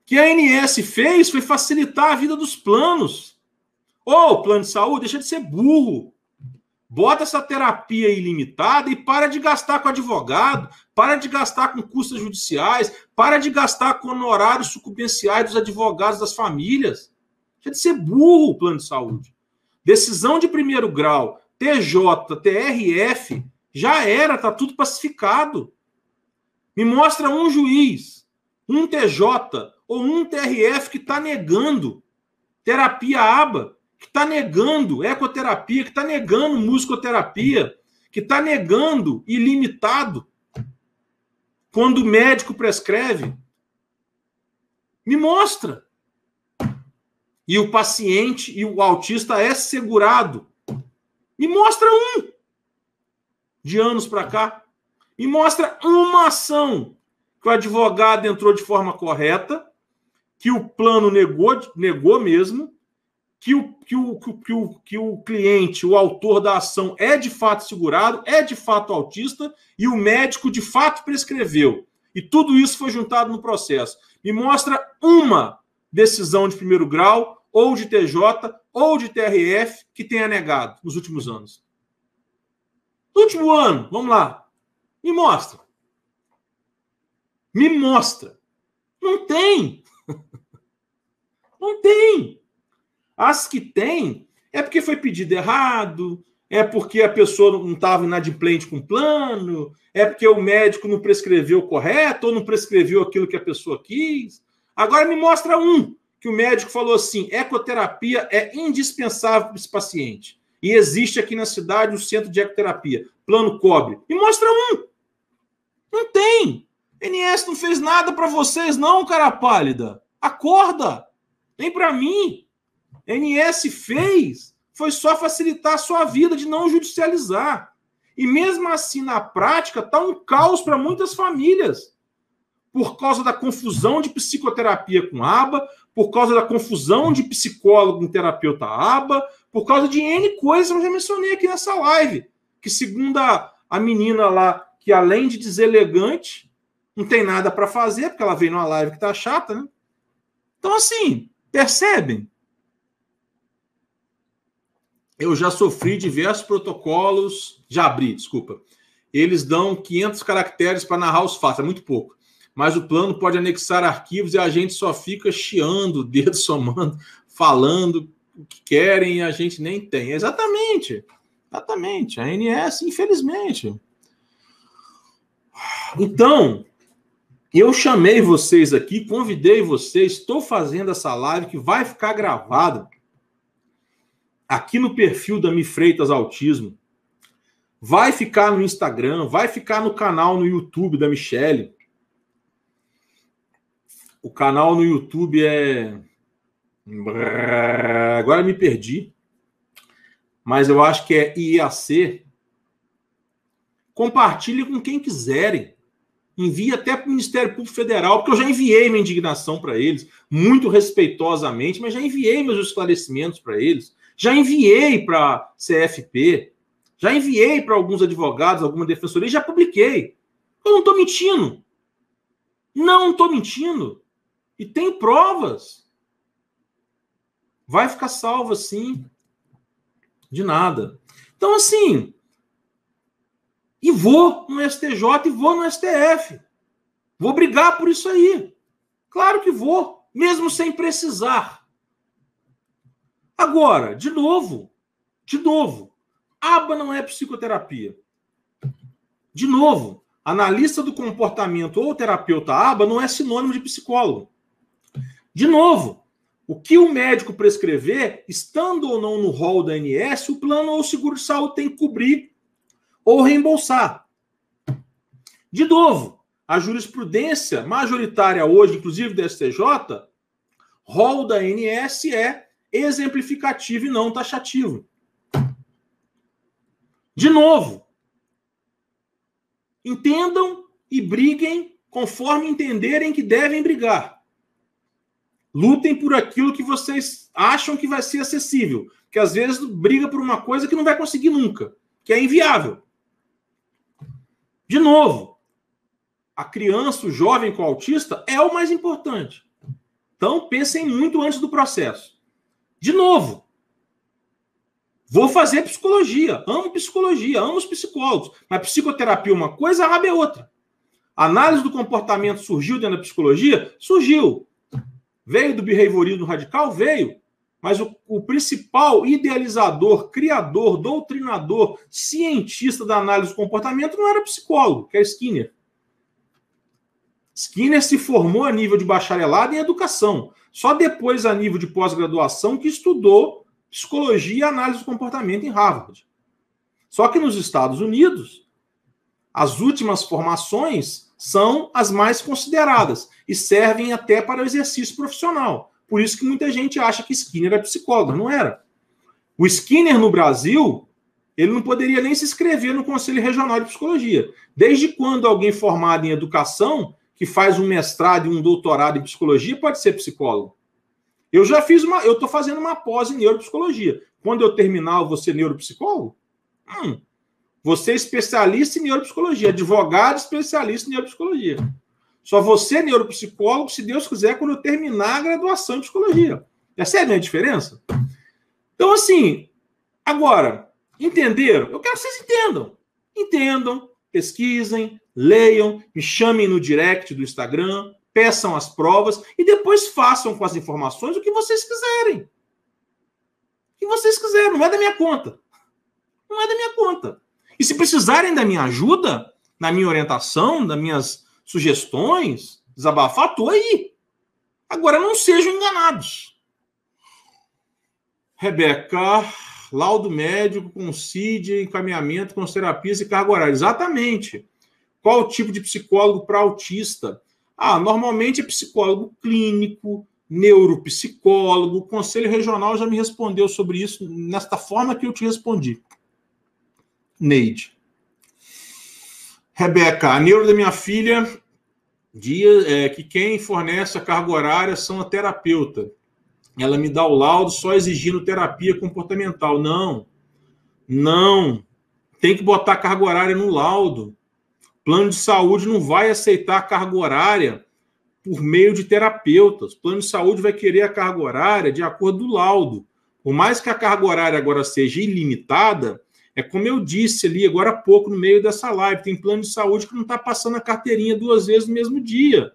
Speaker 2: O que a ANS fez foi facilitar a vida dos planos. Ô, plano de saúde, deixa de ser burro. Bota essa terapia ilimitada e para de gastar com advogado, para de gastar com custas judiciais, para de gastar com honorários sucumbenciais dos advogados das famílias. Deixa de ser burro o plano de saúde. Decisão de primeiro grau, TJ, TRF, já era, tá tudo pacificado. Me mostra um juiz, um TJ ou um TRF que está negando terapia ABA que está negando ecoterapia, que está negando musicoterapia, que está negando ilimitado quando o médico prescreve. Me mostra. E o paciente e o autista é segurado. Me mostra um de anos para cá. Me mostra uma ação que o advogado entrou de forma correta, que o plano negou, negou mesmo, que o, que, o, que, o, que o cliente, o autor da ação, é de fato segurado, é de fato autista e o médico de fato prescreveu. E tudo isso foi juntado no processo. Me mostra uma decisão de primeiro grau, ou de TJ, ou de TRF, que tenha negado nos últimos anos. No último ano, vamos lá. Me mostra. Me mostra. Não tem. <laughs> Não tem. As que tem é porque foi pedido errado, é porque a pessoa não estava inadimplente com o plano, é porque o médico não prescreveu correto ou não prescreveu aquilo que a pessoa quis. Agora me mostra um que o médico falou assim: ecoterapia é indispensável para esse paciente. E existe aqui na cidade um centro de ecoterapia. Plano cobre. Me mostra um. Não tem. NS não fez nada para vocês, não, cara pálida. Acorda. Nem para mim. NS fez foi só facilitar a sua vida de não judicializar. E mesmo assim, na prática, está um caos para muitas famílias. Por causa da confusão de psicoterapia com aba, por causa da confusão de psicólogo com terapeuta aba, por causa de N coisas que eu já mencionei aqui nessa live. Que, segundo a, a menina lá, que além de deselegante, não tem nada para fazer, porque ela veio numa live que tá chata, né? Então, assim, percebem? Eu já sofri diversos protocolos. Já abri, desculpa. Eles dão 500 caracteres para narrar os fatos, é muito pouco. Mas o plano pode anexar arquivos e a gente só fica chiando o dedo, <laughs> somando, falando o que querem e a gente nem tem. Exatamente. Exatamente. A ANS, infelizmente. Então, eu chamei vocês aqui, convidei vocês, estou fazendo essa live que vai ficar gravada aqui no perfil da Mi Freitas Autismo. Vai ficar no Instagram, vai ficar no canal no YouTube da Michelle. O canal no YouTube é. Agora me perdi. Mas eu acho que é IAC. Compartilhe com quem quiserem. Envie até para o Ministério Público Federal, porque eu já enviei minha indignação para eles, muito respeitosamente, mas já enviei meus esclarecimentos para eles. Já enviei para CFP. Já enviei para alguns advogados, alguma defensoria, já publiquei. Eu não estou mentindo. Não estou mentindo. E tenho provas. Vai ficar salvo assim. De nada. Então, assim. E vou no STJ e vou no STF. Vou brigar por isso aí. Claro que vou, mesmo sem precisar. Agora, de novo, de novo, aba não é psicoterapia. De novo, analista do comportamento ou terapeuta aba não é sinônimo de psicólogo. De novo, o que o médico prescrever, estando ou não no rol da ANS, o plano ou o seguro de saúde tem que cobrir ou reembolsar. De novo, a jurisprudência majoritária hoje, inclusive do STJ, rol da ANS é exemplificativo e não taxativo. De novo, entendam e briguem conforme entenderem que devem brigar. Lutem por aquilo que vocês acham que vai ser acessível. Que às vezes briga por uma coisa que não vai conseguir nunca, que é inviável. De novo, a criança, o jovem com autista é o mais importante. Então pensem muito antes do processo. De novo, vou fazer psicologia, amo psicologia, amo os psicólogos, mas psicoterapia é uma coisa, a é outra. A análise do comportamento surgiu dentro da psicologia? Surgiu. Veio do behaviorismo radical? Veio. Mas o, o, principal idealizador, criador, doutrinador, cientista da análise do comportamento não era psicólogo, que é Skinner. Skinner se formou a nível de bacharelado em educação. Só depois, a nível de pós-graduação, que estudou psicologia e análise do comportamento em Harvard. Só que nos Estados Unidos, as últimas formações são as mais consideradas e servem até para o exercício profissional. Por isso que muita gente acha que Skinner é psicólogo, não era. O Skinner no Brasil, ele não poderia nem se inscrever no Conselho Regional de Psicologia. Desde quando alguém formado em educação, que faz um mestrado e um doutorado em psicologia, pode ser psicólogo? Eu já fiz uma, eu estou fazendo uma pós em neuropsicologia. Quando eu terminar, ser neuropsicólogo? Hum, você é especialista em neuropsicologia, advogado especialista em neuropsicologia. Só você é neuropsicólogo, se Deus quiser, quando eu terminar a graduação em psicologia. Percebe a diferença? Então, assim, agora, entenderam? Eu quero que vocês entendam. Entendam, pesquisem, leiam, me chamem no direct do Instagram, peçam as provas e depois façam com as informações o que vocês quiserem. O que vocês quiserem, não é da minha conta. Não é da minha conta. E se precisarem da minha ajuda, da minha orientação, das minhas sugestões, desabafar, estou aí. Agora não sejam enganados. Rebeca, laudo médico com CID, encaminhamento com terapias e carga horária. Exatamente. Qual o tipo de psicólogo para autista? Ah, normalmente é psicólogo clínico, neuropsicólogo. O Conselho Regional já me respondeu sobre isso nesta forma que eu te respondi. Neide. Rebeca, a neuro da minha filha diz é, que quem fornece a carga horária são a terapeuta. Ela me dá o laudo só exigindo terapia comportamental. Não, não. Tem que botar carga horária no laudo. Plano de saúde não vai aceitar carga horária por meio de terapeutas. Plano de saúde vai querer a carga horária de acordo do laudo. Por mais que a carga horária agora seja ilimitada, é como eu disse ali agora há pouco no meio dessa live, tem plano de saúde que não está passando a carteirinha duas vezes no mesmo dia.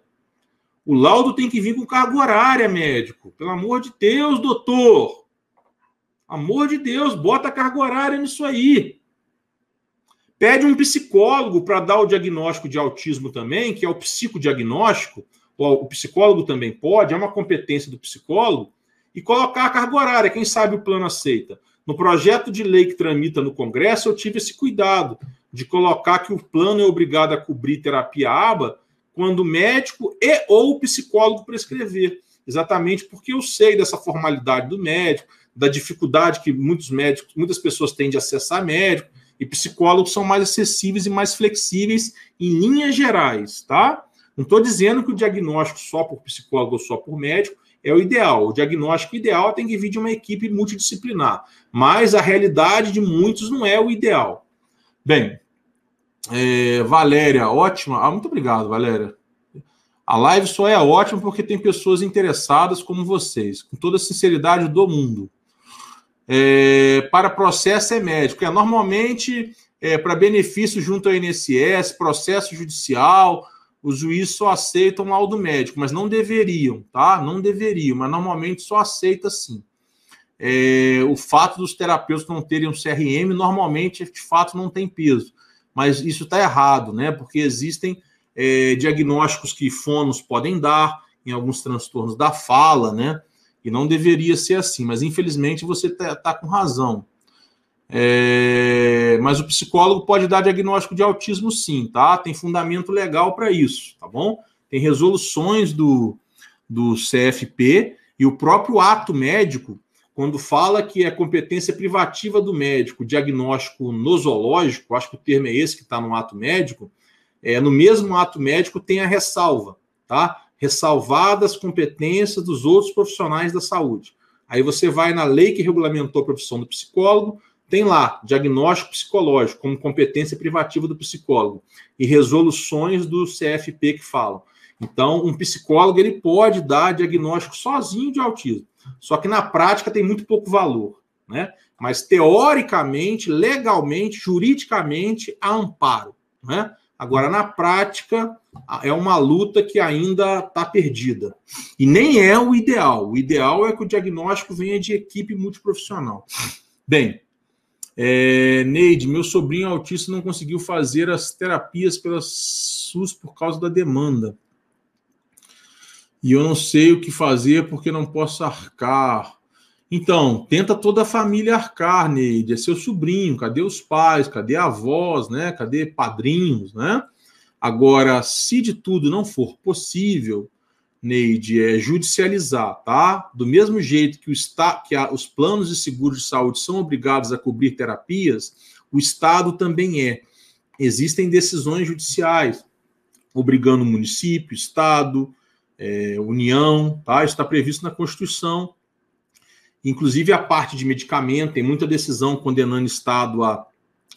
Speaker 2: O laudo tem que vir com carga horária, médico. Pelo amor de Deus, doutor. Amor de Deus, bota carga horária nisso aí. Pede um psicólogo para dar o diagnóstico de autismo também, que é o psicodiagnóstico. O psicólogo também pode, é uma competência do psicólogo, e colocar a carga horária. Quem sabe o plano aceita. No projeto de lei que tramita no Congresso, eu tive esse cuidado de colocar que o plano é obrigado a cobrir terapia ABA quando o médico e ou o psicólogo prescrever. Exatamente porque eu sei dessa formalidade do médico, da dificuldade que muitos médicos, muitas pessoas têm de acessar médico, e psicólogos são mais acessíveis e mais flexíveis em linhas gerais, tá? Não estou dizendo que o diagnóstico só por psicólogo ou só por médico é o ideal. O diagnóstico ideal tem que vir de uma equipe multidisciplinar, mas a realidade de muitos não é o ideal. Bem, é, Valéria, ótima. Ah, muito obrigado, Valéria. A live só é ótima porque tem pessoas interessadas como vocês, com toda a sinceridade do mundo. É, para processo é médico. É, normalmente, é, para benefício junto ao INSS, processo judicial, os juízes só aceitam laudo médico, mas não deveriam, tá? Não deveriam, mas normalmente só aceita sim. É, o fato dos terapeutas não terem um CRM, normalmente, de fato, não tem peso. Mas isso está errado, né? Porque existem é, diagnósticos que fonos podem dar em alguns transtornos da fala, né? E não deveria ser assim, mas infelizmente você está tá com razão. É, mas o psicólogo pode dar diagnóstico de autismo sim, tá? Tem fundamento legal para isso, tá bom? Tem resoluções do, do CFP e o próprio ato médico, quando fala que é competência privativa do médico, diagnóstico nosológico, acho que o termo é esse que está no ato médico, é, no mesmo ato médico tem a ressalva, tá? Ressalvadas competências dos outros profissionais da saúde. Aí você vai na lei que regulamentou a profissão do psicólogo, tem lá diagnóstico psicológico como competência privativa do psicólogo e resoluções do CFP que falam. Então, um psicólogo ele pode dar diagnóstico sozinho de autismo, só que na prática tem muito pouco valor, né? Mas teoricamente, legalmente, juridicamente, há amparo, né? Agora, na prática, é uma luta que ainda está perdida. E nem é o ideal. O ideal é que o diagnóstico venha de equipe multiprofissional. Bem, é, Neide, meu sobrinho autista não conseguiu fazer as terapias pela SUS por causa da demanda. E eu não sei o que fazer porque não posso arcar. Então, tenta toda a família arcar, Neide. É seu sobrinho. Cadê os pais? Cadê avós, né? Cadê padrinhos, né? Agora, se de tudo não for possível, Neide, é judicializar, tá? Do mesmo jeito que, o está, que a, os planos de seguro de saúde são obrigados a cobrir terapias, o Estado também é. Existem decisões judiciais obrigando o município, Estado, é, União, tá? Isso está previsto na Constituição. Inclusive a parte de medicamento, tem muita decisão condenando o Estado a,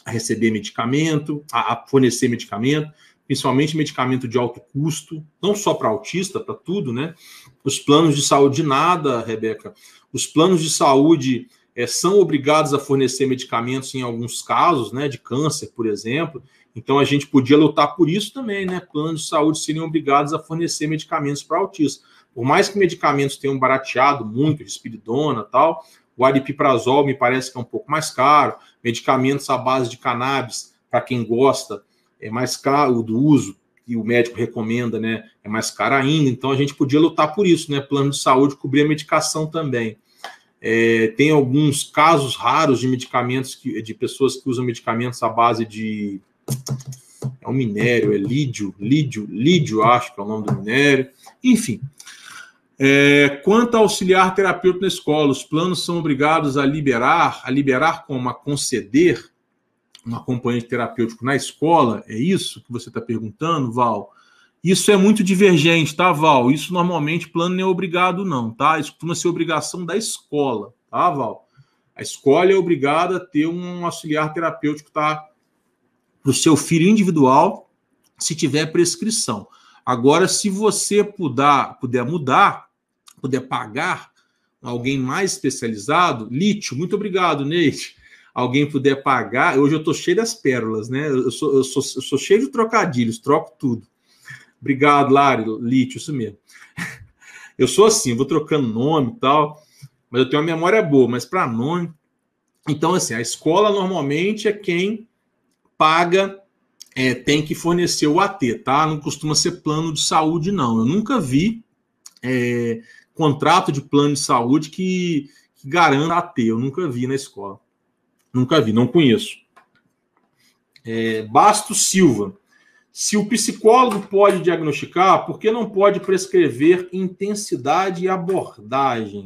Speaker 2: receber medicamento, a, a fornecer medicamento principalmente medicamento de alto custo, não só para autista, para tudo, né? Os planos de saúde, nada, Rebeca. Os planos de saúde é, são obrigados a fornecer medicamentos em alguns casos, né? De câncer, por exemplo. Então a gente podia lutar por isso também, né? Planos de saúde seriam obrigados a fornecer medicamentos para autistas. Por mais que medicamentos tenham barateado muito, espiridona tal, o aripiprazol me parece que é um pouco mais caro. Medicamentos à base de cannabis, para quem gosta, é mais caro do uso que o médico recomenda, né? É mais caro ainda. Então a gente podia lutar por isso, né? Plano de saúde cobrir a medicação também. É, tem alguns casos raros de medicamentos que, de pessoas que usam medicamentos à base de é um minério, é lídio, lídio, lídio, acho que é o nome do minério. Enfim. É, quanto a auxiliar terapeuta na escola, os planos são obrigados a liberar, a liberar como a conceder um acompanhante terapêutico na escola? É isso que você está perguntando, Val? Isso é muito divergente, tá, Val? Isso normalmente plano não é obrigado, não, tá? Isso costuma ser obrigação da escola, tá, Val? A escola é obrigada a ter um auxiliar terapêutico, tá? Para o seu filho individual, se tiver prescrição. Agora, se você puder, puder mudar, puder pagar alguém mais especializado, lítio, muito obrigado, Neite. Alguém puder pagar, hoje eu estou cheio das pérolas, né? Eu sou, eu, sou, eu sou cheio de trocadilhos, troco tudo. Obrigado, Lari, lítio, isso mesmo. <laughs> Eu sou assim, vou trocando nome e tal, mas eu tenho uma memória boa, mas para nome. Então, assim, a escola normalmente é quem paga, é, tem que fornecer o AT, tá? Não costuma ser plano de saúde, não. Eu nunca vi é, contrato de plano de saúde que, que garanta AT. Eu nunca vi na escola. Nunca vi, não conheço. É, Basto Silva. Se o psicólogo pode diagnosticar, por que não pode prescrever intensidade e abordagem?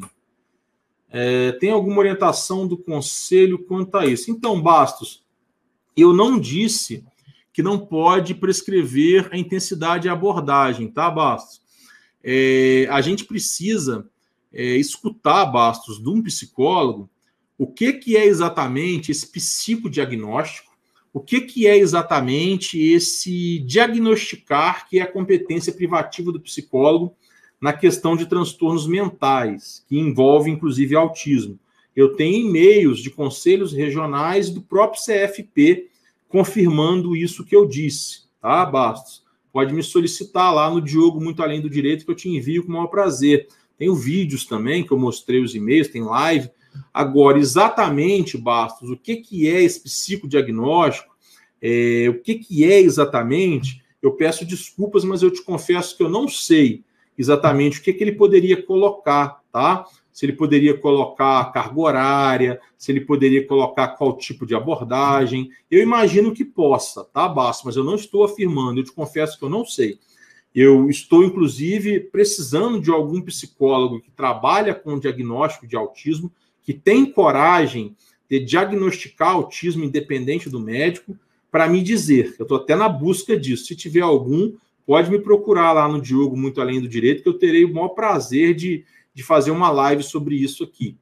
Speaker 2: É, tem alguma orientação do conselho quanto a isso? Então, Bastos, eu não disse que não pode prescrever a intensidade e abordagem, tá, Bastos? É, a gente precisa é, escutar, Bastos, de um psicólogo, o que, que é exatamente esse psicodiagnóstico, o que, que é exatamente esse diagnosticar, que é a competência privativa do psicólogo na questão de transtornos mentais, que envolve inclusive autismo. Eu tenho e-mails de conselhos regionais do próprio CFP confirmando isso que eu disse, tá, Bastos? Pode me solicitar lá no Diogo Muito Além do Direito, que eu te envio com o maior prazer. Tenho vídeos também, que eu mostrei os e-mails, tem live. Agora, exatamente, Bastos, o que, que é esse psicodiagnóstico? É, o que, que é exatamente? Eu peço desculpas, mas eu te confesso que eu não sei exatamente o que, que ele poderia colocar, tá? Se ele poderia colocar carga horária, se ele poderia colocar qual tipo de abordagem. Eu imagino que possa, tá, Basso? Mas eu não estou afirmando, eu te confesso que eu não sei. Eu estou, inclusive, precisando de algum psicólogo que trabalha com diagnóstico de autismo, que tem coragem de diagnosticar autismo independente do médico, para me dizer. Eu estou até na busca disso. Se tiver algum, pode me procurar lá no Diogo Muito Além do Direito, que eu terei o maior prazer de, de fazer uma live sobre isso aqui.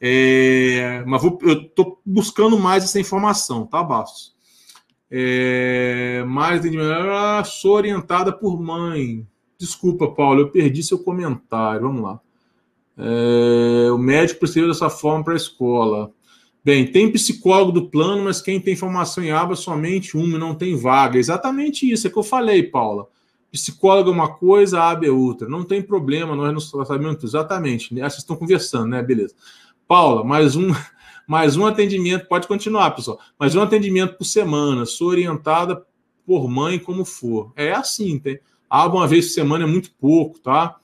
Speaker 2: É, mas vou, eu estou buscando mais essa informação, tá, Bastos? É, mais ah, sou orientada por mãe. Desculpa, Paulo, eu perdi seu comentário. Vamos lá. É, o médico prescreveu dessa forma para a escola. Bem, tem psicólogo do plano, mas quem tem formação em aba somente um e não tem vaga. Exatamente isso, é que eu falei, Paula. Psicólogo é uma coisa, a aba é outra. Não tem problema, nós nos tratamento exatamente. Né? Vocês estão conversando, né? Beleza. Paula, mais um, <laughs> mais um atendimento, pode continuar, pessoal. Mais um atendimento por semana, sou orientada por mãe como for. É assim, tem. Aba uma vez por semana é muito pouco, tá?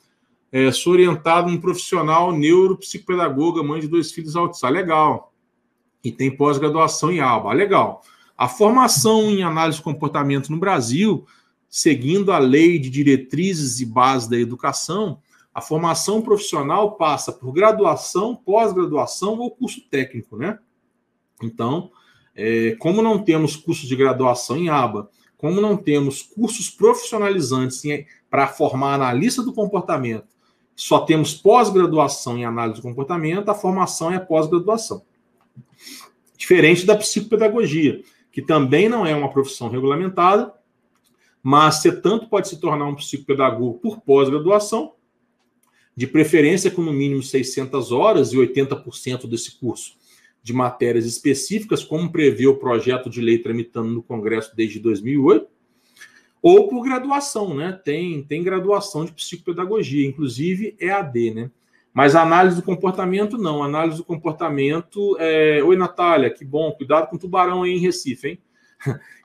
Speaker 2: É, sou orientado um profissional neuropsicopedagoga, mãe de dois filhos autistas. Ah, legal e tem pós-graduação em ABA. Legal. A formação em análise de comportamento no Brasil, seguindo a lei de diretrizes e bases da educação, a formação profissional passa por graduação, pós-graduação ou curso técnico, né? Então, é, como não temos cursos de graduação em aba, como não temos cursos profissionalizantes para formar analista do comportamento, só temos pós-graduação em análise do comportamento, a formação é pós-graduação. Diferente da psicopedagogia, que também não é uma profissão regulamentada, mas você tanto pode se tornar um psicopedagogo por pós-graduação, de preferência com no mínimo 600 horas e 80% desse curso de matérias específicas, como prevê o projeto de lei tramitando no Congresso desde 2008, ou por graduação, né? Tem, tem graduação de psicopedagogia, inclusive EAD, né? Mas análise do comportamento, não. Análise do comportamento. É... Oi, Natália, que bom. Cuidado com o tubarão aí em Recife, hein?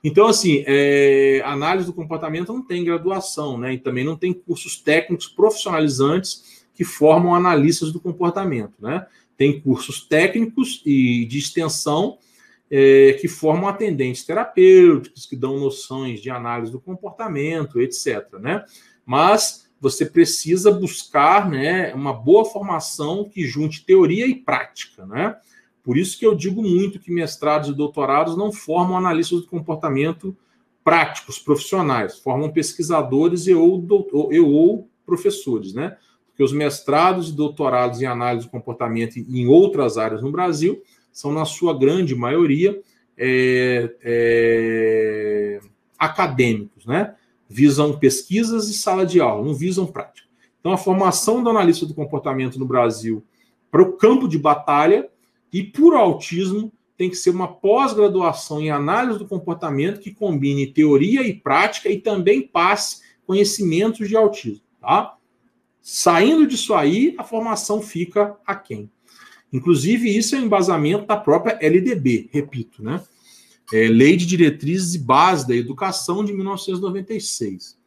Speaker 2: Então, assim, é... análise do comportamento não tem graduação, né? E também não tem cursos técnicos profissionalizantes que formam analistas do comportamento, né? Tem cursos técnicos e de extensão é... que formam atendentes terapêuticos, que dão noções de análise do comportamento, etc. Né? Mas você precisa buscar né, uma boa formação que junte teoria e prática. Né? Por isso que eu digo muito que mestrados e doutorados não formam analistas do comportamento práticos, profissionais, formam pesquisadores e ou, doutor, e ou professores, né? Porque os mestrados e doutorados em análise do comportamento em outras áreas no Brasil são, na sua grande maioria, é, é, acadêmicos, né? visam pesquisas e sala de aula, não visam prática. Então, a formação do analista do comportamento no Brasil para o campo de batalha, e por autismo tem que ser uma pós-graduação em análise do comportamento que combine teoria e prática e também passe conhecimentos de autismo, tá? Saindo disso aí, a formação fica aquém. Inclusive, isso é um embasamento da própria LDB, repito, né? É, Lei de Diretrizes e Bases da Educação de 1996.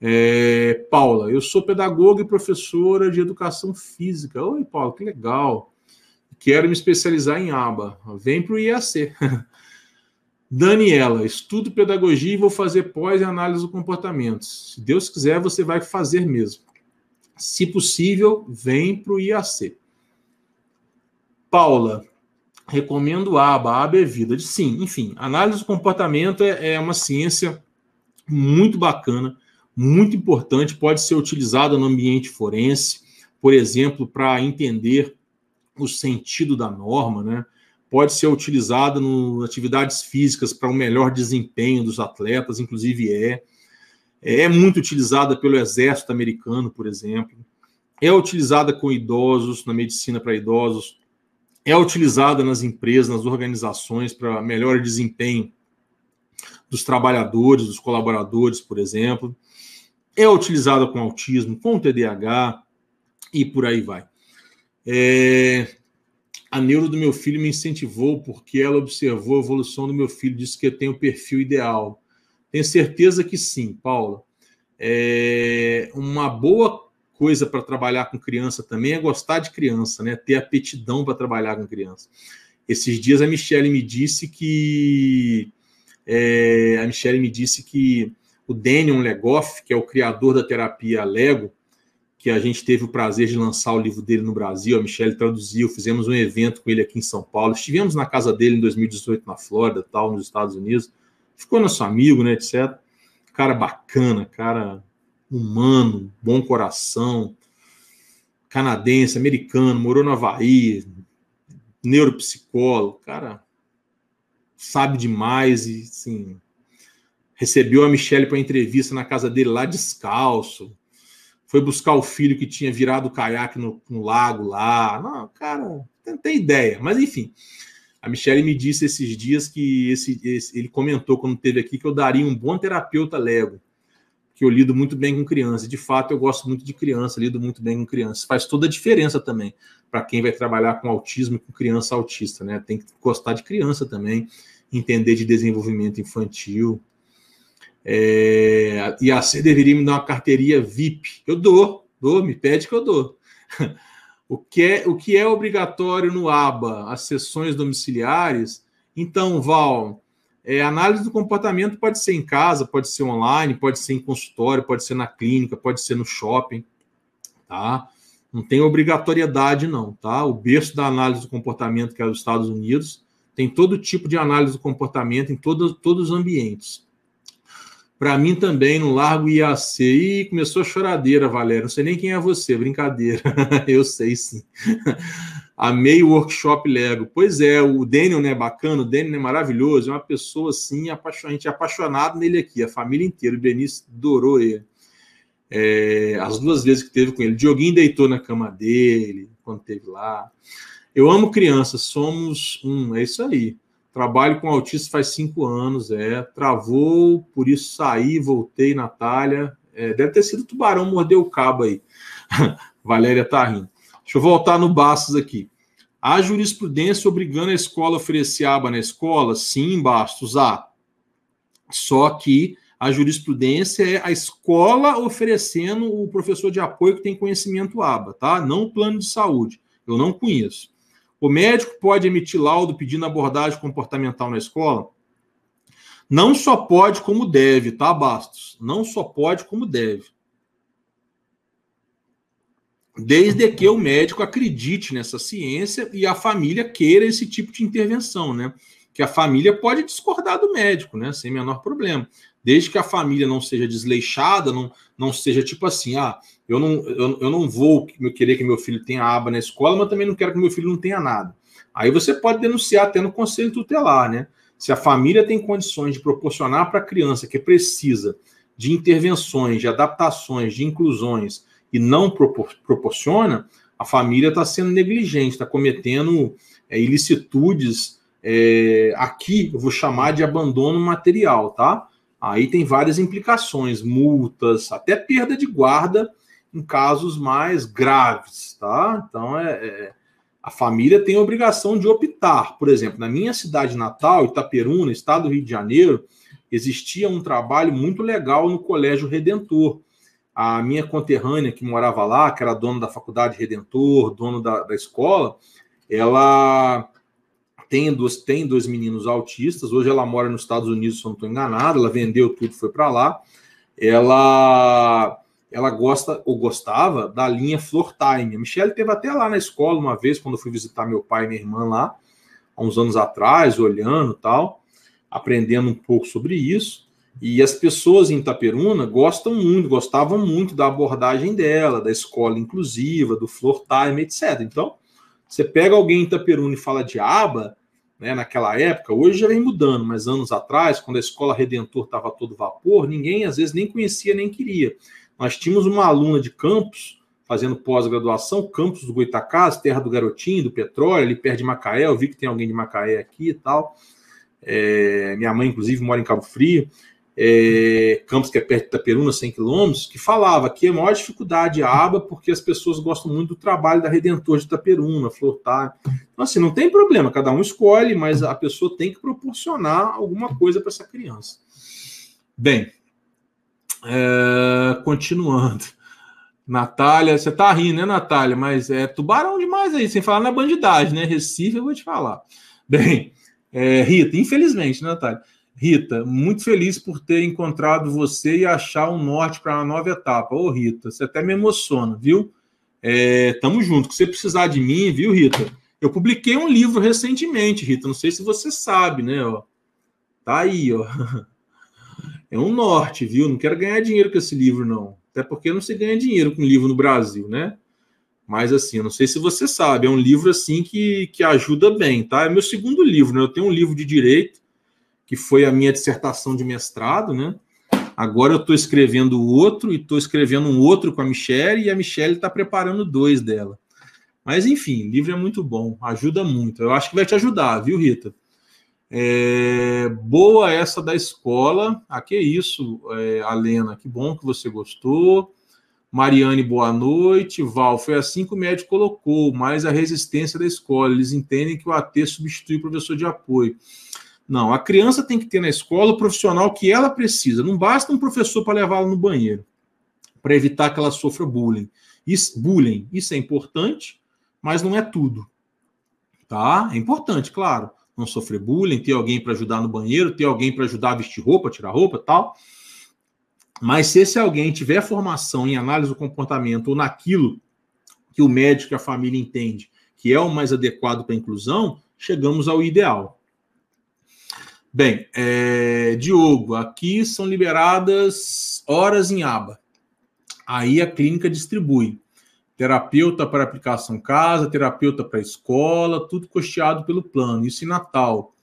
Speaker 2: É, Paula, eu sou pedagoga e professora de educação física. Oi, Paula, que legal. Quero me especializar em aba. Vem para o IAC. <laughs> Daniela, estudo pedagogia e vou fazer pós e análise do comportamento. Se Deus quiser, você vai fazer mesmo. Se possível, vem para o IAC. Paula, recomendo aba. aba é vida. Sim, enfim, análise do comportamento é, é uma ciência muito bacana, muito importante, pode ser utilizada no ambiente forense, por exemplo, para entender o sentido da norma, né? Pode ser utilizada em atividades físicas para um melhor desempenho dos atletas, inclusive é. É muito utilizada pelo exército americano, por exemplo. É utilizada com idosos, na medicina para idosos. É utilizada nas empresas, nas organizações, para melhor desempenho dos trabalhadores, dos colaboradores, por exemplo. É utilizada com autismo, com TDAH e por aí vai. É, a neuro do meu filho me incentivou porque ela observou a evolução do meu filho, disse que eu tenho o perfil ideal. Tenho certeza que sim, Paula. É, uma boa coisa para trabalhar com criança também é gostar de criança, né? Ter aptidão para trabalhar com criança. Esses dias a Michelle me disse que é, a Michelle me disse que o Daniel Legoff, que é o criador da terapia Lego, que a gente teve o prazer de lançar o livro dele no Brasil, a Michelle traduziu, fizemos um evento com ele aqui em São Paulo, estivemos na casa dele em 2018 na Flórida, tal, nos Estados Unidos, ficou nosso amigo, né, etc. Cara bacana, cara humano, bom coração, canadense, americano, morou no Havaí, neuropsicólogo, cara sabe demais e, assim, recebeu a Michelle para entrevista na casa dele lá descalço, foi buscar o filho que tinha virado o caiaque no, no lago lá. Não, cara, não tem ideia. Mas enfim, a Michelle me disse esses dias que esse, esse, ele comentou quando teve aqui que eu daria um bom terapeuta Lego, que eu lido muito bem com criança. De fato, eu gosto muito de criança, lido muito bem com criança. Faz toda a diferença também para quem vai trabalhar com autismo e com criança autista, né? Tem que gostar de criança também, entender de desenvolvimento infantil. É, e a C deveria me dar uma carteirinha VIP. Eu dou, dou, me pede que eu dou. <laughs> O que é, o que é obrigatório no ABA? As sessões domiciliares. Então, Val, é, análise do comportamento pode ser em casa, pode ser online, pode ser em consultório, pode ser na clínica, pode ser no shopping, tá? Não tem obrigatoriedade, não, tá? O berço da análise do comportamento, que é os Estados Unidos, tem todo tipo de análise do comportamento em todo, todos os ambientes. Para mim também, no Largo IAC. Ih, começou a choradeira, Valéria. Não sei nem quem é você, brincadeira. <laughs> Eu sei sim. <laughs> Amei o workshop Lego. Pois é, o Daniel né, bacana, o Daniel é maravilhoso, é uma pessoa assim, a gente é apaixonado nele aqui, a família inteira. O Benício adorou ele. É, as duas vezes que teve com ele. Dioguinho deitou na cama dele, quando teve lá. Eu amo crianças, somos um, é isso aí. Trabalho com autista faz cinco anos, é. Travou, por isso saí, voltei, Natália. É, deve ter sido tubarão mordeu o cabo aí. <laughs> Valéria tá rindo. Deixa eu voltar no Bastos aqui. A jurisprudência obrigando a escola a oferecer aba na escola? Sim, Bastos, há. Só que a jurisprudência é a escola oferecendo o professor de apoio que tem conhecimento aba, tá? Não o plano de saúde. Eu não conheço. O médico pode emitir laudo pedindo abordagem comportamental na escola? Não só pode, como deve, tá, Bastos? Não só pode, como deve. Desde que o médico acredite nessa ciência e a família queira esse tipo de intervenção, né? Que a família pode discordar do médico, né? Sem menor problema. Desde que a família não seja desleixada, não, não seja tipo assim, ah, eu não, eu, eu não vou querer que meu filho tenha aba na escola, mas também não quero que meu filho não tenha nada. Aí você pode denunciar até no conselho tutelar, né? Se a família tem condições de proporcionar para a criança que precisa de intervenções, de adaptações, de inclusões e não propor proporciona, a família está sendo negligente, está cometendo é, ilicitudes. É, aqui eu vou chamar de abandono material, tá? Aí tem várias implicações, multas, até perda de guarda em casos mais graves, tá? Então é, é a família tem a obrigação de optar. Por exemplo, na minha cidade natal, Itaperuna, estado do Rio de Janeiro, existia um trabalho muito legal no Colégio Redentor. A minha conterrânea que morava lá, que era dona da faculdade Redentor, dono da, da escola, ela tem dois, tem dois meninos autistas. Hoje ela mora nos Estados Unidos, se eu não estou enganado. Ela vendeu tudo, foi para lá. Ela ela gosta ou gostava da linha Floor Time. A Michelle teve até lá na escola uma vez, quando eu fui visitar meu pai e minha irmã lá, há uns anos atrás, olhando tal, aprendendo um pouco sobre isso. E as pessoas em Itaperuna gostam muito, gostavam muito da abordagem dela, da escola inclusiva, do Floor Time, etc. Então, você pega alguém em Itaperuna e fala de aba, né, naquela época, hoje já vem mudando, mas anos atrás, quando a escola Redentor estava todo vapor, ninguém às vezes nem conhecia nem queria. Nós tínhamos uma aluna de campus fazendo pós-graduação, campus do Goitacás, terra do Garotinho, do Petróleo, ali perto de Macaé. Eu vi que tem alguém de Macaé aqui e tal. É, minha mãe, inclusive, mora em Cabo Frio. É, campus que é perto de Itaperuna, 100 quilômetros, que falava que a maior dificuldade é a aba porque as pessoas gostam muito do trabalho da Redentor de Itaperuna, Flortar. Então, assim, não tem problema, cada um escolhe, mas a pessoa tem que proporcionar alguma coisa para essa criança. Bem, é, continuando. Natália, você tá rindo, né, Natália? Mas é tubarão demais aí, sem falar na bandidagem, né? Recife, eu vou te falar. Bem, é, Rita, infelizmente, né, Natália? Rita, muito feliz por ter encontrado você e achar um norte para uma nova etapa. Ô, Rita, você até me emociona, viu? É, tamo junto. Se você precisar de mim, viu, Rita? Eu publiquei um livro recentemente, Rita. Não sei se você sabe, né? Ó. Tá aí, ó. <laughs> é um norte, viu? Não quero ganhar dinheiro com esse livro, não. Até porque não se ganha dinheiro com livro no Brasil, né? Mas assim, não sei se você sabe, é um livro assim que, que ajuda bem, tá? É meu segundo livro, né? Eu tenho um livro de direito, que foi a minha dissertação de mestrado, né? Agora eu estou escrevendo outro e estou escrevendo um outro com a Michelle e a Michelle está preparando dois dela. Mas enfim, livro é muito bom, ajuda muito. Eu acho que vai te ajudar, viu, Rita? É, boa essa da escola. Ah, que isso, é, Alena, que bom que você gostou. Mariane, boa noite. Val, foi assim que o médico colocou, mais a resistência da escola. Eles entendem que o AT substitui o professor de apoio. Não, a criança tem que ter na escola o profissional que ela precisa. Não basta um professor para levá-la no banheiro, para evitar que ela sofra bullying. Isso, bullying. Isso é importante, mas não é tudo. Tá? É importante, claro não sofrer bullying, ter alguém para ajudar no banheiro, ter alguém para ajudar a vestir roupa, tirar roupa tal. Mas se esse alguém tiver formação em análise do comportamento ou naquilo que o médico e a família entende que é o mais adequado para a inclusão, chegamos ao ideal. Bem, é, Diogo, aqui são liberadas horas em aba. Aí a clínica distribui terapeuta para aplicação casa, terapeuta para escola, tudo custeado pelo plano. Isso em Natal.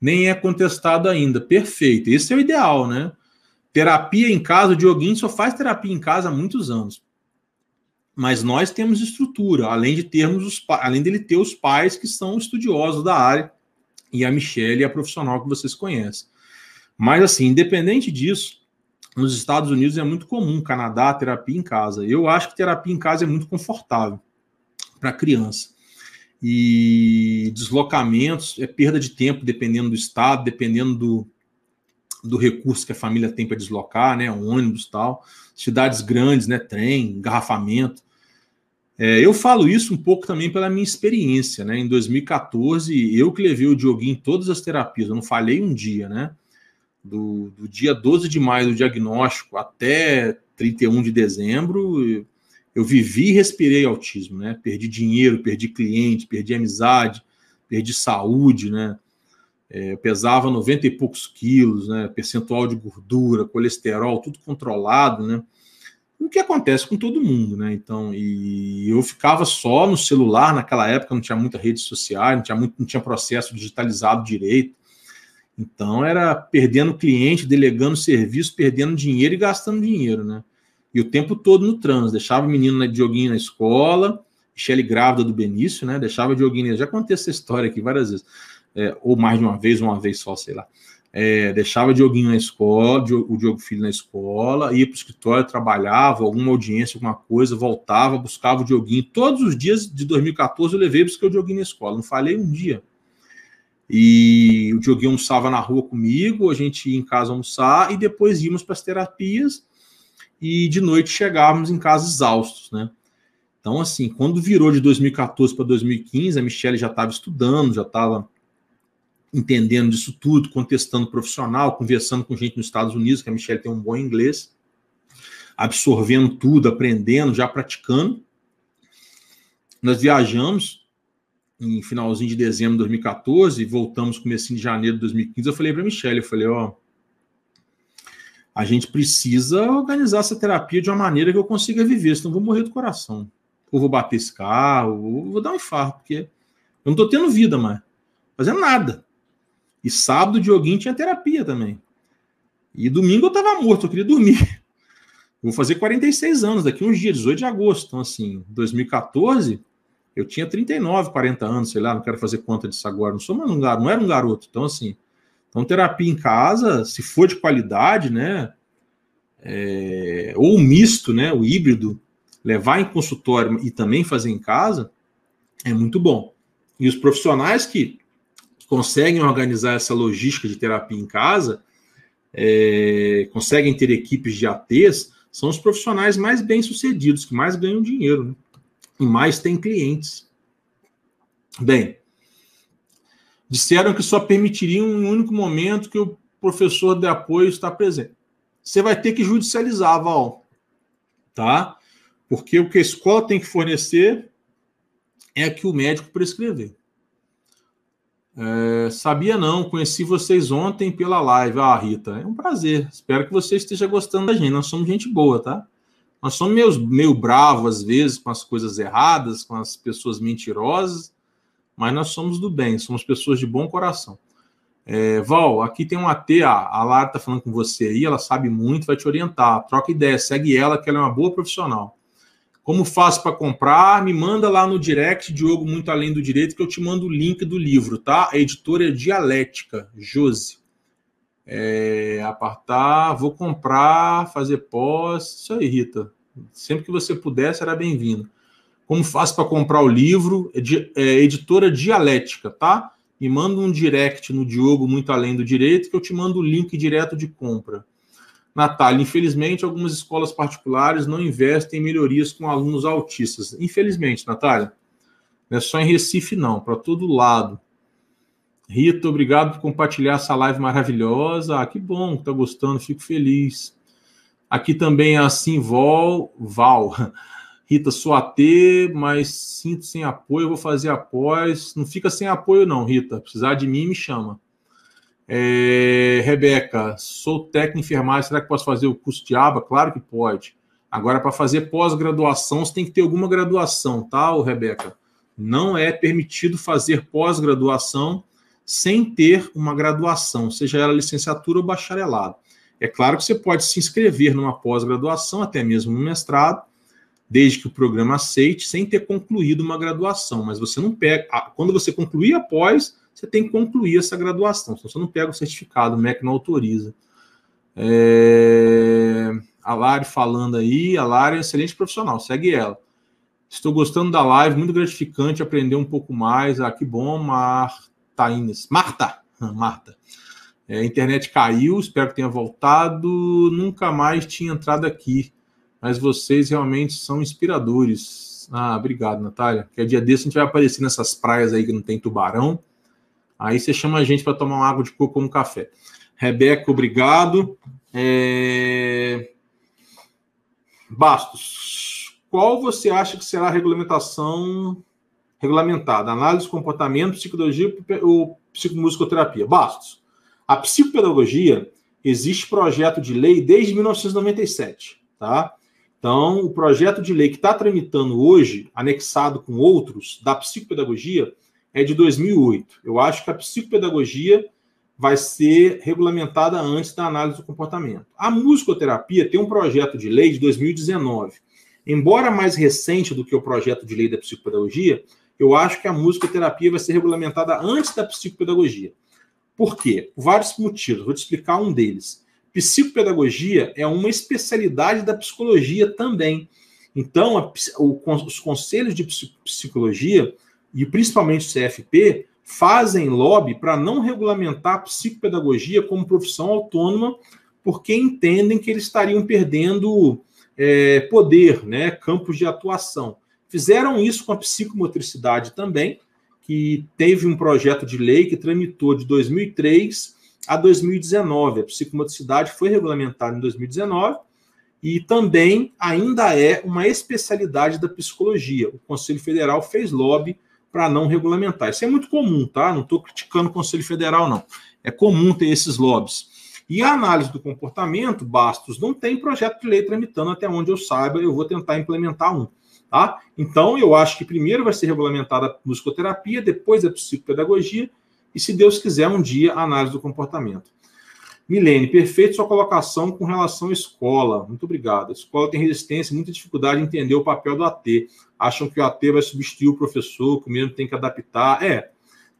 Speaker 2: Nem é contestado ainda. Perfeito. Esse é o ideal, né? Terapia em casa, o Dioguinho só faz terapia em casa há muitos anos. Mas nós temos estrutura, além de termos os além dele ter os pais que são estudiosos da área, e a Michelle é a profissional que vocês conhecem. Mas assim, independente disso, nos Estados Unidos é muito comum, Canadá, terapia em casa. Eu acho que terapia em casa é muito confortável para criança. E deslocamentos é perda de tempo, dependendo do estado, dependendo do, do recurso que a família tem para deslocar, né? ônibus tal. Cidades grandes, né? Trem, engarrafamento. É, eu falo isso um pouco também pela minha experiência, né? Em 2014, eu que levei o Dioguinho em todas as terapias, eu não falhei um dia, né? Do, do dia 12 de maio do diagnóstico até 31 de dezembro, eu vivi e respirei autismo, né? Perdi dinheiro, perdi cliente, perdi amizade, perdi saúde, né? É, pesava 90 e poucos quilos, né? Percentual de gordura, colesterol, tudo controlado, né? O que acontece com todo mundo, né? Então, e eu ficava só no celular naquela época, não tinha muita rede social, não tinha muito, não tinha processo digitalizado direito. Então era perdendo cliente, delegando serviço, perdendo dinheiro e gastando dinheiro, né? E o tempo todo no trânsito. Deixava o menino de joguinho na escola, Michele grávida do Benício, né? Deixava o Dioguinho, já contei essa história aqui várias vezes, é, ou mais de uma vez, uma vez só, sei lá. É, deixava o Dioguinho na escola, o Diogo Filho na escola, ia para o escritório, trabalhava, alguma audiência, alguma coisa, voltava, buscava o Dioguinho. Todos os dias de 2014 eu levei buscar o Dioguinho na escola, não falei um dia. E o Dioguinho almoçava na rua comigo, a gente ia em casa almoçar e depois íamos para as terapias e de noite chegávamos em casa exaustos, né? Então, assim, quando virou de 2014 para 2015, a Michelle já estava estudando, já estava entendendo disso tudo, contestando profissional, conversando com gente nos Estados Unidos, que a Michelle tem um bom inglês, absorvendo tudo, aprendendo, já praticando. Nós viajamos em finalzinho de dezembro de 2014, voltamos comecinho de janeiro de 2015. Eu falei para a Michelle, eu falei, ó, a gente precisa organizar essa terapia de uma maneira que eu consiga viver, senão eu vou morrer do coração ou vou bater esse carro, ou vou dar um infarto, porque eu não estou tendo vida mais, fazendo nada. E sábado, Dioguinho tinha terapia também. E domingo eu estava morto, eu queria dormir. <laughs> Vou fazer 46 anos daqui uns dias, 18 de agosto. Então, assim, 2014, eu tinha 39, 40 anos, sei lá, não quero fazer conta disso agora. Não sou mais um garoto, não era um garoto. Então, assim, então terapia em casa, se for de qualidade, né? É, ou misto, né? O híbrido, levar em consultório e também fazer em casa, é muito bom. E os profissionais que conseguem organizar essa logística de terapia em casa, é, conseguem ter equipes de ATs, são os profissionais mais bem-sucedidos, que mais ganham dinheiro né? E mais têm clientes. Bem, disseram que só permitiriam um único momento que o professor de apoio está presente. Você vai ter que judicializar, Val. Tá? Porque o que a escola tem que fornecer é que o médico prescrever. É, sabia não, conheci vocês ontem pela live. Ah, Rita, é um prazer. Espero que você esteja gostando da gente. Nós somos gente boa, tá? Nós somos meio, meio bravos às vezes com as coisas erradas, com as pessoas mentirosas, mas nós somos do bem, somos pessoas de bom coração. É, Val, aqui tem um AT, a, a Lara tá falando com você aí, ela sabe muito, vai te orientar. Troca ideia, segue ela, que ela é uma boa profissional. Como faço para comprar? Me manda lá no direct, Diogo Muito Além do Direito, que eu te mando o link do livro, tá? A editora é Dialética, Josi. É, apartar, vou comprar, fazer pós. Isso aí, Rita. Sempre que você puder, será bem-vindo. Como faço para comprar o livro? É, é, editora Dialética, tá? Me manda um direct no Diogo Muito Além do Direito, que eu te mando o link direto de compra. Natália, infelizmente, algumas escolas particulares não investem em melhorias com alunos autistas. Infelizmente, Natália. Não é só em Recife, não, para todo lado. Rita, obrigado por compartilhar essa live maravilhosa. Ah, que bom, tá gostando, fico feliz. Aqui também é assim, Val. Rita, sou AT, mas sinto sem apoio, vou fazer após. Não fica sem apoio, não, Rita. Precisar de mim, me chama. É, Rebeca, sou técnico em enfermagem, será que posso fazer o curso de aba? Claro que pode. Agora, para fazer pós-graduação, você tem que ter alguma graduação, tá, Rebeca? Não é permitido fazer pós-graduação sem ter uma graduação, seja ela licenciatura ou bacharelado. É claro que você pode se inscrever numa pós-graduação, até mesmo no mestrado, desde que o programa aceite, sem ter concluído uma graduação. Mas você não pega. Quando você concluir a pós, você tem que concluir essa graduação, senão você não pega o certificado, o MEC não autoriza. É... A Lari falando aí, a Lari é excelente profissional, segue ela. Estou gostando da live, muito gratificante aprender um pouco mais. Ah, que bom, Marta Ines. Marta! <laughs> Marta. É, a internet caiu, espero que tenha voltado. Nunca mais tinha entrado aqui, mas vocês realmente são inspiradores. Ah, obrigado, Natália. Que a dia desse a gente vai aparecer nessas praias aí que não tem tubarão. Aí você chama a gente para tomar uma água de coco ou um café. Rebeca, obrigado. É... Bastos, qual você acha que será a regulamentação regulamentada? Análise, comportamento, psicologia ou psicomusicoterapia? Bastos, a psicopedagogia existe projeto de lei desde 1997, tá? Então, o projeto de lei que está tramitando hoje, anexado com outros, da psicopedagogia, é de 2008. Eu acho que a psicopedagogia vai ser regulamentada antes da análise do comportamento. A musicoterapia tem um projeto de lei de 2019. embora mais recente do que o projeto de lei da psicopedagogia, eu acho que a musicoterapia vai ser regulamentada antes da psicopedagogia. Por quê? Por vários motivos. Vou te explicar um deles. Psicopedagogia é uma especialidade da psicologia também. Então, a, o, os conselhos de psicologia, e principalmente o CFP, fazem lobby para não regulamentar a psicopedagogia como profissão autônoma, porque entendem que eles estariam perdendo é, poder, né, campos de atuação. Fizeram isso com a psicomotricidade também, que teve um projeto de lei que tramitou de 2003 a 2019. A psicomotricidade foi regulamentada em 2019 e também ainda é uma especialidade da psicologia. O Conselho Federal fez lobby para não regulamentar. Isso é muito comum, tá? Não estou criticando o Conselho Federal, não. É comum ter esses lobbies. E a análise do comportamento, Bastos, não tem projeto de lei tramitando até onde eu saiba, eu vou tentar implementar um. Tá? Então, eu acho que primeiro vai ser regulamentada a musicoterapia, depois a psicopedagogia, e se Deus quiser, um dia a análise do comportamento. Milene, perfeito sua colocação com relação à escola. Muito obrigado. A escola tem resistência, muita dificuldade em entender o papel do AT. Acham que o AT vai substituir o professor, que o mesmo tem que adaptar. É,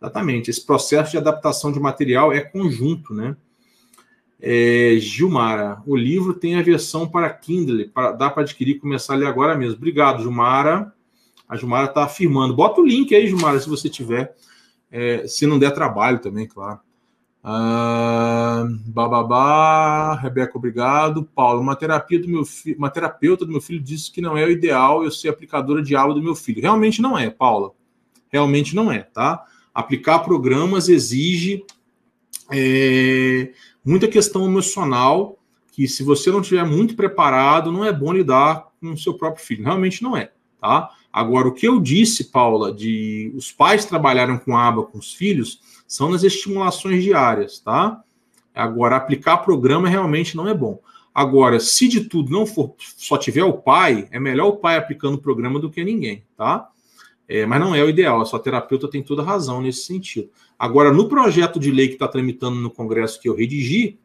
Speaker 2: exatamente. Esse processo de adaptação de material é conjunto, né? É, Gilmara, o livro tem a versão para Kindle, para, dá para adquirir e começar a ler agora mesmo. Obrigado, Gilmara. A Gilmara está afirmando. Bota o link aí, Gilmara, se você tiver. É, se não der trabalho também, claro. Ah, bababá, Rebeca, obrigado. Paulo, uma terapia do meu filho, uma terapeuta do meu filho disse que não é o ideal eu ser aplicadora de aula do meu filho. Realmente não é, Paula. Realmente não é, tá? Aplicar programas exige é, muita questão emocional que se você não estiver muito preparado, não é bom lidar com o seu próprio filho. Realmente não é, tá? Agora, o que eu disse, Paula, de os pais trabalharem com aba com os filhos, são nas estimulações diárias, tá? Agora, aplicar programa realmente não é bom. Agora, se de tudo não for, só tiver o pai, é melhor o pai aplicando o programa do que ninguém, tá? É, mas não é o ideal, a sua terapeuta tem toda razão nesse sentido. Agora, no projeto de lei que está tramitando no Congresso que eu redigi,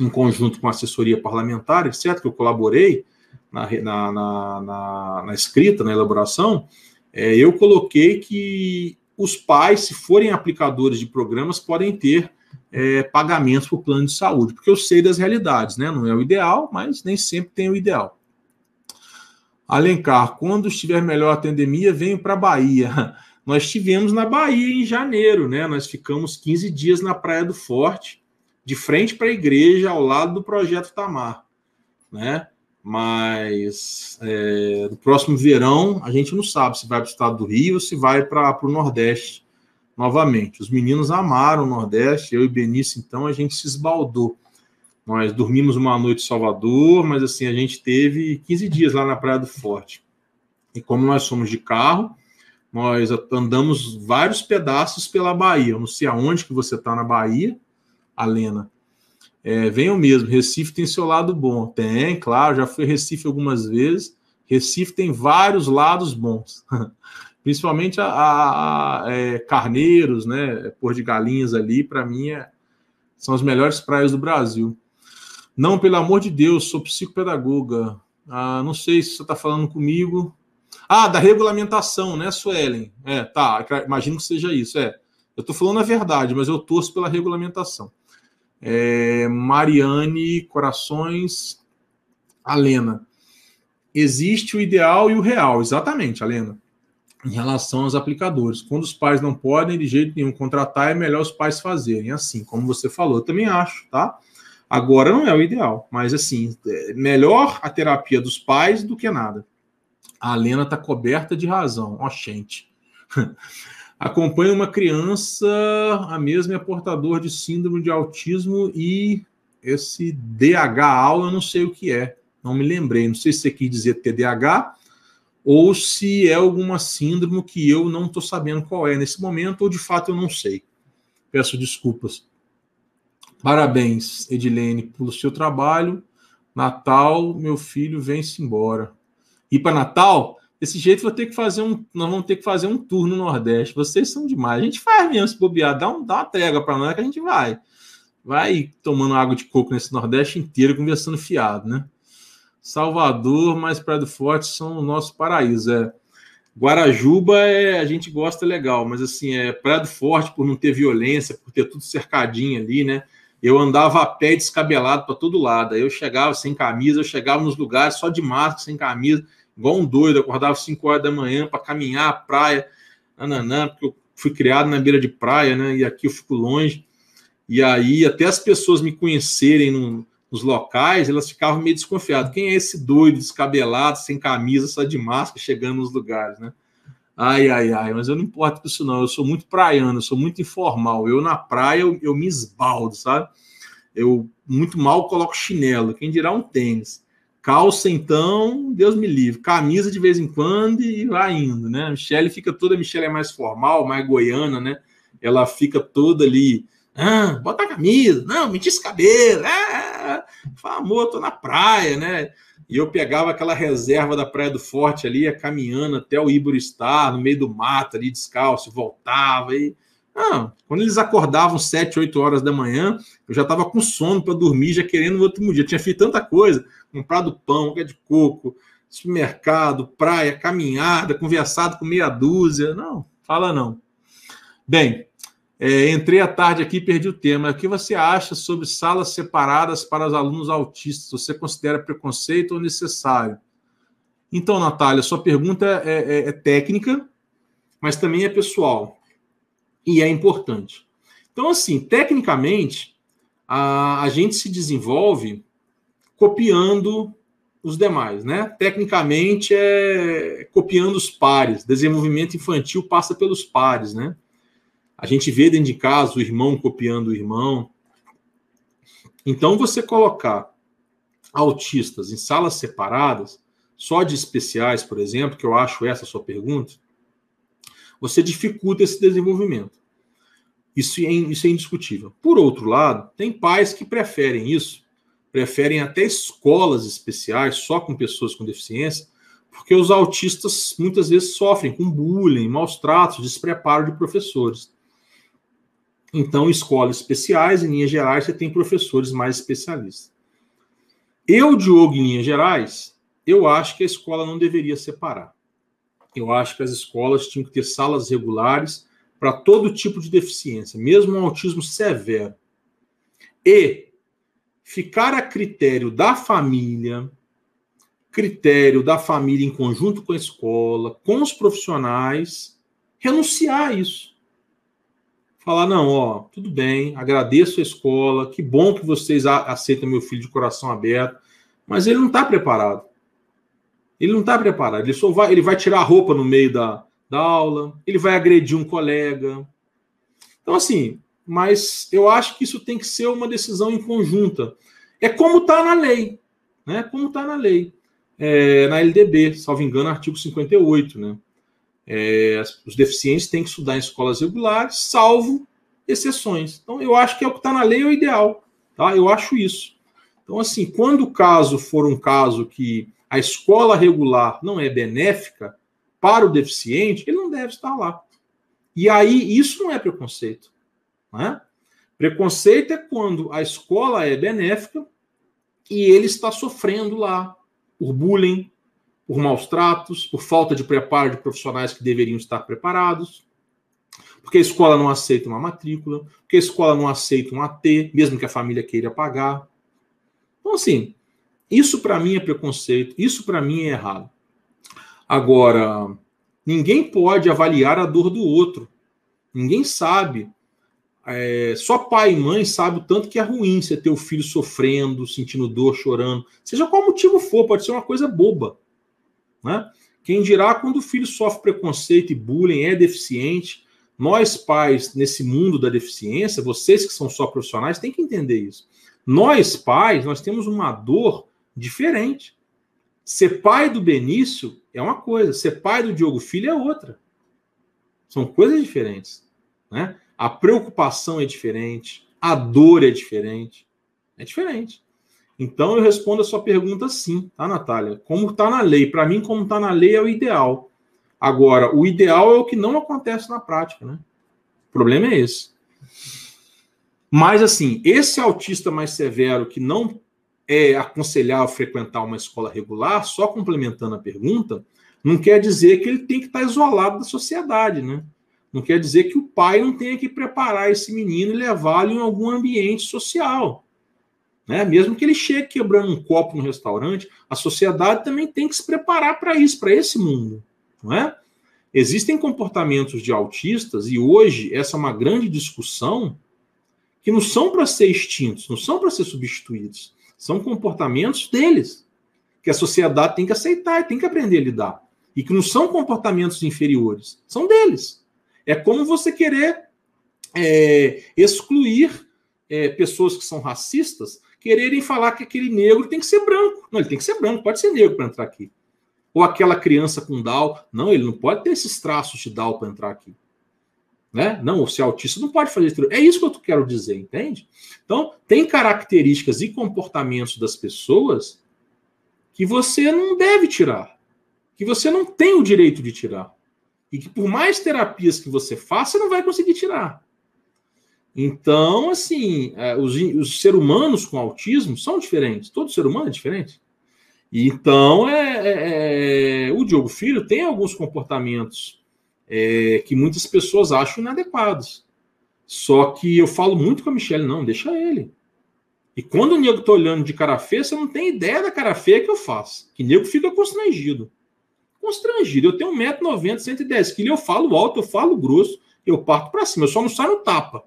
Speaker 2: em conjunto com a assessoria parlamentar, etc., que eu colaborei na, na, na, na escrita, na elaboração, é, eu coloquei que os pais, se forem aplicadores de programas, podem ter é, pagamentos por plano de saúde, porque eu sei das realidades, né? Não é o ideal, mas nem sempre tem o ideal. Alencar, quando estiver melhor a pandemia, venho para a Bahia. Nós estivemos na Bahia em janeiro, né? Nós ficamos 15 dias na Praia do Forte, de frente para a igreja, ao lado do Projeto Tamar, né? Mas é, no próximo verão a gente não sabe se vai para o estado do Rio ou se vai para o Nordeste novamente. Os meninos amaram o Nordeste, eu e Benício, então a gente se esbaldou. Nós dormimos uma noite em Salvador, mas assim, a gente teve 15 dias lá na Praia do Forte. E como nós somos de carro, nós andamos vários pedaços pela Bahia. Eu não sei aonde que você está na Bahia, Alena. É, venham mesmo, Recife tem seu lado bom. Tem, claro, já fui Recife algumas vezes. Recife tem vários lados bons. <laughs> Principalmente a, a, a é, Carneiros, né? Pôr de Galinhas ali, para mim, é, são as melhores praias do Brasil. Não, pelo amor de Deus, sou psicopedagoga. Ah, não sei se você está falando comigo. Ah, da regulamentação, né, Suelen? É, tá, imagino que seja isso. É, eu estou falando a verdade, mas eu torço pela regulamentação. É, Mariane Corações, Alena. Existe o ideal e o real, exatamente, Alena, em relação aos aplicadores. Quando os pais não podem de jeito nenhum contratar, é melhor os pais fazerem, assim, como você falou. Eu também acho, tá? Agora não é o ideal, mas assim, é melhor a terapia dos pais do que nada. A Lena está coberta de razão. Ó, oh, gente. <laughs> Acompanha uma criança, a mesma é portador de síndrome de autismo e esse DH eu não sei o que é. Não me lembrei. Não sei se você quis dizer TDAH ou se é alguma síndrome que eu não estou sabendo qual é nesse momento, ou de fato eu não sei. Peço desculpas. Parabéns, Edilene, pelo seu trabalho. Natal, meu filho vem-se embora. E para Natal, desse jeito vou ter que fazer um, nós vamos ter que fazer um tour no Nordeste. Vocês são demais. A gente faz mesmo se bobear, dá, um, dá uma trégua para nós que a gente vai. Vai tomando água de coco nesse Nordeste inteiro, conversando fiado, né? Salvador, mas Praia do Forte são o nosso paraíso. É. Guarajuba é, a gente gosta legal, mas assim, é Praia do Forte por não ter violência, por ter tudo cercadinho ali, né? Eu andava a pé descabelado para todo lado. Aí eu chegava sem camisa, eu chegava nos lugares só de máscara, sem camisa, igual um doido. acordava às 5 horas da manhã para caminhar a praia, nananã, porque eu fui criado na beira de praia, né? E aqui eu fico longe. E aí, até as pessoas me conhecerem no, nos locais, elas ficavam meio desconfiadas. Quem é esse doido, descabelado, sem camisa, só de máscara, chegando nos lugares, né? Ai, ai, ai, mas eu não importo com isso, não. Eu sou muito praiano, eu sou muito informal. Eu, na praia, eu, eu me esbaldo, sabe? Eu muito mal coloco chinelo, quem dirá um tênis. Calça, então, Deus me livre. Camisa de vez em quando e vai indo, né? A Michelle fica toda, a Michelle é mais formal, mais goiana, né? Ela fica toda ali ah, bota a camisa, não, me esse cabelo. Ah, amor, tô na praia, né? E eu pegava aquela reserva da Praia do Forte ali, ia caminhando até o Iburistar, no meio do mato ali, descalço, voltava. E... Ah, quando eles acordavam 7, 8 horas da manhã, eu já estava com sono para dormir, já querendo no outro dia. Eu tinha feito tanta coisa, comprado pão, pé de coco, supermercado, praia, caminhada, conversado com meia dúzia. Não, fala não. Bem, é, entrei à tarde aqui e perdi o tema. O que você acha sobre salas separadas para os alunos autistas? Você considera preconceito ou necessário? Então, Natália, sua pergunta é, é, é técnica, mas também é pessoal. E é importante. Então, assim, tecnicamente, a, a gente se desenvolve copiando os demais, né? Tecnicamente é copiando os pares. Desenvolvimento infantil passa pelos pares, né? A gente vê dentro de casa o irmão copiando o irmão. Então, você colocar autistas em salas separadas, só de especiais, por exemplo, que eu acho essa sua pergunta, você dificulta esse desenvolvimento. Isso é, isso é indiscutível. Por outro lado, tem pais que preferem isso, preferem até escolas especiais só com pessoas com deficiência, porque os autistas muitas vezes sofrem com bullying, maus tratos, despreparo de professores. Então, escolas especiais, em linhas gerais, você tem professores mais especialistas. Eu, Diogo, em linhas gerais, eu acho que a escola não deveria separar. Eu acho que as escolas tinham que ter salas regulares para todo tipo de deficiência, mesmo um autismo severo. E ficar a critério da família, critério da família em conjunto com a escola, com os profissionais, renunciar a isso falar: não, ó, tudo bem, agradeço a escola, que bom que vocês aceitam meu filho de coração aberto, mas ele não está preparado. Ele não está preparado. Ele só vai, ele vai tirar a roupa no meio da, da aula, ele vai agredir um colega. Então, assim, mas eu acho que isso tem que ser uma decisão em conjunta. É como está na lei, né? Como está na lei. É, na LDB, salvo engano, artigo 58, né? É, os deficientes têm que estudar em escolas regulares, salvo exceções. Então, eu acho que é o que está na lei é o ideal. Tá? Eu acho isso. Então, assim, quando o caso for um caso que a escola regular não é benéfica para o deficiente, ele não deve estar lá. E aí, isso não é preconceito. Né? Preconceito é quando a escola é benéfica e ele está sofrendo lá por bullying, por maus tratos, por falta de preparo de profissionais que deveriam estar preparados, porque a escola não aceita uma matrícula, porque a escola não aceita um AT, mesmo que a família queira pagar. Então, assim, isso para mim é preconceito, isso para mim é errado. Agora, ninguém pode avaliar a dor do outro. Ninguém sabe. É, só pai e mãe sabem o tanto que é ruim você ter o filho sofrendo, sentindo dor, chorando. Seja qual motivo for, pode ser uma coisa boba. Né? Quem dirá quando o filho sofre preconceito e bullying, é deficiente. Nós, pais, nesse mundo da deficiência, vocês que são só profissionais, têm que entender isso. Nós, pais, nós temos uma dor diferente. Ser pai do Benício é uma coisa, ser pai do Diogo Filho é outra. São coisas diferentes. Né? A preocupação é diferente, a dor é diferente. É diferente. Então eu respondo a sua pergunta sim, tá, Natália? Como está na lei? Para mim, como está na lei é o ideal. Agora, o ideal é o que não acontece na prática, né? O problema é esse. Mas assim, esse autista mais severo que não é aconselhar frequentar uma escola regular, só complementando a pergunta, não quer dizer que ele tem que estar isolado da sociedade, né? Não quer dizer que o pai não tenha que preparar esse menino e levá-lo em algum ambiente social. Né? Mesmo que ele chegue quebrando um copo no restaurante, a sociedade também tem que se preparar para isso, para esse mundo. Não é? Existem comportamentos de autistas, e hoje essa é uma grande discussão, que não são para ser extintos, não são para ser substituídos. São comportamentos deles, que a sociedade tem que aceitar e tem que aprender a lidar. E que não são comportamentos inferiores, são deles. É como você querer é, excluir é, pessoas que são racistas, quererem falar que aquele negro tem que ser branco. Não, ele tem que ser branco, pode ser negro para entrar aqui. Ou aquela criança com Down, não, ele não pode ter esses traços de Down para entrar aqui. Né? Não, o ser autista não pode fazer isso. É isso que eu quero dizer, entende? Então, tem características e comportamentos das pessoas que você não deve tirar, que você não tem o direito de tirar. E que por mais terapias que você faça, você não vai conseguir tirar. Então, assim, é, os, os seres humanos com autismo são diferentes. Todo ser humano é diferente. Então, é, é, é, o Diogo Filho tem alguns comportamentos é, que muitas pessoas acham inadequados. Só que eu falo muito com a Michelle, não, deixa ele. E quando o nego tá olhando de cara feia, você não tem ideia da cara feia que eu faço. Que nego fica constrangido. Constrangido. Eu tenho 1,90m, 110kg, eu falo alto, eu falo grosso, eu parto para cima, eu só não saio no tapa.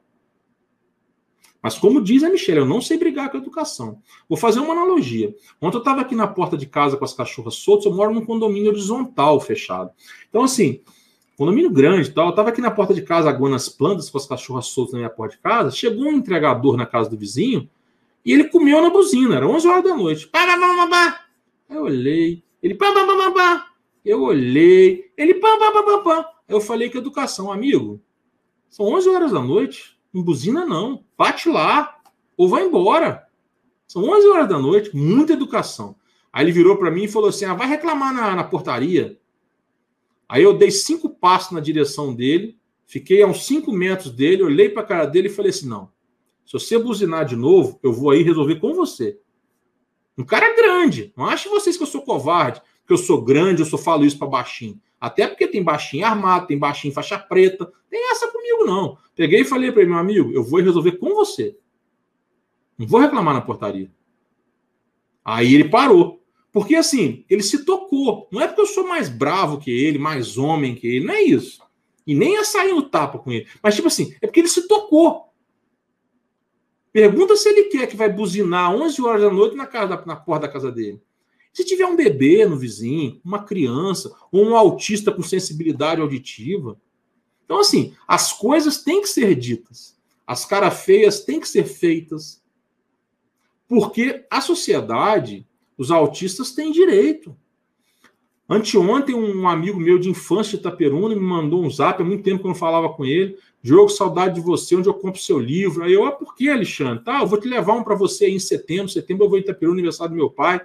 Speaker 2: Mas como diz a Michelle, eu não sei brigar com a educação. Vou fazer uma analogia. Ontem eu estava aqui na porta de casa com as cachorras soltas, eu moro num condomínio horizontal fechado. Então, assim, condomínio grande e tal, eu estava aqui na porta de casa aguando as plantas com as cachorras soltas na minha porta de casa, chegou um entregador na casa do vizinho e ele comeu na buzina, era 11 horas da noite. Pá. Eu olhei, ele pá, pá, pá, pá, pá. Eu olhei, ele pá, pá, pá, pá, pá. Eu falei que educação, amigo, são 11 horas da noite, não buzina não. Bate lá ou vai embora. São 11 horas da noite, muita educação. Aí ele virou para mim e falou assim: ah, vai reclamar na, na portaria. Aí eu dei cinco passos na direção dele, fiquei a uns cinco metros dele, olhei para a cara dele e falei assim: não, se você buzinar de novo, eu vou aí resolver com você. Um cara grande. Não ache vocês que eu sou covarde, que eu sou grande, eu só falo isso para baixinho. Até porque tem baixinho armado, tem baixinho faixa preta. Tem essa comigo, não. Peguei e falei para ele, meu amigo, eu vou resolver com você. Não vou reclamar na portaria. Aí ele parou. Porque assim, ele se tocou. Não é porque eu sou mais bravo que ele, mais homem que ele, não é isso. E nem ia sair no tapa com ele. Mas, tipo assim, é porque ele se tocou. Pergunta se ele quer que vai buzinar 11 horas da noite na, casa, na porta da casa dele. Se tiver um bebê no vizinho, uma criança, ou um autista com sensibilidade auditiva. Então, assim, as coisas têm que ser ditas. As caras feias têm que ser feitas. Porque a sociedade, os autistas têm direito. Anteontem, um amigo meu de infância de Itaperuna me mandou um zap, há muito tempo que eu não falava com ele. Jogo, saudade de você, onde eu compro seu livro. Aí eu, ah, por que, Alexandre? Tá, eu vou te levar um para você aí em setembro. Setembro eu vou em Itaperuna, aniversário do meu pai.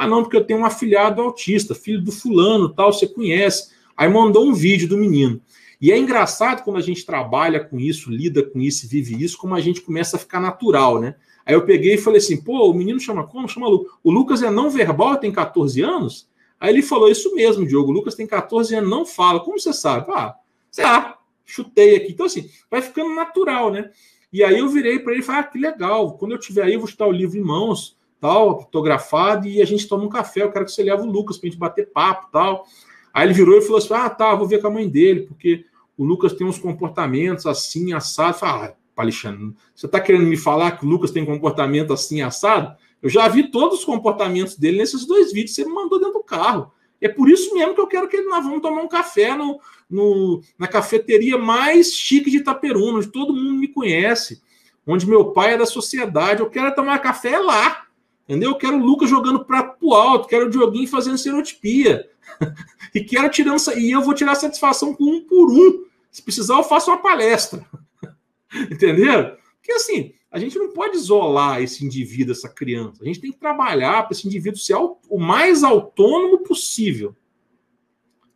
Speaker 2: Ah, não, porque eu tenho um afilhado autista, filho do fulano, tal, você conhece. Aí mandou um vídeo do menino. E é engraçado quando a gente trabalha com isso, lida com isso, vive isso, como a gente começa a ficar natural, né? Aí eu peguei e falei assim: pô, o menino chama como? Chama Lucas. O Lucas é não verbal, tem 14 anos? Aí ele falou isso mesmo, Diogo. O Lucas tem 14 anos, não fala. Como você sabe? Ah, sei lá, chutei aqui. Então, assim, vai ficando natural, né? E aí eu virei para ele e falei: ah, que legal. Quando eu tiver aí, eu vou estar o livro em mãos tal, fotografado, e a gente toma um café. Eu quero que você leve o Lucas para gente bater papo tal. Aí ele virou e falou assim: Ah, tá, vou ver com a mãe dele, porque o Lucas tem uns comportamentos assim, assado. Falei, ah, Alexandre, você está querendo me falar que o Lucas tem comportamento assim, assado? Eu já vi todos os comportamentos dele nesses dois vídeos, você me mandou dentro do carro. É por isso mesmo que eu quero que nós vamos tomar um café no, no, na cafeteria mais chique de Itaperuna, onde todo mundo me conhece, onde meu pai é da sociedade. Eu quero tomar café lá. Entendeu? Eu quero o Lucas jogando prato pro alto, quero o Dioguinho fazendo serotipia. <laughs> e quero tirando e eu vou tirar satisfação com um por um. Se precisar, eu faço uma palestra. <laughs> Entendeu? Porque assim, a gente não pode isolar esse indivíduo, essa criança. A gente tem que trabalhar para esse indivíduo ser o mais autônomo possível.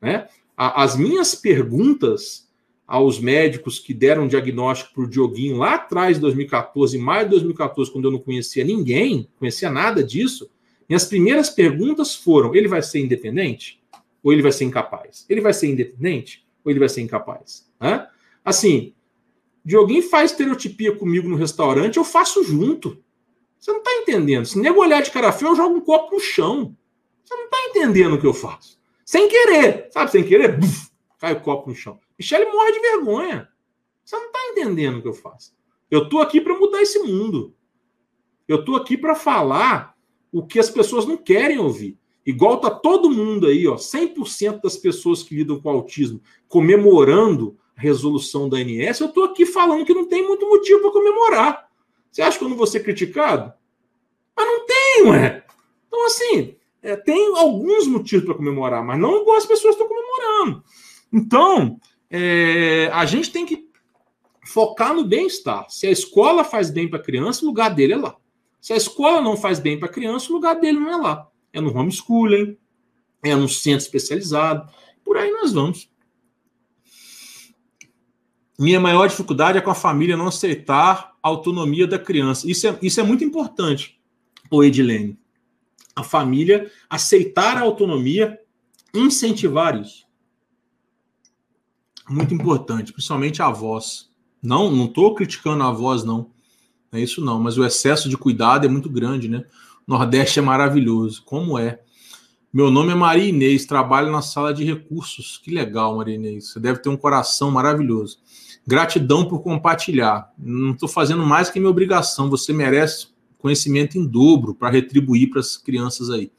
Speaker 2: Né? As minhas perguntas, aos médicos que deram diagnóstico para o Dioguinho lá atrás, de 2014, em maio de 2014, quando eu não conhecia ninguém, conhecia nada disso, minhas primeiras perguntas foram: ele vai ser independente? Ou ele vai ser incapaz? Ele vai ser independente? Ou ele vai ser incapaz? Hã? Assim, Dioguinho faz estereotipia comigo no restaurante, eu faço junto. Você não está entendendo. Se nego olhar de cara feio, eu jogo um copo no chão. Você não está entendendo o que eu faço. Sem querer, sabe? Sem querer, buf, cai o copo no chão. Michele morre de vergonha. Você não está entendendo o que eu faço. Eu estou aqui para mudar esse mundo. Eu estou aqui para falar o que as pessoas não querem ouvir. Igual tá todo mundo aí, ó, 100% das pessoas que lidam com autismo comemorando a resolução da ANS, eu estou aqui falando que não tem muito motivo para comemorar. Você acha que eu não vou ser criticado? Mas não tem, ué. Então, assim, é, tem alguns motivos para comemorar, mas não igual as pessoas estão comemorando. Então, é, a gente tem que focar no bem-estar. Se a escola faz bem para a criança, o lugar dele é lá. Se a escola não faz bem para a criança, o lugar dele não é lá. É no homeschooling, é no centro especializado, por aí nós vamos. Minha maior dificuldade é com a família não aceitar a autonomia da criança. Isso é, isso é muito importante, o Edilene. A família aceitar a autonomia, incentivar isso muito importante, principalmente a voz. Não, não estou criticando a voz, não. É isso não, mas o excesso de cuidado é muito grande, né? O Nordeste é maravilhoso, como é. Meu nome é Maria Inês, trabalho na sala de recursos. Que legal, Maria Inês. Você deve ter um coração maravilhoso. Gratidão por compartilhar. Não estou fazendo mais que minha obrigação. Você merece conhecimento em dobro para retribuir para as crianças aí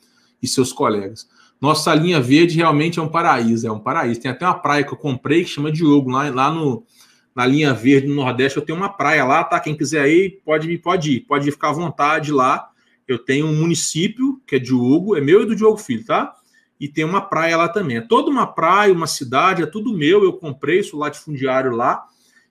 Speaker 2: e seus colegas. Nossa linha verde realmente é um paraíso, é um paraíso. Tem até uma praia que eu comprei que chama Diogo, lá, lá no, na linha verde no Nordeste. Eu tenho uma praia lá, tá? Quem quiser ir, pode, pode ir, pode ficar à vontade lá. Eu tenho um município, que é Diogo, é meu e do Diogo Filho, tá? E tem uma praia lá também. É toda uma praia, uma cidade, é tudo meu. Eu comprei, sou latifundiário lá.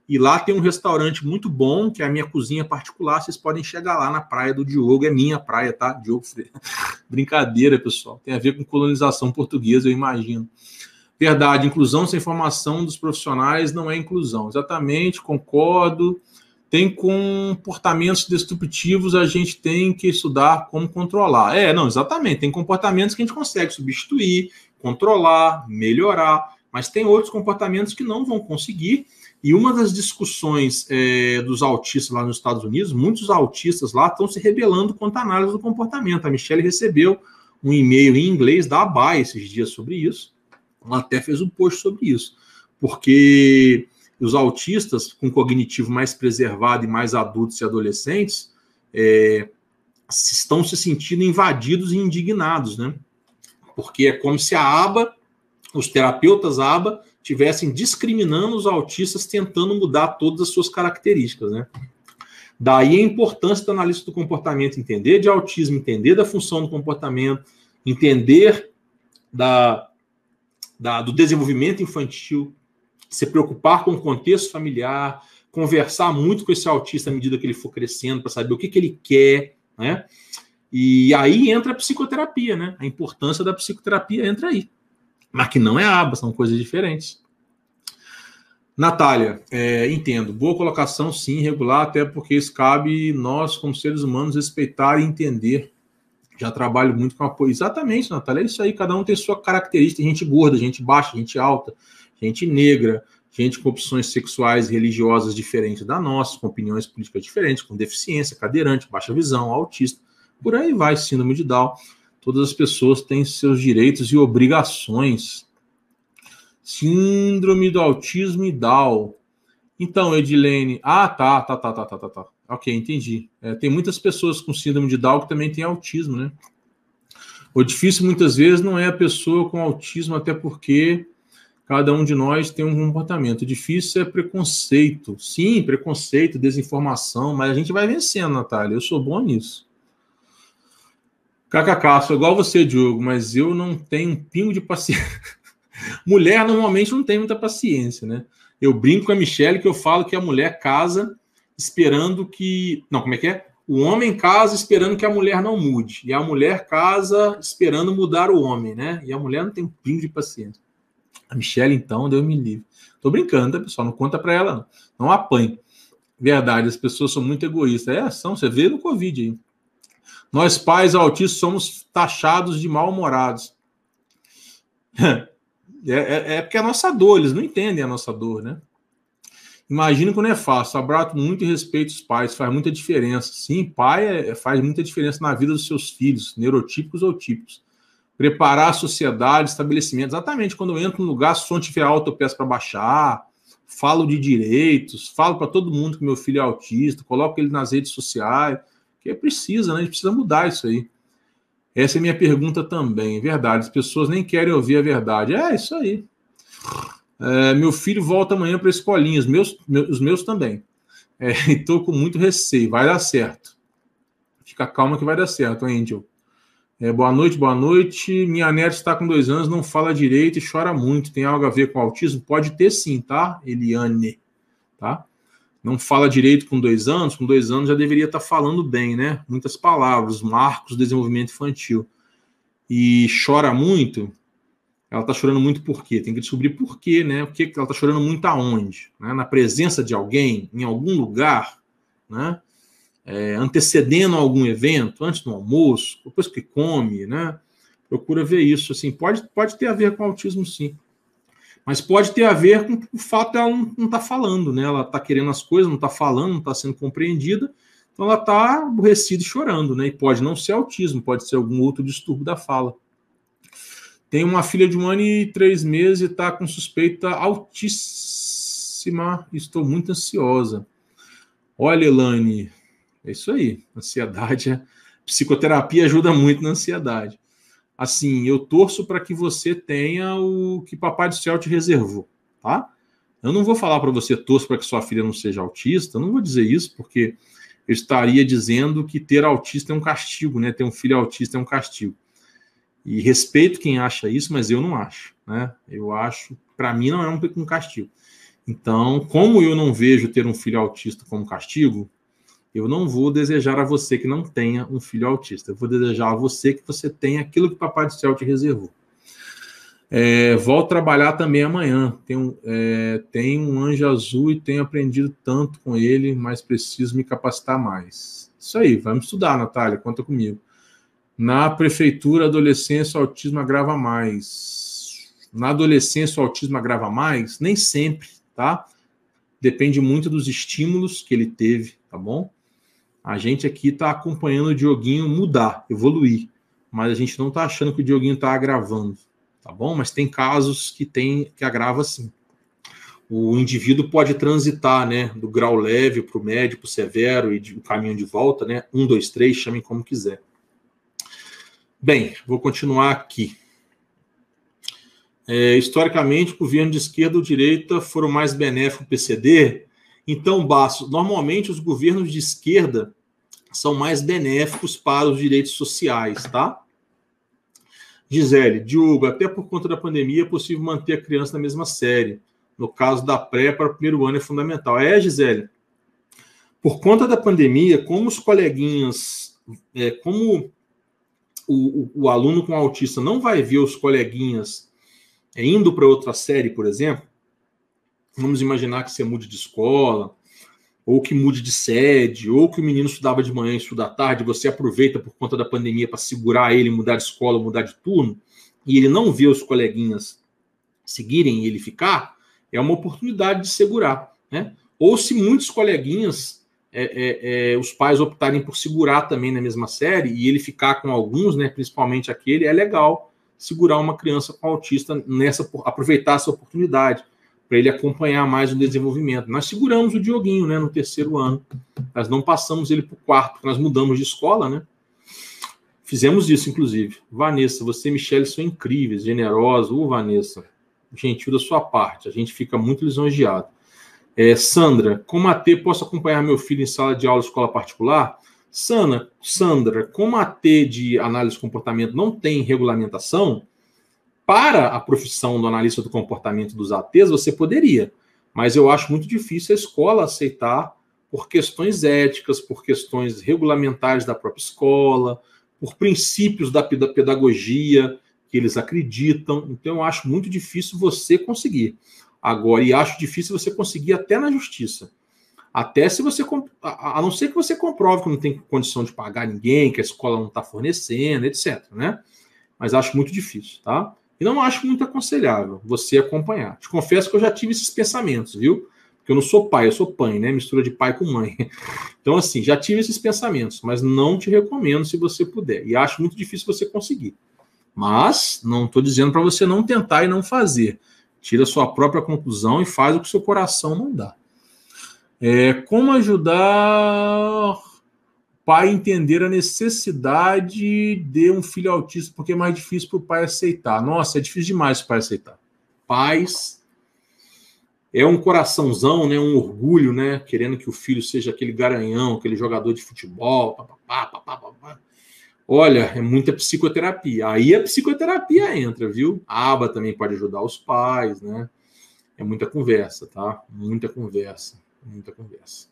Speaker 2: E lá tem um restaurante muito bom, que é a minha cozinha particular. Vocês podem chegar lá na praia do Diogo, é minha praia, tá? Diogo Freire. <laughs> Brincadeira, pessoal. Tem a ver com colonização portuguesa, eu imagino. Verdade, inclusão sem formação dos profissionais não é inclusão. Exatamente, concordo. Tem comportamentos destrutivos, a gente tem que estudar como controlar. É, não, exatamente. Tem comportamentos que a gente consegue substituir, controlar, melhorar, mas tem outros comportamentos que não vão conseguir e uma das discussões é, dos autistas lá nos Estados Unidos, muitos autistas lá estão se rebelando contra a análise do comportamento. A Michelle recebeu um e-mail em inglês da ABA esses dias sobre isso. Ela até fez um post sobre isso. Porque os autistas com cognitivo mais preservado e mais adultos e adolescentes é, estão se sentindo invadidos e indignados, né? Porque é como se a aba, os terapeutas aba, tivessem discriminando os autistas, tentando mudar todas as suas características, né? Daí a importância do analista do comportamento, entender de autismo, entender da função do comportamento, entender da, da, do desenvolvimento infantil, se preocupar com o contexto familiar, conversar muito com esse autista à medida que ele for crescendo, para saber o que, que ele quer, né? E aí entra a psicoterapia, né? A importância da psicoterapia entra aí mas que não é aba, são coisas diferentes. Natália, é, entendo. Boa colocação, sim, regular, até porque isso cabe nós, como seres humanos, respeitar e entender. Já trabalho muito com apoio. Exatamente, Natália, é isso aí. Cada um tem sua característica. Gente gorda, gente baixa, gente alta, gente negra, gente com opções sexuais e religiosas diferentes da nossa, com opiniões políticas diferentes, com deficiência, cadeirante, baixa visão, autista. Por aí vai, síndrome de Down todas as pessoas têm seus direitos e obrigações. Síndrome do autismo e Down. Então, Edilene. Ah, tá, tá, tá, tá, tá, tá, tá. Ok, entendi. É, tem muitas pessoas com síndrome de Down que também têm autismo, né? O difícil muitas vezes não é a pessoa com autismo, até porque cada um de nós tem um comportamento. O difícil é preconceito. Sim, preconceito, desinformação, mas a gente vai vencendo, Natália. Eu sou bom nisso. KKK, sou igual você, Diogo, mas eu não tenho um pingo de paciência. <laughs> mulher normalmente não tem muita paciência, né? Eu brinco com a Michelle que eu falo que a mulher casa esperando que. Não, como é que é? O homem casa esperando que a mulher não mude. E a mulher casa esperando mudar o homem, né? E a mulher não tem um pingo de paciência. A Michelle, então, deu me livre. Tô brincando, tá, pessoal? Não conta para ela, não. Não apanhe. Verdade, as pessoas são muito egoístas. É, são, você vê no Covid aí. Nós, pais autistas, somos taxados de mal-humorados. <laughs> É, é, é, porque é a nossa dor, eles não entendem a nossa dor, né? Imagina quando é fácil. Abraço muito e respeito os pais, faz muita diferença. Sim, pai é, faz muita diferença na vida dos seus filhos, neurotípicos ou típicos. Preparar a sociedade, estabelecimento. Exatamente, quando eu entro num lugar, se o som estiver alto, eu peço para baixar. Falo de direitos, falo para todo mundo que meu filho é autista, coloco ele nas redes sociais, que é precisa, né? A gente precisa mudar isso aí. Essa é minha pergunta também. Verdade, as pessoas nem querem ouvir a verdade. É isso aí. É, meu filho volta amanhã para a escolinha, os meus, meus, os meus também. É, <laughs> Estou com muito receio, vai dar certo. Fica calma que vai dar certo, Angel. É, boa noite, boa noite. Minha neta está com dois anos, não fala direito e chora muito. Tem algo a ver com autismo? Pode ter sim, tá, Eliane? Tá? Não fala direito com dois anos, com dois anos já deveria estar falando bem, né? Muitas palavras, marcos do desenvolvimento infantil. E chora muito, ela está chorando muito por quê? Tem que descobrir por quê, né? Que ela está chorando muito aonde? Né? Na presença de alguém, em algum lugar, né? É, antecedendo algum evento, antes do almoço, depois que come, né? Procura ver isso, assim, pode, pode ter a ver com autismo, sim. Mas pode ter a ver com o fato dela não estar tá falando, né? Ela está querendo as coisas, não está falando, não está sendo compreendida, então ela está aborrecida e chorando, né? E pode não ser autismo, pode ser algum outro distúrbio da fala. Tem uma filha de um ano e três meses e está com suspeita altíssima. Estou muito ansiosa. Olha, Elane, é isso aí. Ansiedade, é... psicoterapia ajuda muito na ansiedade assim, eu torço para que você tenha o que Papai do Céu te reservou, tá? Eu não vou falar para você torço para que sua filha não seja autista, eu não vou dizer isso porque eu estaria dizendo que ter autista é um castigo, né? Ter um filho autista é um castigo. E respeito quem acha isso, mas eu não acho, né? Eu acho, para mim não é um castigo. Então, como eu não vejo ter um filho autista como castigo, eu não vou desejar a você que não tenha um filho autista. Eu vou desejar a você que você tenha aquilo que o Papai do Céu te reservou. É, volto trabalhar também amanhã. Tenho, é, tenho um anjo azul e tenho aprendido tanto com ele, mas preciso me capacitar mais. Isso aí, vamos estudar, Natália, conta comigo. Na prefeitura, adolescência, o autismo agrava mais. Na adolescência, o autismo agrava mais? Nem sempre, tá? Depende muito dos estímulos que ele teve, tá bom? A gente aqui está acompanhando o Dioguinho mudar, evoluir, mas a gente não está achando que o Dioguinho está agravando, tá bom? Mas tem casos que tem que agrava sim. O indivíduo pode transitar, né, do grau leve para o médio, para o severo e de, o caminho de volta, né? Um, dois, três, chamem como quiser. Bem, vou continuar aqui. É, historicamente, o governo de esquerda ou direita foram mais benéficos para o PCD? Então, Basso, normalmente os governos de esquerda são mais benéficos para os direitos sociais, tá? Gisele, Diogo, até por conta da pandemia é possível manter a criança na mesma série. No caso da pré para o primeiro ano é fundamental. É, Gisele? Por conta da pandemia, como os coleguinhas, é, como o, o, o, aluno com autista não vai ver os coleguinhas é, indo para outra série, por exemplo, Vamos imaginar que você mude de escola, ou que mude de sede, ou que o menino estudava de manhã e estuda à tarde, você aproveita por conta da pandemia para segurar ele, mudar de escola, mudar de turno, e ele não vê os coleguinhas seguirem e ele ficar, é uma oportunidade de segurar. Né? Ou se muitos coleguinhas, é, é, é, os pais optarem por segurar também na mesma série e ele ficar com alguns, né, principalmente aquele, é legal segurar uma criança com autista nessa, aproveitar essa oportunidade para ele acompanhar mais o desenvolvimento. Nós seguramos o Dioguinho né, no terceiro ano, nós não passamos ele para o quarto, nós mudamos de escola, né? Fizemos isso, inclusive. Vanessa, você e Michelle são incríveis, generosos. Uh, Vanessa, gentil da sua parte, a gente fica muito lisonjeado. É, Sandra, como AT posso acompanhar meu filho em sala de aula escola particular? Sana, Sandra, como AT de análise de comportamento não tem regulamentação, para a profissão do analista do comportamento dos ATs, você poderia, mas eu acho muito difícil a escola aceitar por questões éticas, por questões regulamentares da própria escola, por princípios da pedagogia que eles acreditam. Então, eu acho muito difícil você conseguir. Agora, e acho difícil você conseguir até na justiça. Até se você. A não ser que você comprove que não tem condição de pagar ninguém, que a escola não está fornecendo, etc. Né? Mas acho muito difícil, tá? Não acho muito aconselhável você acompanhar. Te confesso que eu já tive esses pensamentos, viu? Porque eu não sou pai, eu sou pai, né? Mistura de pai com mãe. <laughs> Então, assim, já tive esses pensamentos, mas não te recomendo se você puder. E acho muito difícil você conseguir. Mas não estou dizendo para você não tentar e não fazer. Tira sua própria conclusão e faz o que seu coração não dá. É, como ajudar pai entender a necessidade de um filho autista, porque é mais difícil para o pai aceitar. Nossa, é difícil demais para o pai aceitar. Pais é um coraçãozão, né, um orgulho, né, querendo que o filho seja aquele garanhão, aquele jogador de futebol. Olha, é muita psicoterapia. Aí a psicoterapia entra, viu? A aba também pode ajudar os pais, né? É muita conversa, tá? Muita conversa, muita conversa.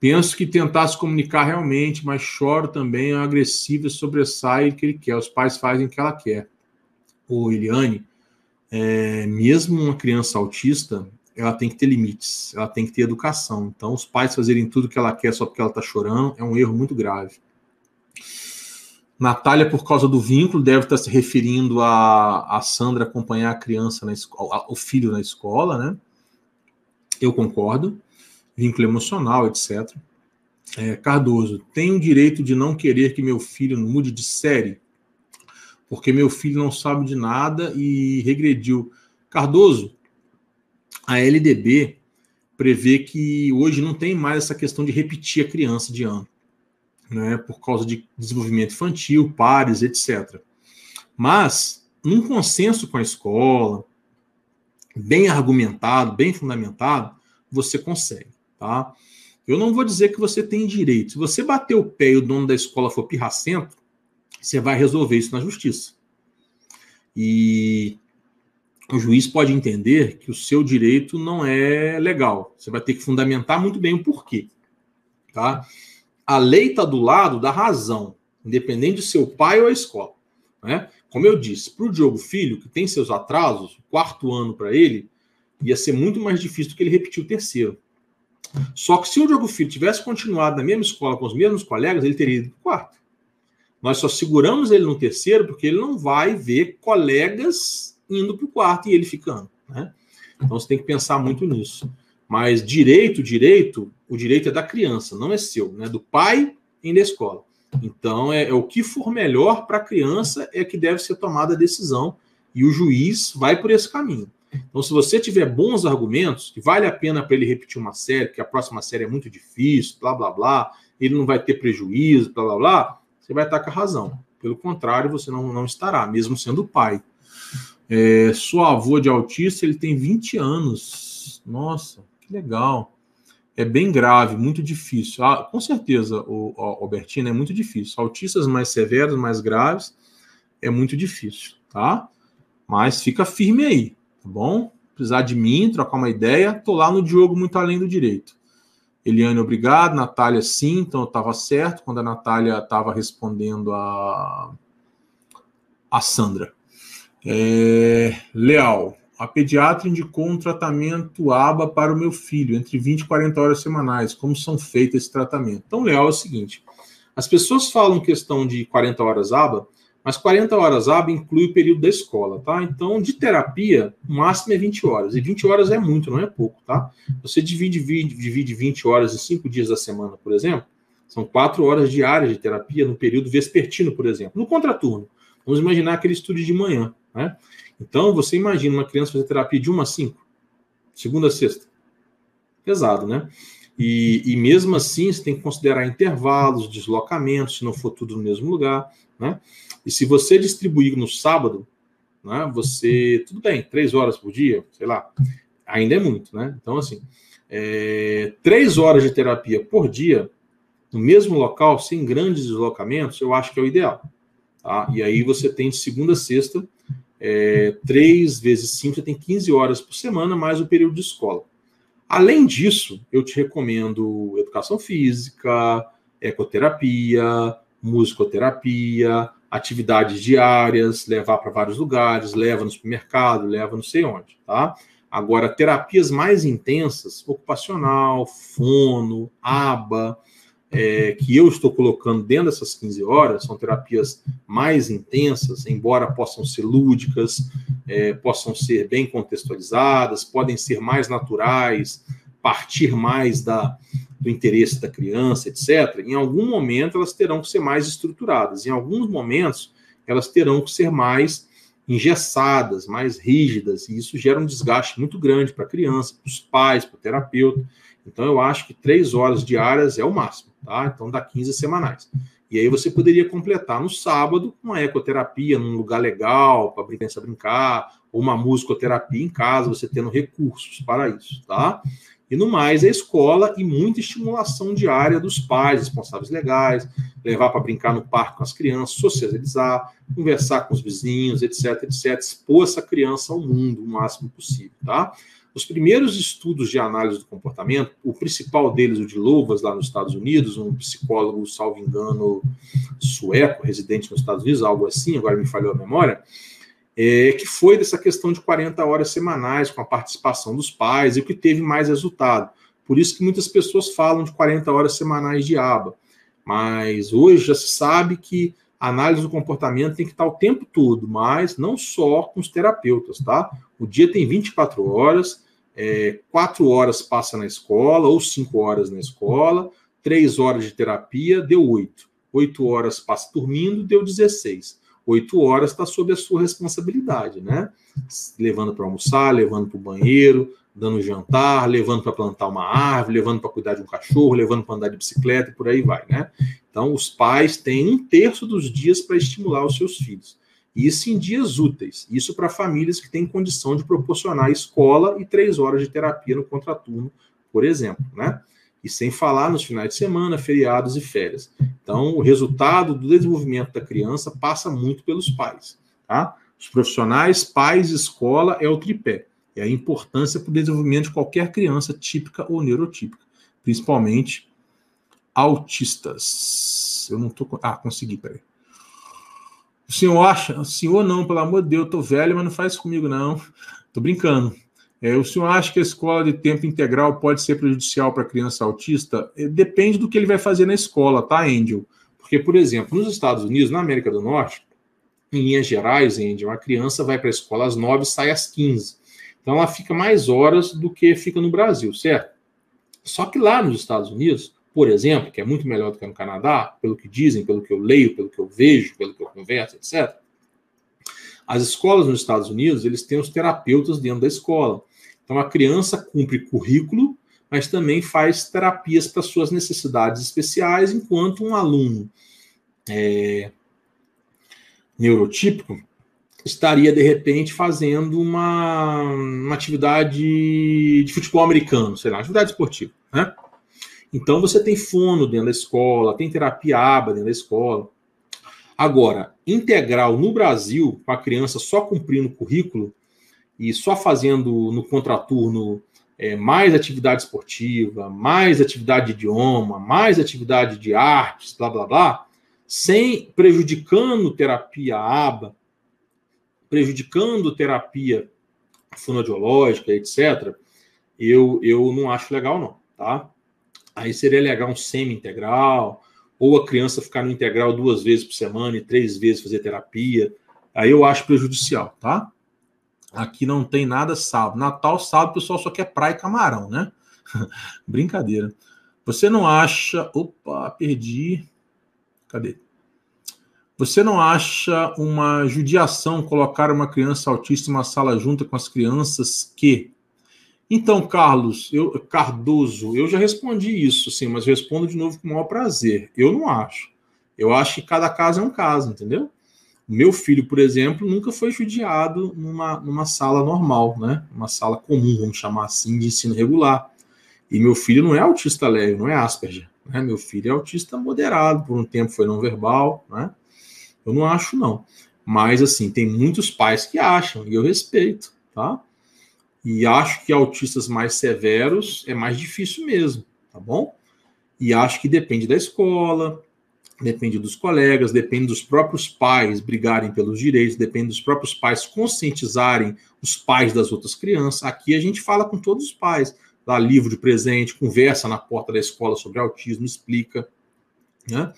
Speaker 2: Penso que tentar se comunicar realmente, mas choro também, é agressivo e sobressai o que ele quer. Os pais fazem o que ela quer. Ô, Eliane, é, mesmo uma criança autista, ela tem que ter limites, ela tem que ter educação. Então, os pais fazerem tudo que ela quer só porque ela está chorando é um erro muito grave. Natália, por causa do vínculo, deve estar se referindo a, a Sandra acompanhar a criança na escola, o filho na escola, né? Eu concordo. Vínculo emocional, etc. É, Cardoso, tenho o direito de não querer que meu filho mude de série, porque meu filho não sabe de nada e regrediu. Cardoso, a LDB prevê que hoje não tem mais essa questão de repetir a criança de ano né, por causa de desenvolvimento infantil, pares, etc. Mas, num consenso com a escola, bem argumentado, bem fundamentado, você consegue, tá? Eu não vou dizer que você tem direito. Se você bater o pé e o dono da escola for pirracento, você vai resolver isso na justiça. E o juiz pode entender que o seu direito não é legal. Você vai ter que fundamentar muito bem o porquê, tá? a lei está do lado da razão, independente de seu pai ou a escola. Né? Como eu disse, para o Diogo Filho, que tem seus atrasos, quarto ano para ele, ia ser muito mais difícil do que ele repetir o terceiro. Só que se o Diogo Filho tivesse continuado na mesma escola com os mesmos colegas, ele teria ido para o quarto. Nós só seguramos ele no terceiro porque ele não vai ver colegas indo para o quarto e ele ficando. Né? Então você tem que pensar muito nisso. Mas direito, direito, o direito é da criança, não é seu, né? Do pai e da escola. Então, é, é o que for melhor para a criança é que deve ser tomada a decisão e o juiz vai por esse caminho. Então, se você tiver bons argumentos, que vale a pena para ele repetir uma série, que a próxima série é muito difícil, blá blá blá, ele não vai ter prejuízo, blá blá blá, você vai estar com a razão. Pelo contrário, você não, não estará, mesmo sendo pai. É, sua avó de autista, ele tem 20 anos. Nossa, que legal. É bem grave, muito difícil. Ah, com certeza, o, o Albertina, é muito difícil. Autistas mais severos, mais graves, é muito difícil, tá? Mas fica firme aí, tá bom? Precisar de mim, trocar uma ideia, tô lá no Diogo muito além do direito. Eliane, obrigado. Natália, sim, então eu estava certo quando a Natália estava respondendo a, a Sandra. É... Leal, a pediatra indicou um tratamento ABA para o meu filho, entre 20 e 40 horas semanais. Como são feitos esse tratamento? Então, Leal, é o seguinte: as pessoas falam questão de 40 horas ABA, mas 40 horas ABA inclui o período da escola, tá? Então, de terapia, o máximo é 20 horas. E 20 horas é muito, não é pouco, tá? Você divide, divide 20 horas em 5 dias da semana, por exemplo, são 4 horas diárias de terapia no período vespertino, por exemplo. No contraturno, vamos imaginar aquele estudo de manhã, né? Então, você imagina uma criança fazer terapia de uma a cinco, segunda a sexta. Pesado, né? E, e, mesmo assim, você tem que considerar intervalos, deslocamentos, se não for tudo no mesmo lugar, né? E se você distribuir no sábado, né, você, tudo bem, três horas por dia, sei lá, ainda é muito, né? Então, assim, é, três horas de terapia por dia, no mesmo local, sem grandes deslocamentos, eu acho que é o ideal. Tá? E aí você tem de segunda a sexta é, 3 vezes 5, você tem 15 horas por semana, mais o período de escola. Além disso, eu te recomendo educação física, ecoterapia, musicoterapia, atividades diárias, levar para vários lugares, leva no supermercado, leva não sei onde, tá? Agora, terapias mais intensas, ocupacional, fono, aba, é, que eu estou colocando dentro dessas 15 horas, são terapias mais intensas, embora possam ser lúdicas, é, possam ser bem contextualizadas, podem ser mais naturais, partir mais da, do interesse da criança, etc. Em algum momento elas terão que ser mais estruturadas, em alguns momentos elas terão que ser mais engessadas, mais rígidas, e isso gera um desgaste muito grande para a criança, para os pais, para o terapeuta. Então, eu acho que três horas diárias é o máximo, tá? Então, dá 15 semanais. E aí você poderia completar no sábado uma ecoterapia num lugar legal, para a criança brincar, ou uma musicoterapia em casa, você tendo recursos para isso, tá? E no mais, a escola e muita estimulação diária dos pais, responsáveis legais, levar para brincar no parque com as crianças, socializar, conversar com os vizinhos, etc, etc, expor essa criança ao mundo o máximo possível, tá? Os primeiros estudos de análise do comportamento, o principal deles, o de Louvas, lá nos Estados Unidos, um psicólogo, salvo engano, sueco, residente nos Estados Unidos, algo assim, agora me falhou a memória, é, que foi dessa questão de 40 horas semanais, com a participação dos pais, e o que teve mais resultado. Por isso que muitas pessoas falam de 40 horas semanais de aba. Mas hoje já se sabe que a análise do comportamento tem que estar o tempo todo, mas não só com os terapeutas, tá? O dia tem 24 horas, é, 4 horas passa na escola, ou 5 horas na escola, 3 horas de terapia, deu 8. 8 horas passa dormindo, deu 16 oito horas está sob a sua responsabilidade, né? Levando para almoçar, levando para o banheiro, dando jantar, levando para plantar uma árvore, levando para cuidar de um cachorro, levando para andar de bicicleta e por aí vai, né? Então, os pais têm um terço dos dias para estimular os seus filhos. Isso em dias úteis. Isso para famílias que têm condição de proporcionar escola e três horas de terapia no contraturno, por exemplo, né? E sem falar nos finais de semana, feriados e férias. Então, o resultado do desenvolvimento da criança passa muito pelos pais. Tá? Os profissionais, pais, escola é o tripé. É a importância para o desenvolvimento de qualquer criança típica ou neurotípica, principalmente autistas. Eu não. Tô... Ah, consegui, peraí. O senhor acha? O senhor não, pelo amor de Deus, eu tô velho, mas não faz comigo, não. Tô brincando. É, o senhor acha que a escola de tempo integral pode ser prejudicial para a criança autista? É, depende do que ele vai fazer na escola, tá, Angel? Porque, por exemplo, nos Estados Unidos, na América do Norte, em linhas gerais, Angel, a criança vai para a escola às 9 e sai às 15. Então ela fica mais horas do que fica no Brasil, certo? Só que lá nos Estados Unidos, por exemplo, que é muito melhor do que no Canadá, pelo que dizem, pelo que eu leio, pelo que eu vejo, pelo que eu converso, etc. As escolas nos Estados Unidos, eles têm os terapeutas dentro da escola. Então, a criança cumpre currículo, mas também faz terapias para suas necessidades especiais, enquanto um aluno é, neurotípico estaria, de repente, fazendo uma, uma atividade de futebol americano, sei lá, atividade esportiva, né? Então, você tem fono dentro da escola, tem terapia aba dentro da escola. Agora, integral no Brasil, com a criança só cumprindo o currículo, e só fazendo no contraturno é, mais atividade esportiva, mais atividade de idioma, mais atividade de artes, blá blá blá, sem prejudicando terapia aba, prejudicando terapia fonodiológica, etc., eu, eu não acho legal, não, tá? Aí seria legal um semi-integral, ou a criança ficar no integral duas vezes por semana e três vezes fazer terapia. Aí eu acho prejudicial, tá? Aqui não tem nada sábado. Natal, sábado, o pessoal só quer praia e camarão, né? <laughs> Brincadeira. Você não acha. Opa, perdi. Cadê? Você não acha uma judiação colocar uma criança autista em uma sala junto com as crianças que. Então, Carlos, eu, Cardoso, eu já respondi isso, sim, mas respondo de novo com o maior prazer. Eu não acho. Eu acho que cada caso é um caso, entendeu? Meu filho, por exemplo, nunca foi judiado numa, numa sala normal, né? Uma sala comum, vamos chamar assim, de ensino regular. E meu filho não é autista leve, não é Asperger. Né? Meu filho é autista moderado, por um tempo foi não verbal, né? Eu não acho, não. Mas, assim, tem muitos pais que acham, e eu respeito, tá? E acho que autistas mais severos é mais difícil mesmo, tá bom? E acho que depende da escola, depende dos colegas, depende dos próprios pais brigarem pelos direitos, depende dos próprios pais conscientizarem os pais das outras crianças. Aqui a gente fala com todos os pais, dá livro de presente, conversa na porta da escola sobre autismo, explica. Né?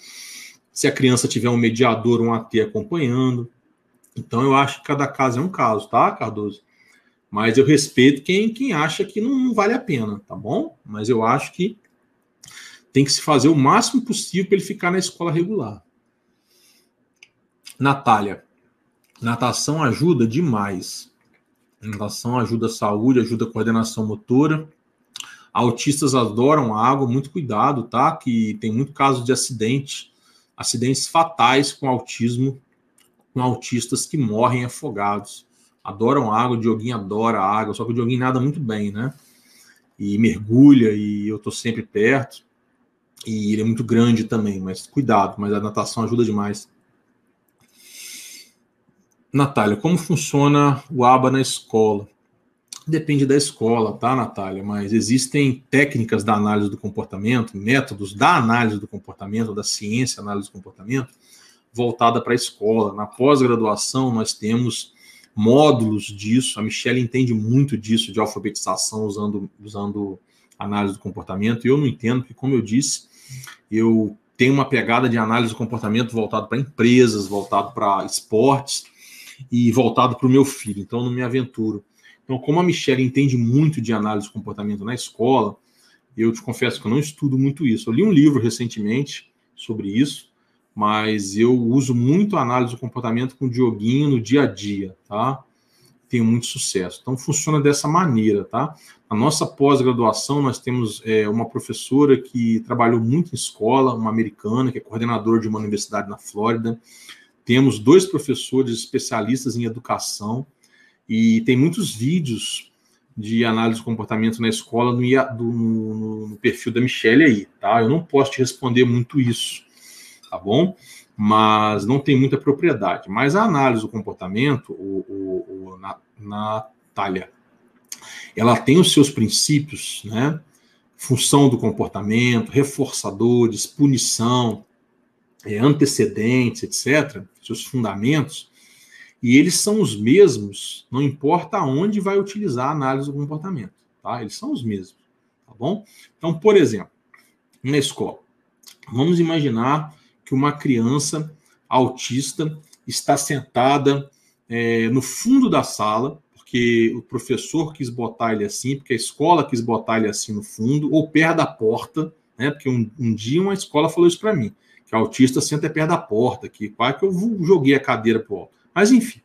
Speaker 2: Se a criança tiver um mediador, um AT acompanhando. Então eu acho que cada caso é um caso, tá, Cardoso? Mas eu respeito quem, quem acha que não vale a pena, tá bom? Mas eu acho que tem que se fazer o máximo possível para ele ficar na escola regular. Natália, natação ajuda demais. Natação ajuda a saúde, ajuda a coordenação motora. Autistas adoram água, muito cuidado, tá? Que tem muito caso de acidente, acidentes fatais com autismo, com autistas que morrem afogados. Adoram água, o Dioguinho adora água, só que o Dioguinho nada muito bem, né? E mergulha, e eu tô sempre perto. E ele é muito grande também, mas cuidado, mas a natação ajuda demais. Natália, como funciona o ABA na escola? Depende da escola, tá, Natália? Mas existem técnicas da análise do comportamento, métodos da análise do comportamento, da ciência análise do comportamento, voltada para a escola. Na pós-graduação, nós temos módulos disso. A Michelle entende muito disso, de alfabetização, usando, usando análise do comportamento. E eu não entendo, porque, como eu disse, eu tenho uma pegada de análise do comportamento voltado para empresas, voltado para esportes e voltado para o meu filho. Então, não me aventuro. Então, como a Michelle entende muito de análise do comportamento na escola, eu te confesso que eu não estudo muito isso. Eu li um livro recentemente sobre isso, mas eu uso muito a análise do comportamento com o Dioguinho no dia a dia, tá? Tenho muito sucesso. Então, funciona dessa maneira, tá? Na nossa pós-graduação, nós temos é, uma professora que trabalhou muito em escola, uma americana, que é coordenadora de uma universidade na Flórida. Temos dois professores especialistas em educação e tem muitos vídeos de análise de comportamento na escola no, no, no perfil da Michelle aí, tá? Eu não posso te responder muito isso, tá bom? Mas não tem muita propriedade. Mas a análise do comportamento, o, o, o na, Natália, ela tem os seus princípios, né? Função do comportamento, reforçadores, punição, é, antecedentes, etc., seus fundamentos, e eles são os mesmos, não importa onde vai utilizar a análise do comportamento, tá? Eles são os mesmos, tá bom? Então, por exemplo, na escola, vamos imaginar que uma criança autista está sentada é, no fundo da sala, porque o professor quis botar ele assim, porque a escola quis botar ele assim no fundo, ou perto da porta, né? Porque um, um dia uma escola falou isso para mim, que autista senta perto da porta, que quase que eu joguei a cadeira para o alto. Mas enfim,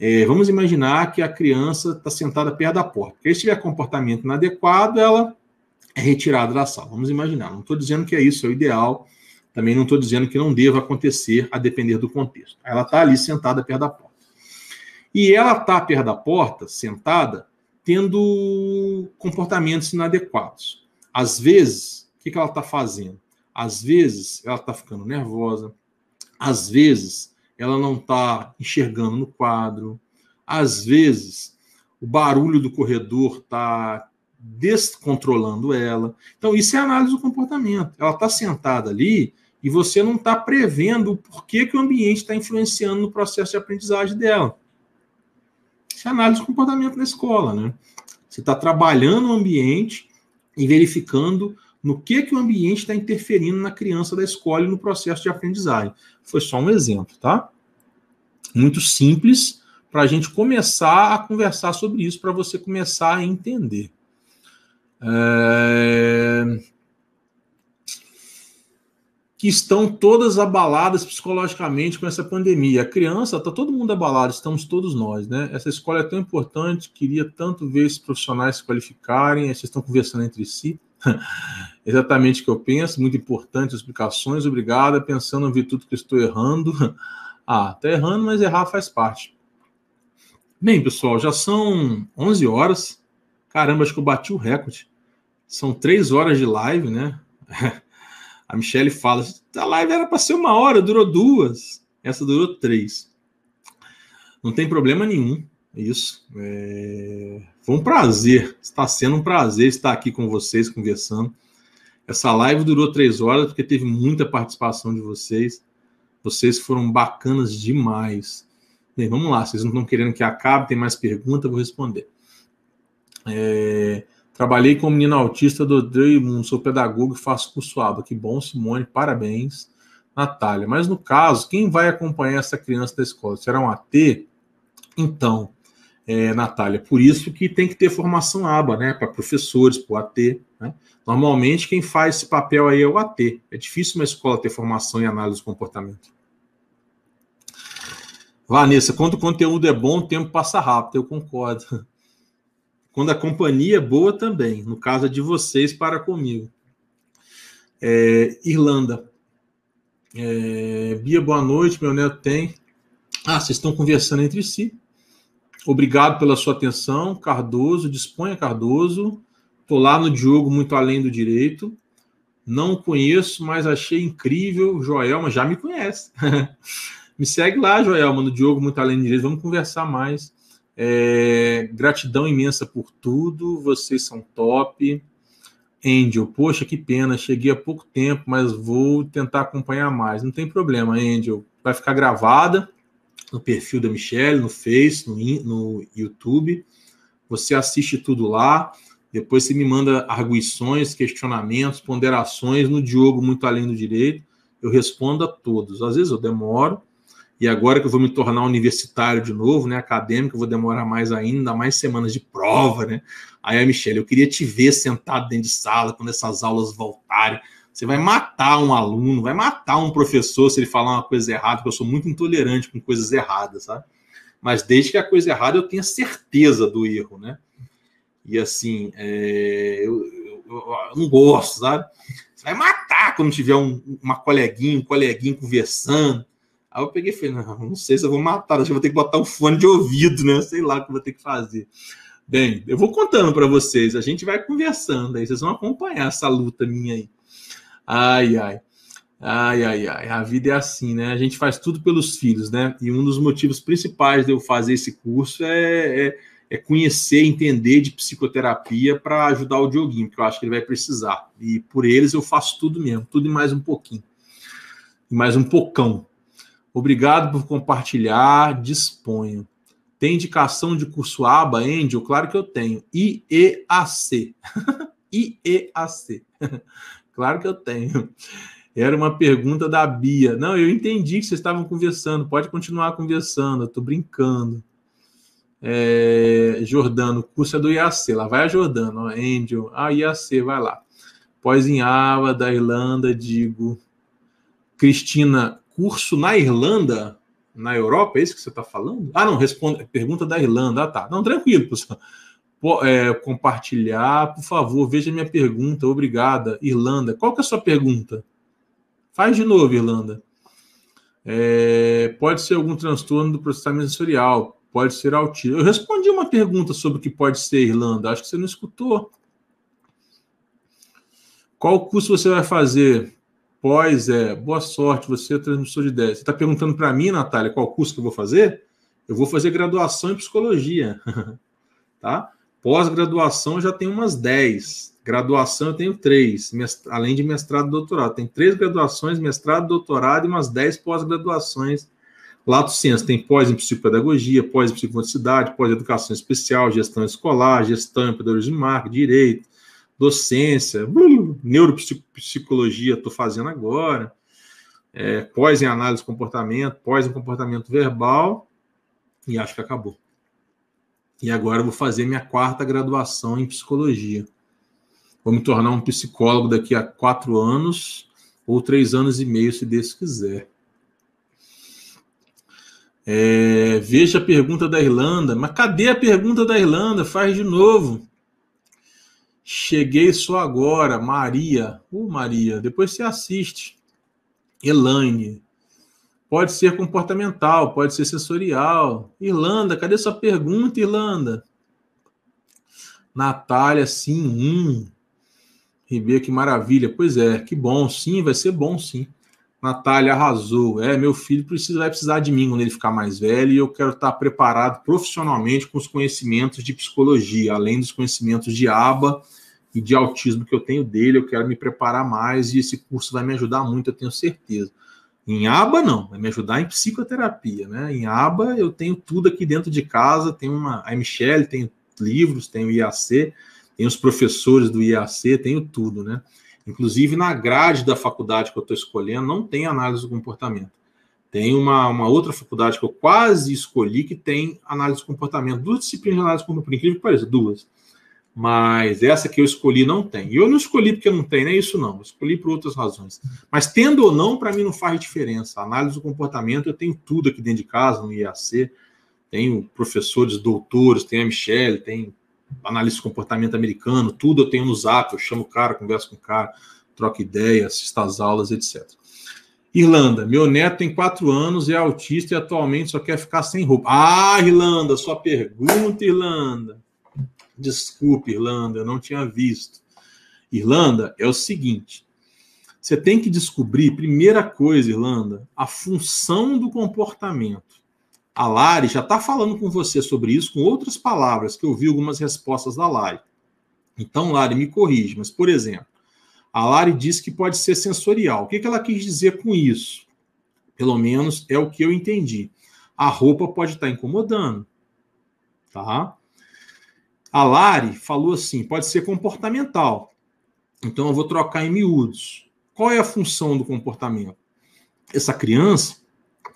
Speaker 2: é, vamos imaginar que a criança está sentada perto da porta. Porque se tiver comportamento inadequado, ela é retirada da sala. Vamos imaginar. Não estou dizendo que é isso, é o ideal. Também não estou dizendo que não deva acontecer a depender do contexto. Ela está ali sentada perto da porta. E ela está perto da porta, sentada, tendo comportamentos inadequados. Às vezes, o que, que ela está fazendo? Às vezes, ela está ficando nervosa. Às vezes, ela não está enxergando no quadro. Às vezes, o barulho do corredor está descontrolando ela. Então, isso é análise do comportamento. Ela está sentada ali e você não está prevendo o porquê que o ambiente está influenciando no processo de aprendizagem dela. Isso é análise de comportamento na escola, né? Você está trabalhando o ambiente e verificando no que, que o ambiente está interferindo na criança da escola e no processo de aprendizagem. Foi só um exemplo, tá? Muito simples para a gente começar a conversar sobre isso, para você começar a entender. É que estão todas abaladas psicologicamente com essa pandemia. A criança, está todo mundo abalado, estamos todos nós, né? Essa escola é tão importante, queria tanto ver esses profissionais se qualificarem, vocês estão conversando entre si. <laughs> Exatamente o que eu penso, muito importante explicações, obrigada, pensando em ver tudo que estou errando. <laughs> ah, está errando, mas errar faz parte. Bem, pessoal, já são 11 horas. Caramba, acho que eu bati o recorde. São três horas de live, né? <laughs> A Michelle fala: a live era para ser uma hora, durou duas. Essa durou três. Não tem problema nenhum. Isso. É... Foi um prazer. Está sendo um prazer estar aqui com vocês conversando. Essa live durou três horas porque teve muita participação de vocês. Vocês foram bacanas demais. Bem, vamos lá. Vocês não estão querendo que acabe? Tem mais perguntas? Vou responder. É, trabalhei com menina autista do Mundo, sou pedagogo e faço curso ABA. Que bom, Simone, parabéns. Natália, mas no caso, quem vai acompanhar essa criança da escola? Será um AT? Então, é, Natália, por isso que tem que ter formação ABA, né? Para professores, para o AT. Né? Normalmente, quem faz esse papel aí é o AT. É difícil uma escola ter formação em análise do comportamento. Vanessa, quando o conteúdo é bom, o tempo passa rápido, eu concordo. Quando a companhia é boa também, no caso é de vocês para comigo. É, Irlanda. É, Bia, boa noite, meu neto tem. Ah, vocês estão conversando entre si. Obrigado pela sua atenção, Cardoso. Disponha, Cardoso. Estou lá no Diogo, muito além do direito. Não conheço, mas achei incrível. Joelma já me conhece. <laughs> me segue lá, Joelma, no Diogo, muito além do direito. Vamos conversar mais. É, gratidão imensa por tudo, vocês são top. Angel, poxa, que pena, cheguei há pouco tempo, mas vou tentar acompanhar mais. Não tem problema, Angel. Vai ficar gravada no perfil da Michelle, no Face, no, no YouTube. Você assiste tudo lá. Depois você me manda arguições, questionamentos, ponderações no Diogo Muito Além do Direito. Eu respondo a todos. Às vezes eu demoro, e agora que eu vou me tornar universitário de novo, né, acadêmico, vou demorar mais ainda, mais semanas de prova, né? Aí a Michelle, eu queria te ver sentado dentro de sala quando essas aulas voltarem. Você vai matar um aluno, vai matar um professor se ele falar uma coisa errada, porque eu sou muito intolerante com coisas erradas, sabe? Mas desde que a coisa errada eu tenha certeza do erro, né? E assim, é, eu, eu, eu, não gosto, sabe? Você vai matar quando tiver um, uma coleguinha, um coleguinho conversando Aí eu peguei e falei, não, não sei se eu vou matar, acho que vou ter que botar um fone de ouvido, né? Sei lá o que eu vou ter que fazer. Bem, eu vou contando para vocês, a gente vai conversando aí, vocês vão acompanhar essa luta minha aí. Ai, ai. Ai, ai, ai. A vida é assim, né? A gente faz tudo pelos filhos, né? E um dos motivos principais de eu fazer esse curso é, é, é conhecer, entender de psicoterapia para ajudar o Dioguinho, que eu acho que ele vai precisar. E por eles eu faço tudo mesmo, tudo e mais um pouquinho. E mais um pocão. Obrigado por compartilhar. Disponho. Tem indicação de curso ABA, Angel? Claro que eu tenho. IEAC. <laughs> IEAC. <laughs> claro que eu tenho. Era uma pergunta da Bia. Não, eu entendi que vocês estavam conversando. Pode continuar conversando. Eu estou brincando. É, Jordano, curso é do IAC. Lá vai a Jordano. Angel. Ah, IAC, vai lá. Pós em Ava, da Irlanda, digo. Cristina, curso na Irlanda, na Europa, é isso que você está falando? Ah, não, responde, pergunta da Irlanda. Ah, tá. Não, tranquilo, pessoal. É, compartilhar, por favor, veja minha pergunta. Obrigada. Irlanda, qual que é a sua pergunta? Faz de novo, Irlanda. É, pode ser algum transtorno do processamento sensorial, pode ser autismo. Eu respondi uma pergunta sobre o que pode ser, Irlanda. Acho que você não escutou. Qual curso você vai fazer? Pós é boa sorte, você é transmissor de ideias. Você está perguntando para mim, Natália, qual curso que eu vou fazer? Eu vou fazer graduação em psicologia. <laughs> tá? Pós-graduação já tem umas 10. Graduação eu tenho três, além de mestrado e doutorado. Tem três graduações, mestrado, doutorado e umas 10 pós-graduações. Lato senso, tem pós em psicopedagogia, pós em psicomotricidade, pós em educação especial, gestão escolar, gestão em pedagogia de marca, direito, docência, neuropsicologia estou fazendo agora, é, pós em análise de comportamento, pós em comportamento verbal, e acho que acabou. E agora vou fazer minha quarta graduação em psicologia. Vou me tornar um psicólogo daqui a quatro anos, ou três anos e meio, se Deus quiser. É, veja a pergunta da Irlanda. Mas cadê a pergunta da Irlanda? Faz de novo. Cheguei só agora, Maria. Uh, Maria, depois você assiste. Elaine. Pode ser comportamental, pode ser sensorial. Irlanda, cadê sua pergunta, Irlanda? Natália, sim, hum. Ribeiro, que maravilha. Pois é, que bom, sim, vai ser bom, sim. Natália arrasou. É, meu filho precisa, vai precisar de mim quando ele ficar mais velho e eu quero estar preparado profissionalmente com os conhecimentos de psicologia, além dos conhecimentos de aba e de autismo que eu tenho dele. Eu quero me preparar mais e esse curso vai me ajudar muito, eu tenho certeza. Em aba, não, vai me ajudar em psicoterapia, né? Em aba, eu tenho tudo aqui dentro de casa, tem uma. A Michelle tem livros, tem o IAC, tem os professores do IAC, tenho tudo, né? Inclusive, na grade da faculdade que eu estou escolhendo, não tem análise do comportamento. Tem uma, uma outra faculdade que eu quase escolhi que tem análise do comportamento. Duas disciplinas de análise do comportamento, por incrível que pareça, duas. Mas essa que eu escolhi não tem. E eu não escolhi porque não tem, não é isso não. Eu escolhi por outras razões. Mas tendo ou não, para mim não faz diferença. Análise do comportamento, eu tenho tudo aqui dentro de casa, no IAC. Tenho professores, doutores, tem a Michelle, tem análise de comportamento americano, tudo eu tenho no Zap. Eu chamo o cara, converso com o cara, troco ideias, assisto às aulas, etc. Irlanda, meu neto tem quatro anos, é autista e atualmente só quer ficar sem roupa. Ah, Irlanda, sua pergunta, Irlanda. Desculpe, Irlanda, eu não tinha visto. Irlanda, é o seguinte: você tem que descobrir, primeira coisa, Irlanda, a função do comportamento. A Lari já está falando com você sobre isso com outras palavras, que eu vi algumas respostas da Lari. Então, Lari, me corrige, mas, por exemplo, a Lari disse que pode ser sensorial. O que, que ela quis dizer com isso? Pelo menos é o que eu entendi. A roupa pode estar tá incomodando, tá? A Lari falou assim: pode ser comportamental. Então eu vou trocar em miúdos. Qual é a função do comportamento? Essa criança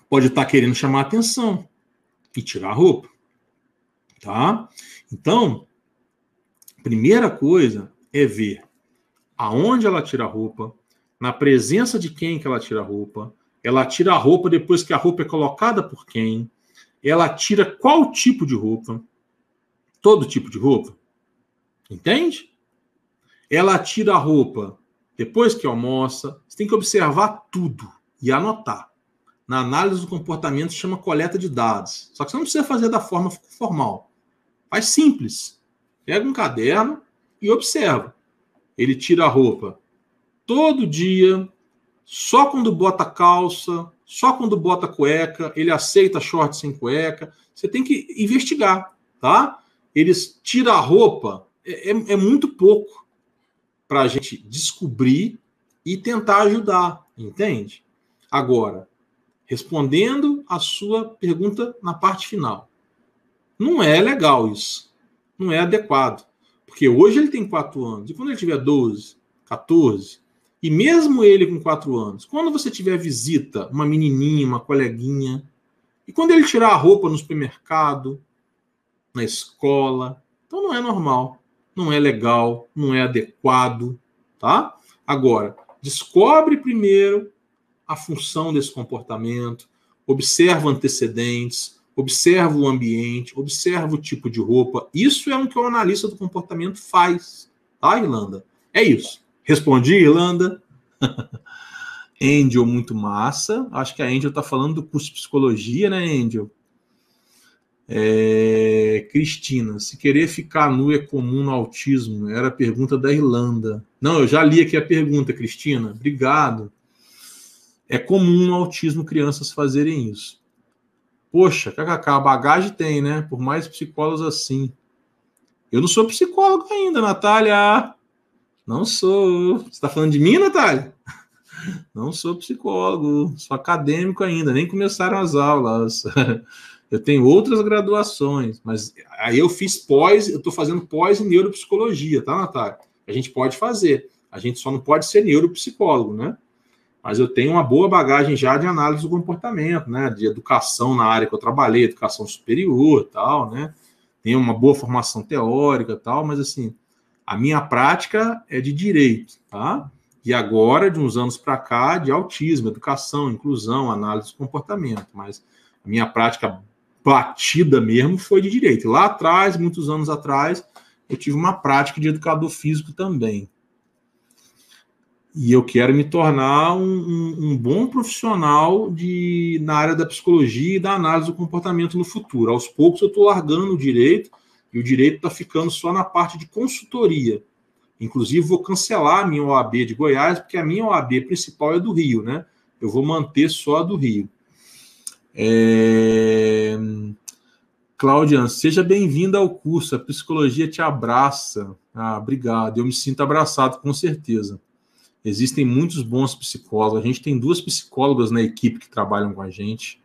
Speaker 2: pode estar querendo chamar atenção e tirar a roupa. Tá? Então, primeira coisa é ver aonde ela tira a roupa, na presença de quem que ela tira a roupa, ela tira a roupa depois que a roupa é colocada por quem, ela tira qual tipo de roupa, todo tipo de roupa. Entende? Ela tira a roupa depois que almoça. Você tem que observar tudo e anotar. Na análise do comportamento chama coleta de dados. Só que você não precisa fazer da forma formal. Faz simples. Pega um caderno e observa. Ele tira a roupa todo dia, só quando bota calça, só quando bota cueca, ele aceita short sem cueca. Você tem que investigar, tá? eles tiram a roupa, é, é, é muito pouco para a gente descobrir e tentar ajudar, entende? Agora, respondendo a sua pergunta na parte final, não é legal isso, não é adequado, porque hoje ele tem 4 anos, e quando ele tiver 12, 14, e mesmo ele com 4 anos, quando você tiver visita, uma menininha, uma coleguinha, e quando ele tirar a roupa no supermercado, na escola. Então não é normal, não é legal, não é adequado, tá? Agora, descobre primeiro a função desse comportamento, observa antecedentes, observa o ambiente, observa o tipo de roupa. Isso é o que o analista do comportamento faz, tá, Irlanda? É isso. Respondi, Irlanda? <laughs> Angel, muito massa. Acho que a Angel está falando do curso de psicologia, né, Angel? É, Cristina, se querer ficar nu é comum no autismo? Era a pergunta da Irlanda. Não, eu já li aqui a pergunta, Cristina. Obrigado. É comum no autismo crianças fazerem isso. Poxa, kkk, a bagagem tem, né? Por mais psicólogos assim. Eu não sou psicólogo ainda, Natália. Não sou. Você está falando de mim, Natália? <laughs> Não sou psicólogo, sou acadêmico ainda, nem começaram as aulas. <laughs> Eu tenho outras graduações, mas aí eu fiz pós, eu estou fazendo pós em neuropsicologia, tá, Natália? A gente pode fazer. A gente só não pode ser neuropsicólogo, né? Mas eu tenho uma boa bagagem já de análise do comportamento, né? De educação na área que eu trabalhei, educação superior tal, né? Tenho uma boa formação teórica tal, mas assim, a minha prática é de direito, tá? E agora, de uns anos para cá, de autismo, educação, inclusão, análise do comportamento. Mas a minha prática batida mesmo foi de direito. Lá atrás, muitos anos atrás, eu tive uma prática de educador físico também. E eu quero me tornar um, um, um, bom profissional de, na área da psicologia e da análise do comportamento no futuro. Aos poucos eu estou largando o direito, e o direito está ficando só na parte de consultoria. Inclusive, vou cancelar a minha OAB de Goiás, porque a minha OAB principal é do Rio, né? Eu vou manter só a do Rio. É... Cláudia, seja bem-vinda ao curso. A psicologia te abraça. Ah, obrigado. Eu me sinto abraçado, com certeza. Existem muitos bons psicólogos. A gente tem duas psicólogas na equipe que trabalham com a gente.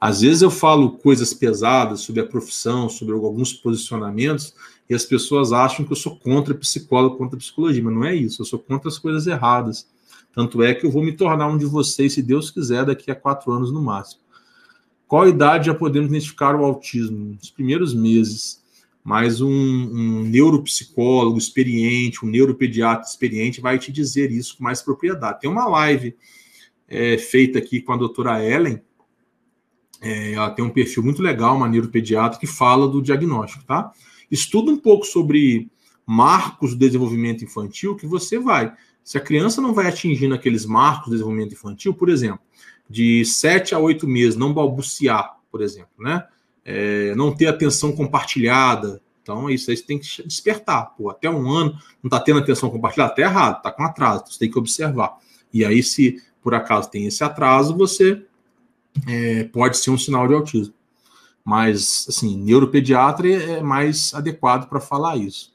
Speaker 2: Às vezes eu falo coisas pesadas sobre a profissão, sobre alguns posicionamentos, e as pessoas acham que eu sou contra psicólogo, contra psicologia, mas não é isso. Eu sou contra as coisas erradas. Tanto é que eu vou me tornar um de vocês, se Deus quiser, daqui a quatro anos no máximo. Qual idade já podemos identificar o autismo? Nos primeiros meses. Mas um, um neuropsicólogo experiente, um neuropediatra experiente vai te dizer isso com mais propriedade. Tem uma live é, feita aqui com a doutora Ellen, é, ela tem um perfil muito legal, uma neuropediatra, que fala do diagnóstico, tá? Estuda um pouco sobre marcos do desenvolvimento infantil que você vai. Se a criança não vai atingindo aqueles marcos do desenvolvimento infantil, por exemplo, de 7 a 8 meses, não balbuciar, por exemplo, né? É, não ter atenção compartilhada. Então, isso aí você tem que despertar. Pô, até um ano não está tendo atenção compartilhada, está errado, está com atraso, você tem que observar. E aí, se por acaso tem esse atraso, você é, pode ser um sinal de autismo. Mas, assim, neuropediatra é mais adequado para falar isso.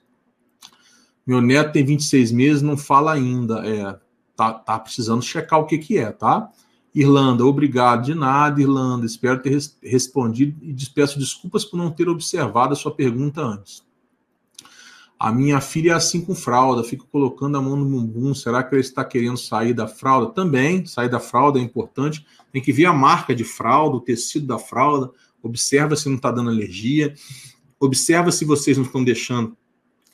Speaker 2: Meu neto tem 26 meses, não fala ainda. É, tá, tá precisando checar o que, que é, tá? Irlanda, obrigado de nada, Irlanda. Espero ter res respondido e peço desculpas por não ter observado a sua pergunta antes. A minha filha é assim com fralda, fica colocando a mão no bumbum. Será que ela está querendo sair da fralda? Também, sair da fralda é importante. Tem que ver a marca de fralda, o tecido da fralda. Observa se não está dando alergia. Observa se vocês não estão deixando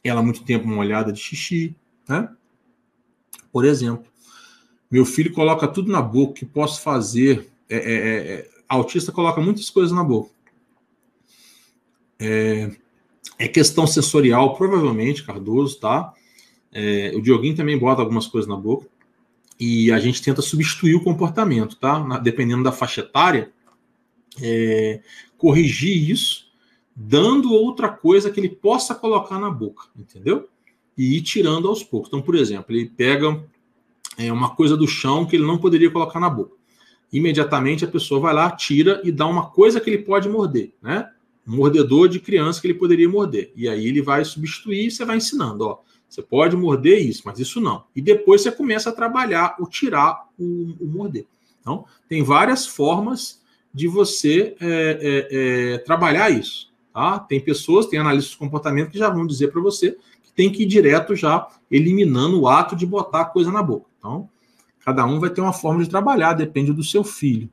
Speaker 2: ela muito tempo molhada de xixi, né? Por exemplo, meu filho coloca tudo na boca. Que posso fazer? É, é, é, é autista coloca muitas coisas na boca. É, é questão sensorial, provavelmente, Cardoso, tá? É, o Dioguinho também bota algumas coisas na boca. E a gente tenta substituir o comportamento, tá? Na, dependendo da faixa etária, corrigir isso, dando outra coisa que ele possa colocar na boca, entendeu? E ir tirando aos poucos. Então, por exemplo, ele pega é, uma coisa do chão que ele não poderia colocar na boca. Imediatamente a pessoa vai lá, tira e dá uma coisa que ele pode morder, né? um mordedor de criança que ele poderia morder. E aí ele vai substituir e você vai ensinando, ó. Você pode morder isso, mas isso não. E depois você começa a trabalhar o tirar o, o morder. Então, tem várias formas de você é, é, é, trabalhar isso. Tá? Tem pessoas, tem analistas de comportamento que já vão dizer para você que tem que ir direto já eliminando o ato de botar a coisa na boca. Então, cada um vai ter uma forma de trabalhar, depende do seu filho.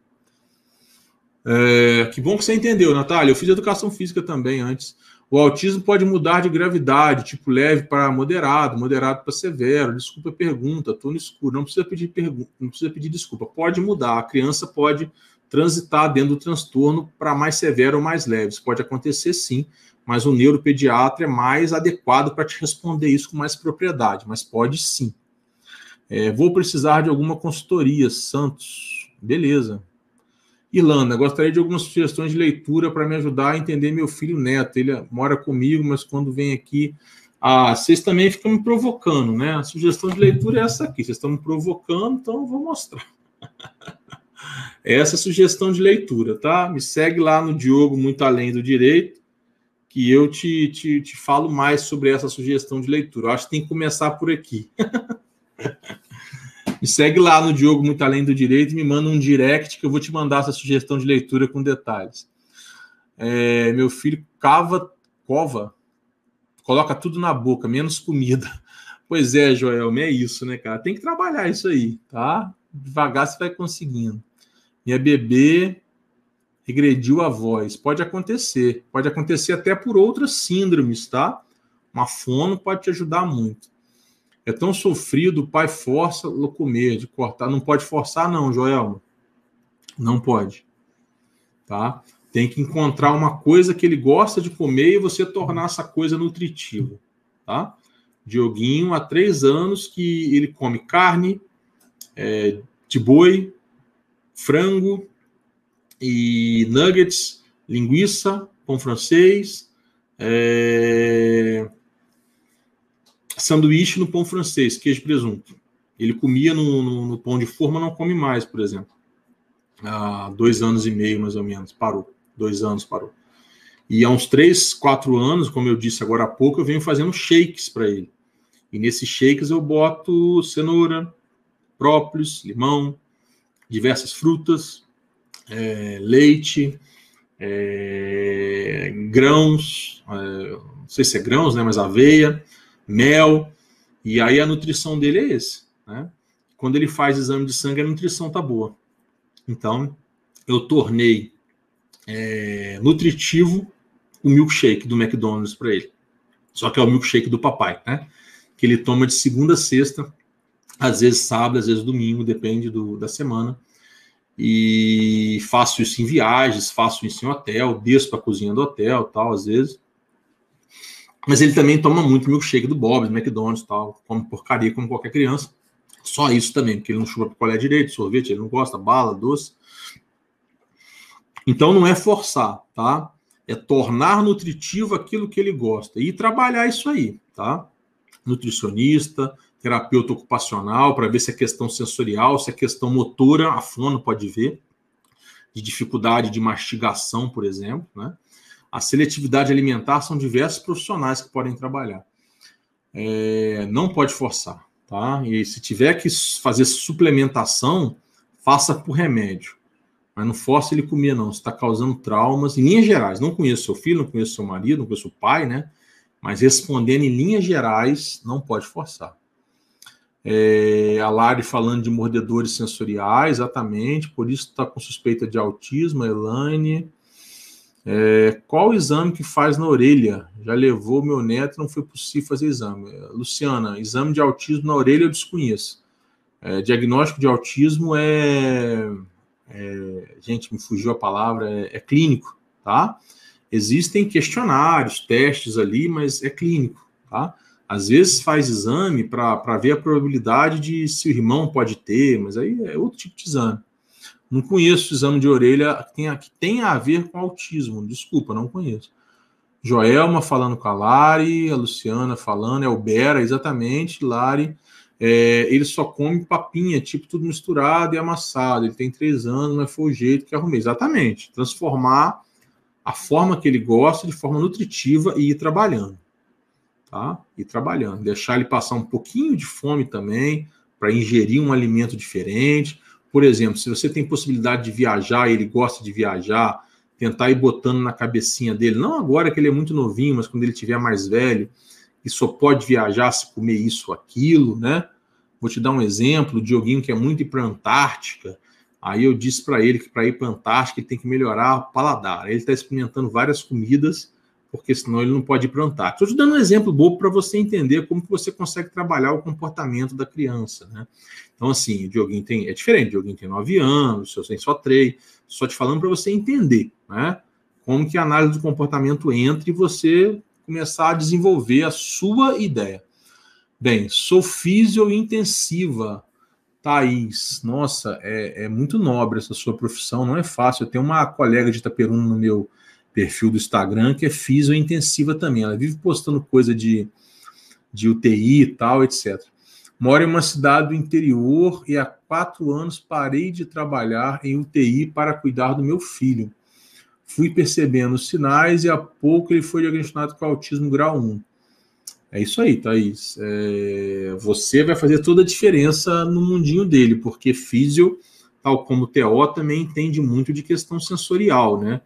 Speaker 2: É, que bom que você entendeu, Natália. Eu fiz educação física também antes. O autismo pode mudar de gravidade, tipo leve para moderado, moderado para severo. Desculpa a pergunta, estou no escuro. Não precisa pedir pergunta, não precisa pedir desculpa. Pode mudar. A criança pode transitar dentro do transtorno para mais severo ou mais leve. Isso pode acontecer sim, mas o neuropediatra é mais adequado para te responder isso com mais propriedade, mas pode sim. É, vou precisar de alguma consultoria, Santos. Beleza. Irlanda, gostaria de algumas sugestões de leitura para me ajudar a entender meu filho neto. Ele mora comigo, mas quando vem aqui. Ah, vocês também ficam me provocando, né? A sugestão de leitura é essa aqui. Vocês estão me provocando, então eu vou mostrar. <laughs> essa é sugestão de leitura, tá? Me segue lá no Diogo Muito Além do Direito, que eu te, te, te falo mais sobre essa sugestão de leitura. Eu acho que tem que começar por aqui. <laughs> Me segue lá no Diogo Muito Além do Direito e me manda um direct que eu vou te mandar essa sugestão de leitura com detalhes. É, meu filho cava, cova, coloca tudo na boca, menos comida. <laughs> Pois é, Joel, é isso, né, cara? Tem que trabalhar isso aí, tá? Devagar você vai conseguindo. Minha bebê regrediu a voz. Pode acontecer. Pode acontecer até por outras síndromes, tá? Uma fono pode te ajudar muito. É tão sofrido, o pai força o comer, de cortar. Não pode forçar, não, Joel. Não pode. Tá? Tem que encontrar uma coisa que ele gosta de comer e você tornar essa coisa nutritiva. Tá? Dioguinho, há três anos que ele come carne é, de boi, frango e nuggets, linguiça, pão francês, é, sanduíche no pão francês, queijo e presunto. Ele comia no, no, no, pão de forma, não come mais, por exemplo. Há dois anos e meio, mais ou menos, parou. Dois anos parou. E há uns 3, 4 anos, como eu disse agora há pouco, eu venho fazendo shakes para ele. E nesses shakes eu boto cenoura, própolis, limão, diversas frutas, é, leite, é, grãos, é, não sei se é grãos, né, mas aveia, mel. E aí a nutrição dele é esse. Né? Quando ele faz exame de sangue, a nutrição tá boa. Então, eu tornei é, nutritivo o milkshake do McDonald's para ele. Só que é o milkshake do papai, né? Que ele toma de segunda a sexta, às vezes sábado, às vezes domingo, depende do, da semana. E faço isso em viagens, faço isso em hotel, desço para a cozinha do hotel, tal, às vezes. Mas ele também toma muito milkshake do Bob's, McDonald's, tal, come porcaria como qualquer criança. Só isso também, porque ele não chupa picolé direito, sorvete, ele não gosta, bala, doce. Então não é forçar, tá? É tornar nutritivo aquilo que ele gosta e trabalhar isso aí, tá? Nutricionista, terapeuta ocupacional, para ver se é questão sensorial, se é questão motora, a fono pode ver, de dificuldade de mastigação, por exemplo, né? A seletividade alimentar são diversos profissionais que podem trabalhar. É, não pode forçar, tá? E se tiver que fazer suplementação, faça por remédio. Mas não force ele comer, não. Está causando traumas. Em linhas gerais, não conheço seu filho, não conheço seu marido, não conheço o pai, né? Mas respondendo em linhas gerais, não pode forçar. É, a Lari falando de mordedores sensoriais, exatamente, por isso está com suspeita de autismo, a Elaine. É, qual o exame que faz na orelha? Já levou meu neto, não foi possível fazer exame. Luciana, exame de autismo na orelha eu desconheço. É, diagnóstico de autismo é é, gente, me fugiu a palavra, é, é clínico, tá? Existem questionários, testes ali, mas é clínico, tá? Às vezes faz exame para ver a probabilidade de se o irmão pode ter, mas aí é outro tipo de exame. Não conheço exame de orelha que tenha, que tenha a ver com autismo, desculpa, não conheço. Joelma falando com a Lari, a Luciana falando, é o Bera, exatamente, Lari é, ele só come papinha, tipo tudo misturado e amassado. Ele tem três anos, mas foi o jeito que arrumei. Exatamente. Transformar a forma que ele gosta de forma nutritiva e ir trabalhando. Tá? Ir trabalhando. Deixar ele passar um pouquinho de fome também, para ingerir um alimento diferente. Por exemplo, se você tem possibilidade de viajar ele gosta de viajar, tentar ir botando na cabecinha dele, não agora que ele é muito novinho, mas quando ele tiver mais velho, e só pode viajar se comer isso ou aquilo, né? Vou te dar um exemplo, o Dioguinho que é muito ir para a Antártica, aí eu disse para ele que para ir para a Antártica ele tem que melhorar o paladar. Ele está experimentando várias comidas, porque senão ele não pode ir para a Antártica. Estou te dando um exemplo bobo para você entender como que você consegue trabalhar o comportamento da criança, né? Então, assim, o Dioguinho tem, é diferente, o Dioguinho tem nove anos, o seu tem só três, só te falando para você entender, né? Como que a análise do comportamento entra e você começar a desenvolver a sua ideia. Bem, sou físio-intensiva, Thaís. Nossa, é, é, muito nobre essa sua profissão, não é fácil. Eu tenho uma colega de Itaperuna no meu perfil do Instagram que é físio-intensiva também. Ela vive postando coisa de, de UTI e tal, etc. Moro em uma cidade do interior e há quatro anos parei de trabalhar em UTI para cuidar do meu filho fui percebendo os sinais e a pouco ele foi diagnosticado com autismo grau 1. É isso aí, Thaís. É, você vai fazer toda a diferença no mundinho dele, porque físio, tal como TO, também entende muito de questão sensorial, né?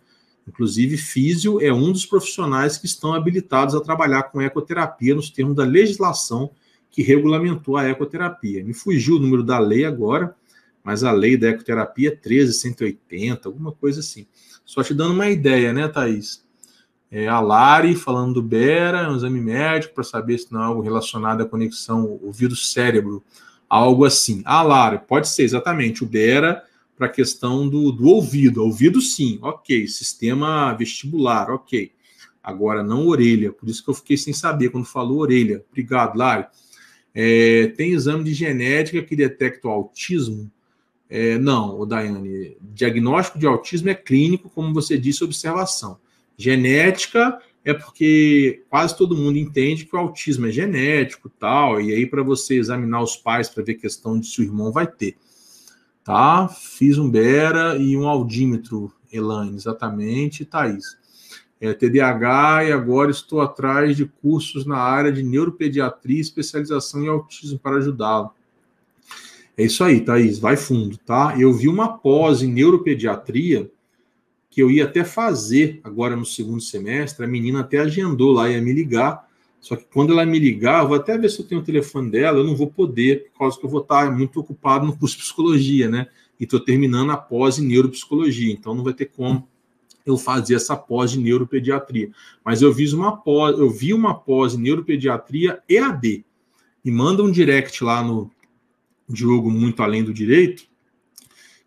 Speaker 2: Inclusive, físio é um dos profissionais que estão habilitados a trabalhar com ecoterapia nos termos da legislação que regulamentou a ecoterapia. Me fugiu o número da lei agora, mas a lei da ecoterapia é 13180, alguma coisa assim. Só te dando uma ideia, né, Thaís? É, a Lari falando do Bera, um exame médico para saber se não é algo relacionado à conexão ouvido-cérebro, algo assim. Ah, Lari, pode ser exatamente o Bera para a questão do, do ouvido. Ouvido, sim, ok. Sistema vestibular, ok. Agora, não orelha, por isso que eu fiquei sem saber quando falou orelha. Obrigado, Lari. É, tem exame de genética que detecta o autismo? É, não, Daiane, diagnóstico de autismo é clínico, como você disse, observação. Genética é porque quase todo mundo entende que o autismo é genético tal, e aí para você examinar os pais para ver questão de se o irmão vai ter. Tá? Fiz um Bera e um audímetro, Elaine, exatamente, Thaís. é, TDAH e agora estou atrás de cursos na área de neuropediatria especialização em autismo para ajudá-lo. É isso aí, Thaís, vai fundo, tá? Eu vi uma pós em neuropediatria que eu ia até fazer agora no segundo semestre, a menina até agendou lá, ia me ligar, só que quando ela me ligar, eu vou até ver se eu tenho o telefone dela, eu não vou poder, por causa que eu vou estar muito ocupado no curso de psicologia, né? E estou terminando a pós em neuropsicologia, então não vai ter como eu fazer essa pós de neuropediatria. Mas eu vi uma pós, eu vi uma pós em neuropediatria EAD. E manda um direct lá no Diogo Muito Além do Direito,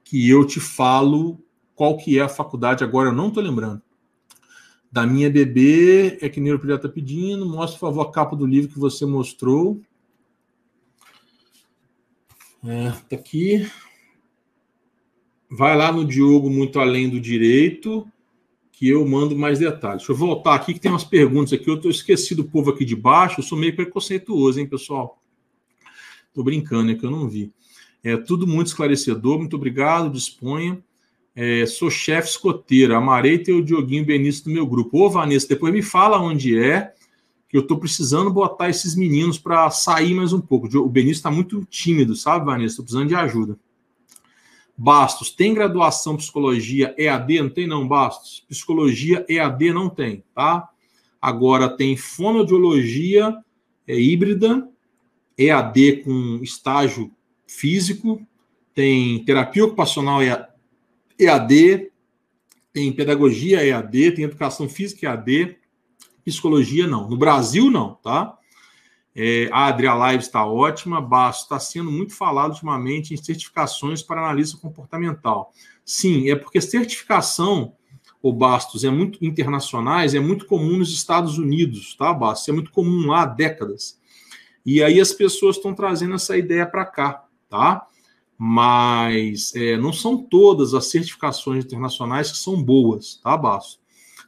Speaker 2: que eu te falo qual que é a faculdade, agora eu não estou lembrando. Da minha bebê, é que neuropediatra está pedindo, mostra, por favor, a capa do livro que você mostrou. É, tá aqui. Vai lá no Diogo Muito Além do Direito, que eu mando mais detalhes. Deixa eu voltar aqui, que tem umas perguntas aqui. Eu estou esquecido do povo aqui de baixo, eu sou meio preconceituoso, hein, pessoal? Estou brincando, é que eu não vi. É tudo muito esclarecedor, muito obrigado, disponha. É, sou chefe escoteiro, amarei o Dioguinho Benício no meu grupo. Ô, Vanessa, depois me fala onde é, que eu estou precisando botar esses meninos para sair mais um pouco. O Benício está muito tímido, sabe, Vanessa? Estou precisando de ajuda. Bastos, tem graduação psicologia EAD? Não tem não, Bastos. Psicologia EAD não tem, tá? Agora tem fonoaudiologia é, híbrida, EAD com estágio físico, tem terapia ocupacional EAD, tem pedagogia EAD, tem educação física EAD, psicologia não. No Brasil não, tá? É, a Adria Live está ótima, Basto está sendo muito falado ultimamente em certificações para analista comportamental. Sim, é porque certificação, o Bastos, é muito internacionais, é muito comum nos Estados Unidos, tá, Bastos? É muito comum lá há décadas. E aí as pessoas estão trazendo essa ideia para cá, tá? Mas é, não são todas as certificações internacionais que são boas, tá, Bastos?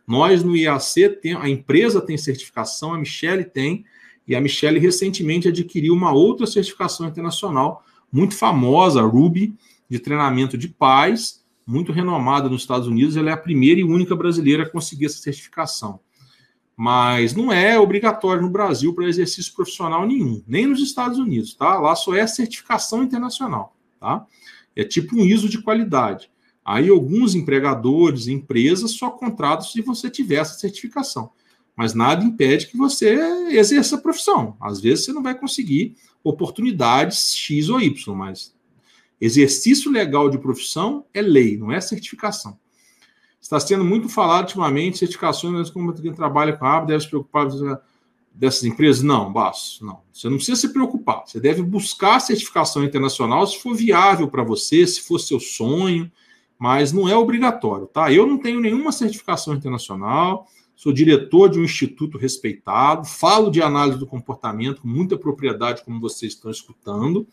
Speaker 2: Nós no IAC, tem, a empresa tem certificação, a Michelle tem, e a Michelle recentemente adquiriu uma outra certificação internacional muito famosa, Ruby, de treinamento de pais, muito renomada nos Estados Unidos. Ela é a primeira e única brasileira a conseguir essa certificação. Mas não é obrigatório no Brasil para exercício profissional nenhum, nem nos Estados Unidos, tá? Lá só é certificação internacional, tá? É tipo um ISO de qualidade. Aí alguns empregadores, empresas só contratam se você tiver essa certificação mas nada impede que você exerça a profissão. Às vezes você não vai conseguir oportunidades X ou Y, mas exercício legal de profissão é lei, não é certificação. Está sendo muito falado ultimamente certificações, mas como quem trabalha com a aba deve se preocupar dessas empresas? Não, Basso, não. Você não precisa se preocupar. Você deve buscar certificação internacional se for viável para você, se for seu sonho, mas não é obrigatório, tá? Eu não tenho nenhuma certificação internacional, sou diretor de um instituto respeitado, falo de análise do comportamento com muita propriedade, como vocês estão escutando,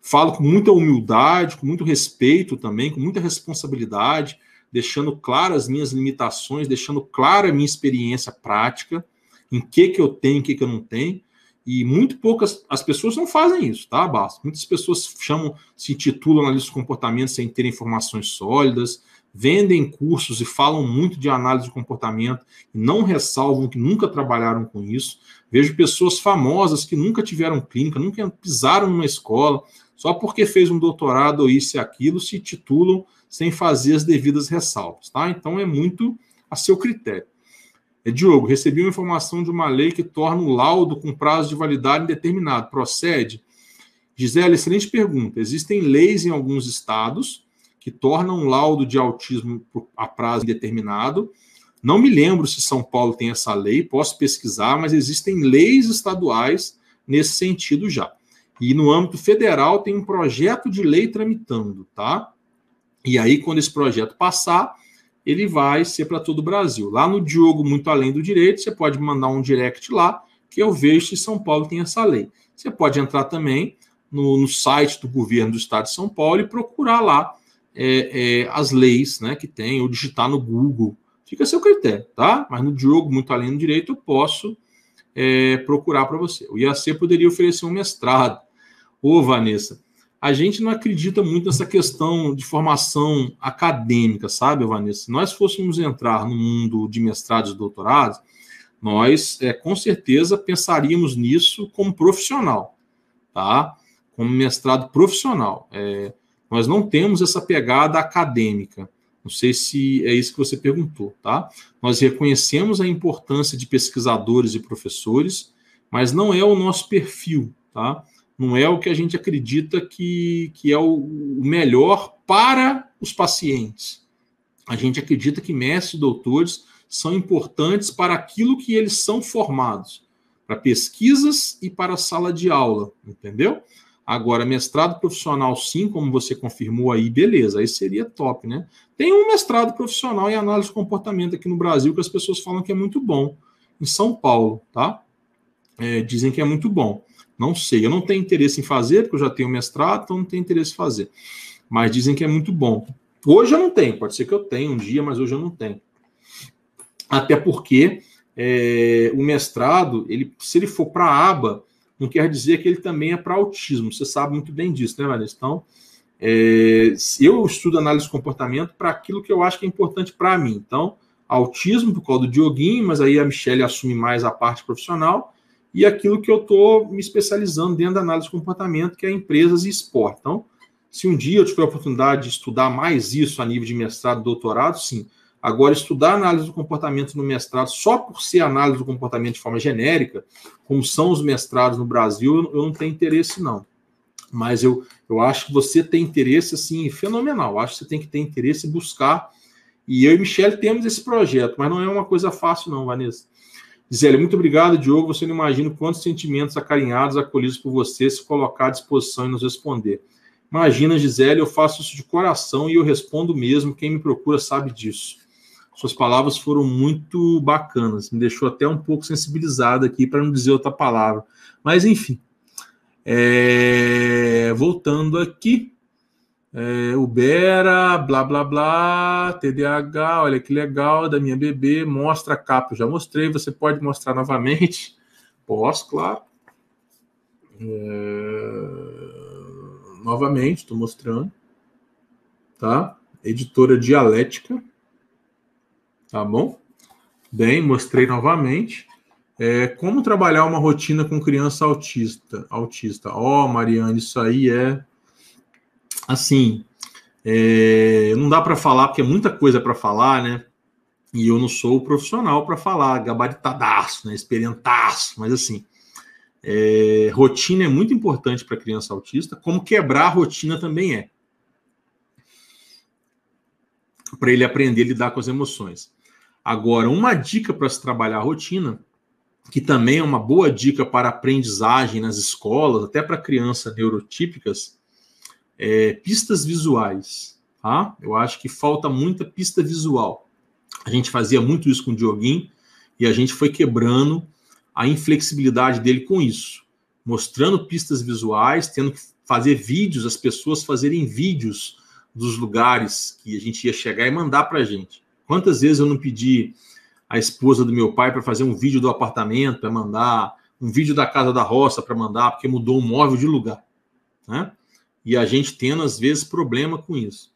Speaker 2: falo com muita humildade, com muito respeito também, com muita responsabilidade, deixando claras as minhas limitações, deixando clara a minha experiência prática, em que que eu tenho, em que que eu não tenho, e muito poucas as pessoas não fazem isso, tá, Basta? Muitas pessoas chamam, se titulam analista de comportamento sem ter informações sólidas, vendem cursos e falam muito de análise de comportamento e não ressalvam que nunca trabalharam com isso. Vejo pessoas famosas que nunca tiveram clínica, nunca pisaram numa escola, só porque fez um doutorado ou isso e aquilo, se titulam sem fazer as devidas ressalvas, tá? Então é muito a seu critério. É, Diogo, recebi uma informação de uma lei que torna o laudo com prazo de validade indeterminado. Procede? Gisele, excelente pergunta. Existem leis em alguns estados que tornam um laudo de autismo a prazo indeterminado. Não me lembro se São Paulo tem essa lei, posso pesquisar, mas existem leis estaduais nesse sentido já. E no âmbito federal tem um projeto de lei tramitando, tá? E aí, quando esse projeto passar, ele vai ser para todo o Brasil. Lá no Diogo Muito Além do Direito, você pode mandar um direct lá, que eu vejo se São Paulo tem essa lei. Você pode entrar também no, no site do governo do estado de São Paulo e procurar lá é, é, as leis né, que tem, ou digitar no Google. Fica a seu critério, tá? Mas no Diogo, muito além do direito, eu posso é, procurar para você. O IAC poderia oferecer um mestrado. Ô, Vanessa, a gente não acredita muito nessa questão de formação acadêmica, sabe, Vanessa? Se nós fôssemos entrar no mundo de mestrados e doutorados, nós é, com certeza pensaríamos nisso como profissional, tá? Como mestrado profissional. É, nós não temos essa pegada acadêmica. Não sei se é isso que você perguntou, tá? Nós reconhecemos a importância de pesquisadores e professores, mas não é o nosso perfil, tá? Não é o que a gente acredita que, que é o, melhor para os pacientes. A gente acredita que mestres e doutores são importantes para aquilo que eles são formados, para pesquisas e para sala de aula, entendeu? Agora, mestrado profissional, sim, como você confirmou aí, beleza, aí seria top, né? Tem um mestrado profissional em análise de comportamento aqui no Brasil que as pessoas falam que é muito bom, em São Paulo, tá? É, dizem que é muito bom. Não sei, eu não tenho interesse em fazer, porque eu já tenho mestrado, então não tenho interesse em fazer. Mas dizem que é muito bom. Hoje eu não tenho, pode ser que eu tenha um dia, mas hoje eu não tenho. Até porque é, o mestrado, ele, se ele for para a aba, não quer dizer que ele também é para autismo. Você sabe muito bem disso, né, Vanessa? Então, é, eu estudo análise de comportamento para aquilo que eu acho que é importante para mim. Então, autismo por causa do Dioguinho, mas aí a Michelle assume mais a parte profissional e aquilo que eu estou me especializando dentro da análise de comportamento, que é empresas e esporte. Então, se um dia eu tiver a oportunidade de estudar mais isso a nível de mestrado, doutorado, sim. Agora, estudar análise do comportamento no mestrado, só por ser análise do comportamento de forma genérica, como são os mestrados no Brasil, eu não tenho interesse, não. Mas eu, eu acho que você tem interesse, assim, fenomenal. Eu acho que você tem que ter interesse em buscar. E eu e Michelle temos esse projeto, mas não é uma coisa fácil, não, Vanessa. Gisele, muito obrigado, Diogo. Você não imagina quantos sentimentos acarinhados, acolhidos por você, se colocar à disposição e nos responder. Imagina, Gisele, eu faço isso de coração e eu respondo mesmo. Quem me procura sabe disso. Suas palavras foram muito bacanas, me deixou até um pouco sensibilizado aqui, para não dizer outra palavra. Mas, enfim. É... Voltando aqui. É, Ubera, blá blá blá, TDAH, olha que legal, da minha bebê, mostra a capa, eu já mostrei, você pode mostrar novamente? Posso, claro. É... Novamente, estou mostrando. Tá? Editora Dialética. Tá bom? Bem, mostrei novamente. É, como trabalhar uma rotina com criança autista? Autista. Ó, oh, Mariane, isso aí é assim, é, não dá para falar, porque é muita coisa para falar, né? E eu não sou o profissional para falar, gabaritadaço, né? Experientaço, mas assim, é, rotina é muito importante para criança autista, como quebrar a rotina também é. Para ele aprender a lidar com as emoções. Agora, uma dica para se trabalhar a rotina, que também é uma boa dica para aprendizagem nas escolas, até para crianças neurotípicas, é, pistas visuais. Tá? Eu acho que falta muita pista visual. A gente fazia muito isso com o Dioguinho e a gente foi quebrando a inflexibilidade dele com isso, mostrando pistas visuais, tendo que fazer vídeos, as pessoas fazerem vídeos dos lugares que a gente ia chegar e mandar para a gente. Quantas vezes eu não pedi a esposa do meu pai para fazer um vídeo do apartamento, para mandar, um vídeo da casa da roça para mandar, porque mudou um móvel de lugar. Né? E a gente tendo, às vezes, problema com isso.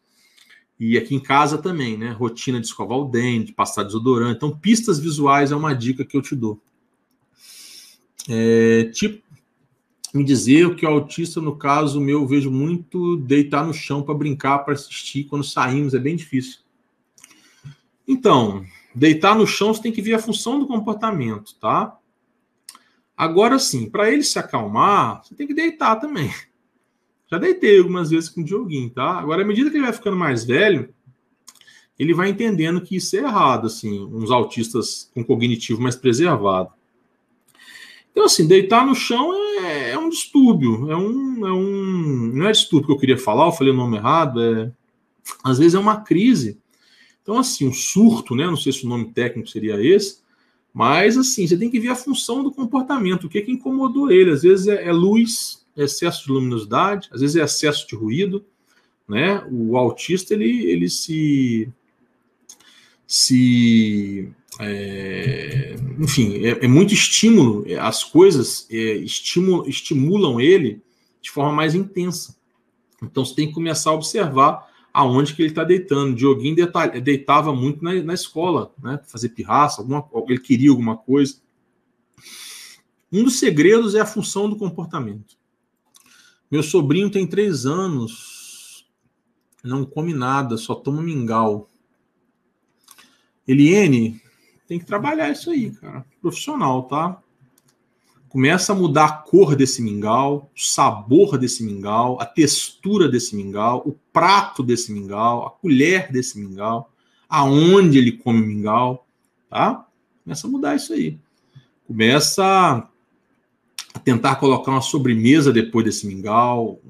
Speaker 2: E aqui em casa também, né? Rotina de escovar o dente, passar desodorante. Então, pistas visuais é uma dica que eu te dou. É, tipo, me dizer que o autista, no caso meu, eu vejo muito deitar no chão para brincar, para assistir. Quando saímos, é bem difícil. Então, deitar no chão, você tem que ver a função do comportamento, tá? Agora sim, para ele se acalmar, você tem que deitar também. Já deitei algumas vezes com o Dioguinho, tá? Agora, à medida que ele vai ficando mais velho, ele vai entendendo que isso é errado, assim, uns autistas com cognitivo mais preservado. Então, assim, deitar no chão é, é um distúrbio, é um, é um. Não é distúrbio que eu queria falar, eu falei o nome errado, é. Às vezes é uma crise. Então, assim, um surto, né? Não sei se o nome técnico seria esse, mas, assim, você tem que ver a função do comportamento, o que, que incomodou ele. Às vezes é, é luz, excesso de luminosidade, às vezes é excesso de ruído, né? O autista ele, ele se se é, enfim é, é, muito estímulo, as coisas é, estimulam, estimulam ele de forma mais intensa, Então você tem que começar a observar aonde que ele está deitando. Dioguinho deitava muito na, na escola, né? Fazer pirraça, alguma, ele queria alguma coisa. Um dos segredos é a função do comportamento. Meu sobrinho tem três anos, não come nada, só toma mingau. Eliene, tem que trabalhar isso aí, cara. Profissional, tá? Começa a mudar a cor desse mingau, o sabor desse mingau, a textura desse mingau, o prato desse mingau, a colher desse mingau, aonde ele come mingau, tá? Começa a mudar isso aí. Começa tentar colocar uma sobremesa depois desse mingau,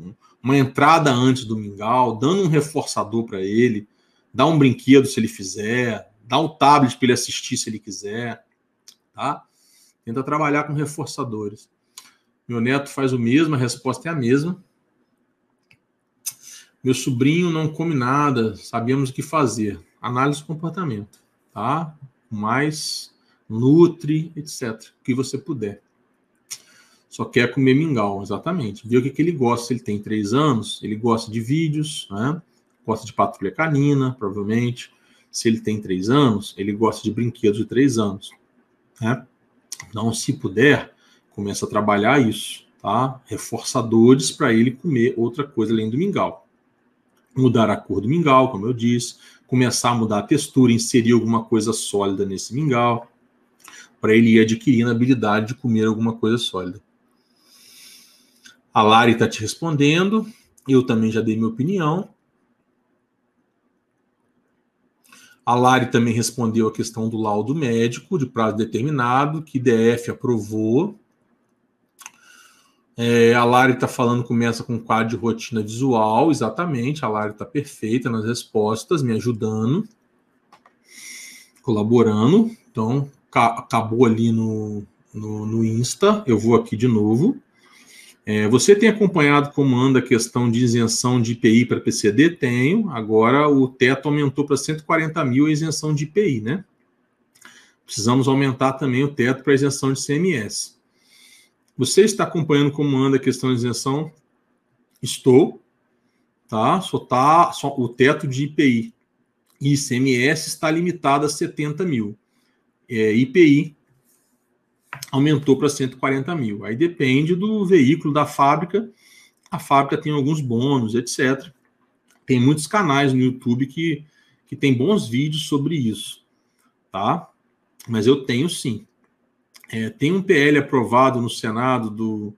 Speaker 2: uma entrada antes do mingau, dando um reforçador para ele, dá um brinquedo se ele fizer, dá um tablet para ele assistir se ele quiser, tá? Tenta trabalhar com reforçadores. Meu neto faz o mesmo, a resposta é a mesma. Meu sobrinho não come nada, sabemos o que fazer. Análise do comportamento, tá? Mais nutre, etc. O que você puder. Só quer comer mingau, exatamente. Vê o que, que ele gosta. Ele tem três anos, ele gosta de vídeos, né? Gosta de patrulha canina, provavelmente. Se ele tem três anos, ele gosta de brinquedos de três anos. Né? Então, se puder, começa a trabalhar isso, tá? Reforçadores para ele comer outra coisa além do mingau. Mudar a cor do mingau, como eu disse, começar a mudar a textura, inserir alguma coisa sólida nesse mingau, para ele ir adquirindo a habilidade de comer alguma coisa sólida. A Lari está te respondendo, eu também já dei minha opinião. A Lari também respondeu a questão do laudo médico de prazo determinado, que DF aprovou. É, a Lari está falando, começa com quadro de rotina visual, exatamente. A Lari está perfeita nas respostas, me ajudando, colaborando. Então, acabou ali no, no, no Insta. Eu vou aqui de novo. É, você tem acompanhado como anda a questão de isenção de IPI para PCD? Tenho. Agora o teto aumentou para 140 mil a isenção de IPI, né? Precisamos aumentar também o teto para isenção de CMS. Você está acompanhando como anda a questão de isenção? Estou. Tá? Só tá só, o teto de IPI e ICMS está limitado a 70 mil. É, IPI aumentou para 140 mil. Aí depende do veículo da fábrica. A fábrica tem alguns bônus, etc. Tem muitos canais no YouTube que, que tem bons vídeos sobre isso, tá? Mas eu tenho sim. É, tem um PL aprovado no Senado do,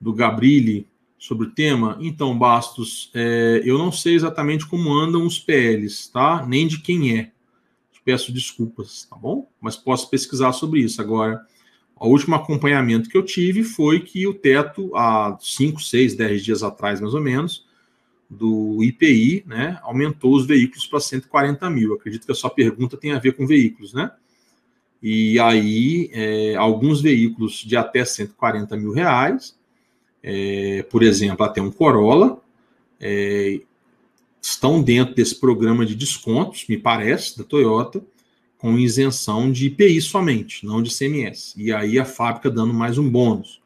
Speaker 2: do Gabrilli sobre o tema. Então, Bastos, é, eu não sei exatamente como andam os PLs, tá? Nem de quem é. Peço desculpas, tá bom? Mas posso pesquisar sobre isso. Agora, o último acompanhamento que eu tive foi que o teto, há 5, 6, 10 dias atrás, mais ou menos, do IPI, né, aumentou os veículos para 140 mil. Acredito que a sua pergunta tem a ver com veículos, né? E aí, é, alguns veículos de até 140 mil reais, é, por exemplo, até um Corolla, é, estão dentro desse programa de descontos, me parece, da Toyota, com isenção de IPI somente, não de CMS. E aí a fábrica dando mais um bônus,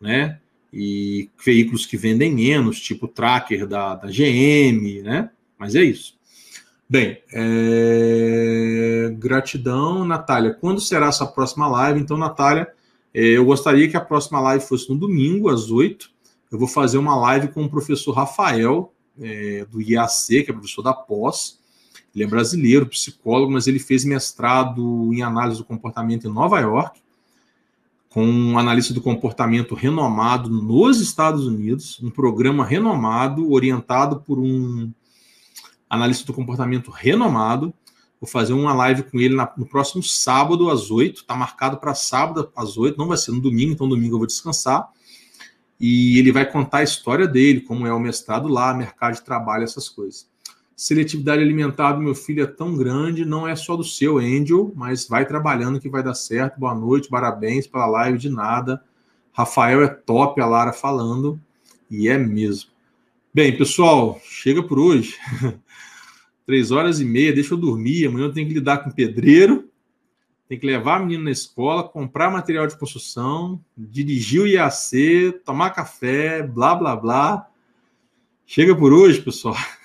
Speaker 2: né? E veículos que vendem menos, tipo tracker da, da GM, né? Mas é isso. Bem, é... gratidão, Natália. Quando será essa próxima live? Então, Natália, é, eu gostaria que a próxima live fosse no domingo, às 8. Eu vou fazer uma live com o professor Rafael, é, do IAC, que é professor da pós, ele é brasileiro, psicólogo, mas ele fez mestrado em análise do comportamento em Nova York, com um analista do comportamento renomado nos Estados Unidos, um programa renomado, orientado por um analista do comportamento renomado. Vou fazer uma live com ele no próximo sábado, às 8. Está marcado para sábado, às 8. Não vai ser no domingo, então domingo eu vou descansar. E ele vai contar a história dele, como é o mestrado lá, mercado de trabalho, essas coisas seletividade alimentar do meu filho é tão grande, não é só do seu, Angel, mas vai trabalhando que vai dar certo. Boa noite, parabéns pela live de nada. Rafael é top, a Lara falando, e é mesmo. Bem, pessoal, chega por hoje. <laughs> Três horas e meia, deixa eu dormir. Amanhã eu tenho que lidar com pedreiro, tem que levar a menina na escola, comprar material de construção, dirigir o IAC, tomar café, blá blá blá Chega por hoje, pessoal. <laughs>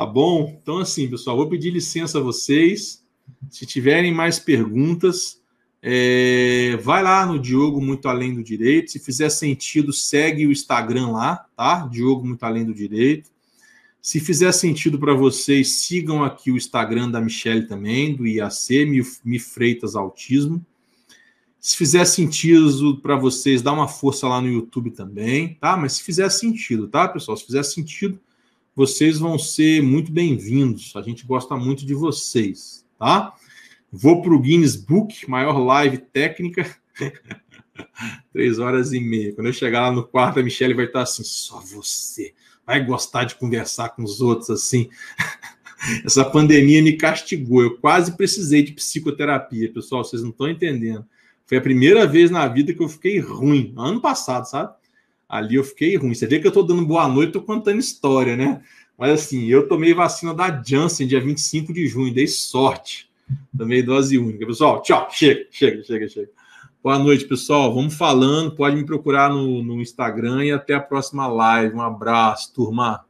Speaker 2: Tá bom? Então, assim, pessoal, vou pedir licença a vocês. Se tiverem mais perguntas, é, vai lá no Diogo Muito Além do Direito. Se fizer sentido, segue o Instagram lá, tá? Diogo Muito Além do Direito. Se fizer sentido para vocês, sigam aqui o Instagram da Michelle também, do IAC, Mi Freitas Autismo. Se fizer sentido para vocês, dá uma força lá no YouTube também, tá? Mas se fizer sentido, tá, pessoal? Se fizer sentido, vocês vão ser muito bem-vindos. A gente gosta muito de vocês, tá? Vou para o Guinness Book, maior live técnica. <laughs> Três horas e meia. Quando eu chegar lá no quarto, a Michelle vai estar assim: só você vai gostar de conversar com os outros assim. <laughs> Essa pandemia me castigou. Eu quase precisei de psicoterapia, pessoal. Vocês não estão entendendo. Foi a primeira vez na vida que eu fiquei ruim. Ano passado, sabe? Ali eu fiquei ruim. Você vê que eu estou dando boa noite, estou contando história, né? Mas assim, eu tomei vacina da Janssen dia 25 de junho, dei sorte. Tomei dose única. Pessoal, tchau. Chega, chega, chega, chega. Boa noite, pessoal. Vamos falando. Pode me procurar no, no Instagram e até a próxima live. Um abraço, turma.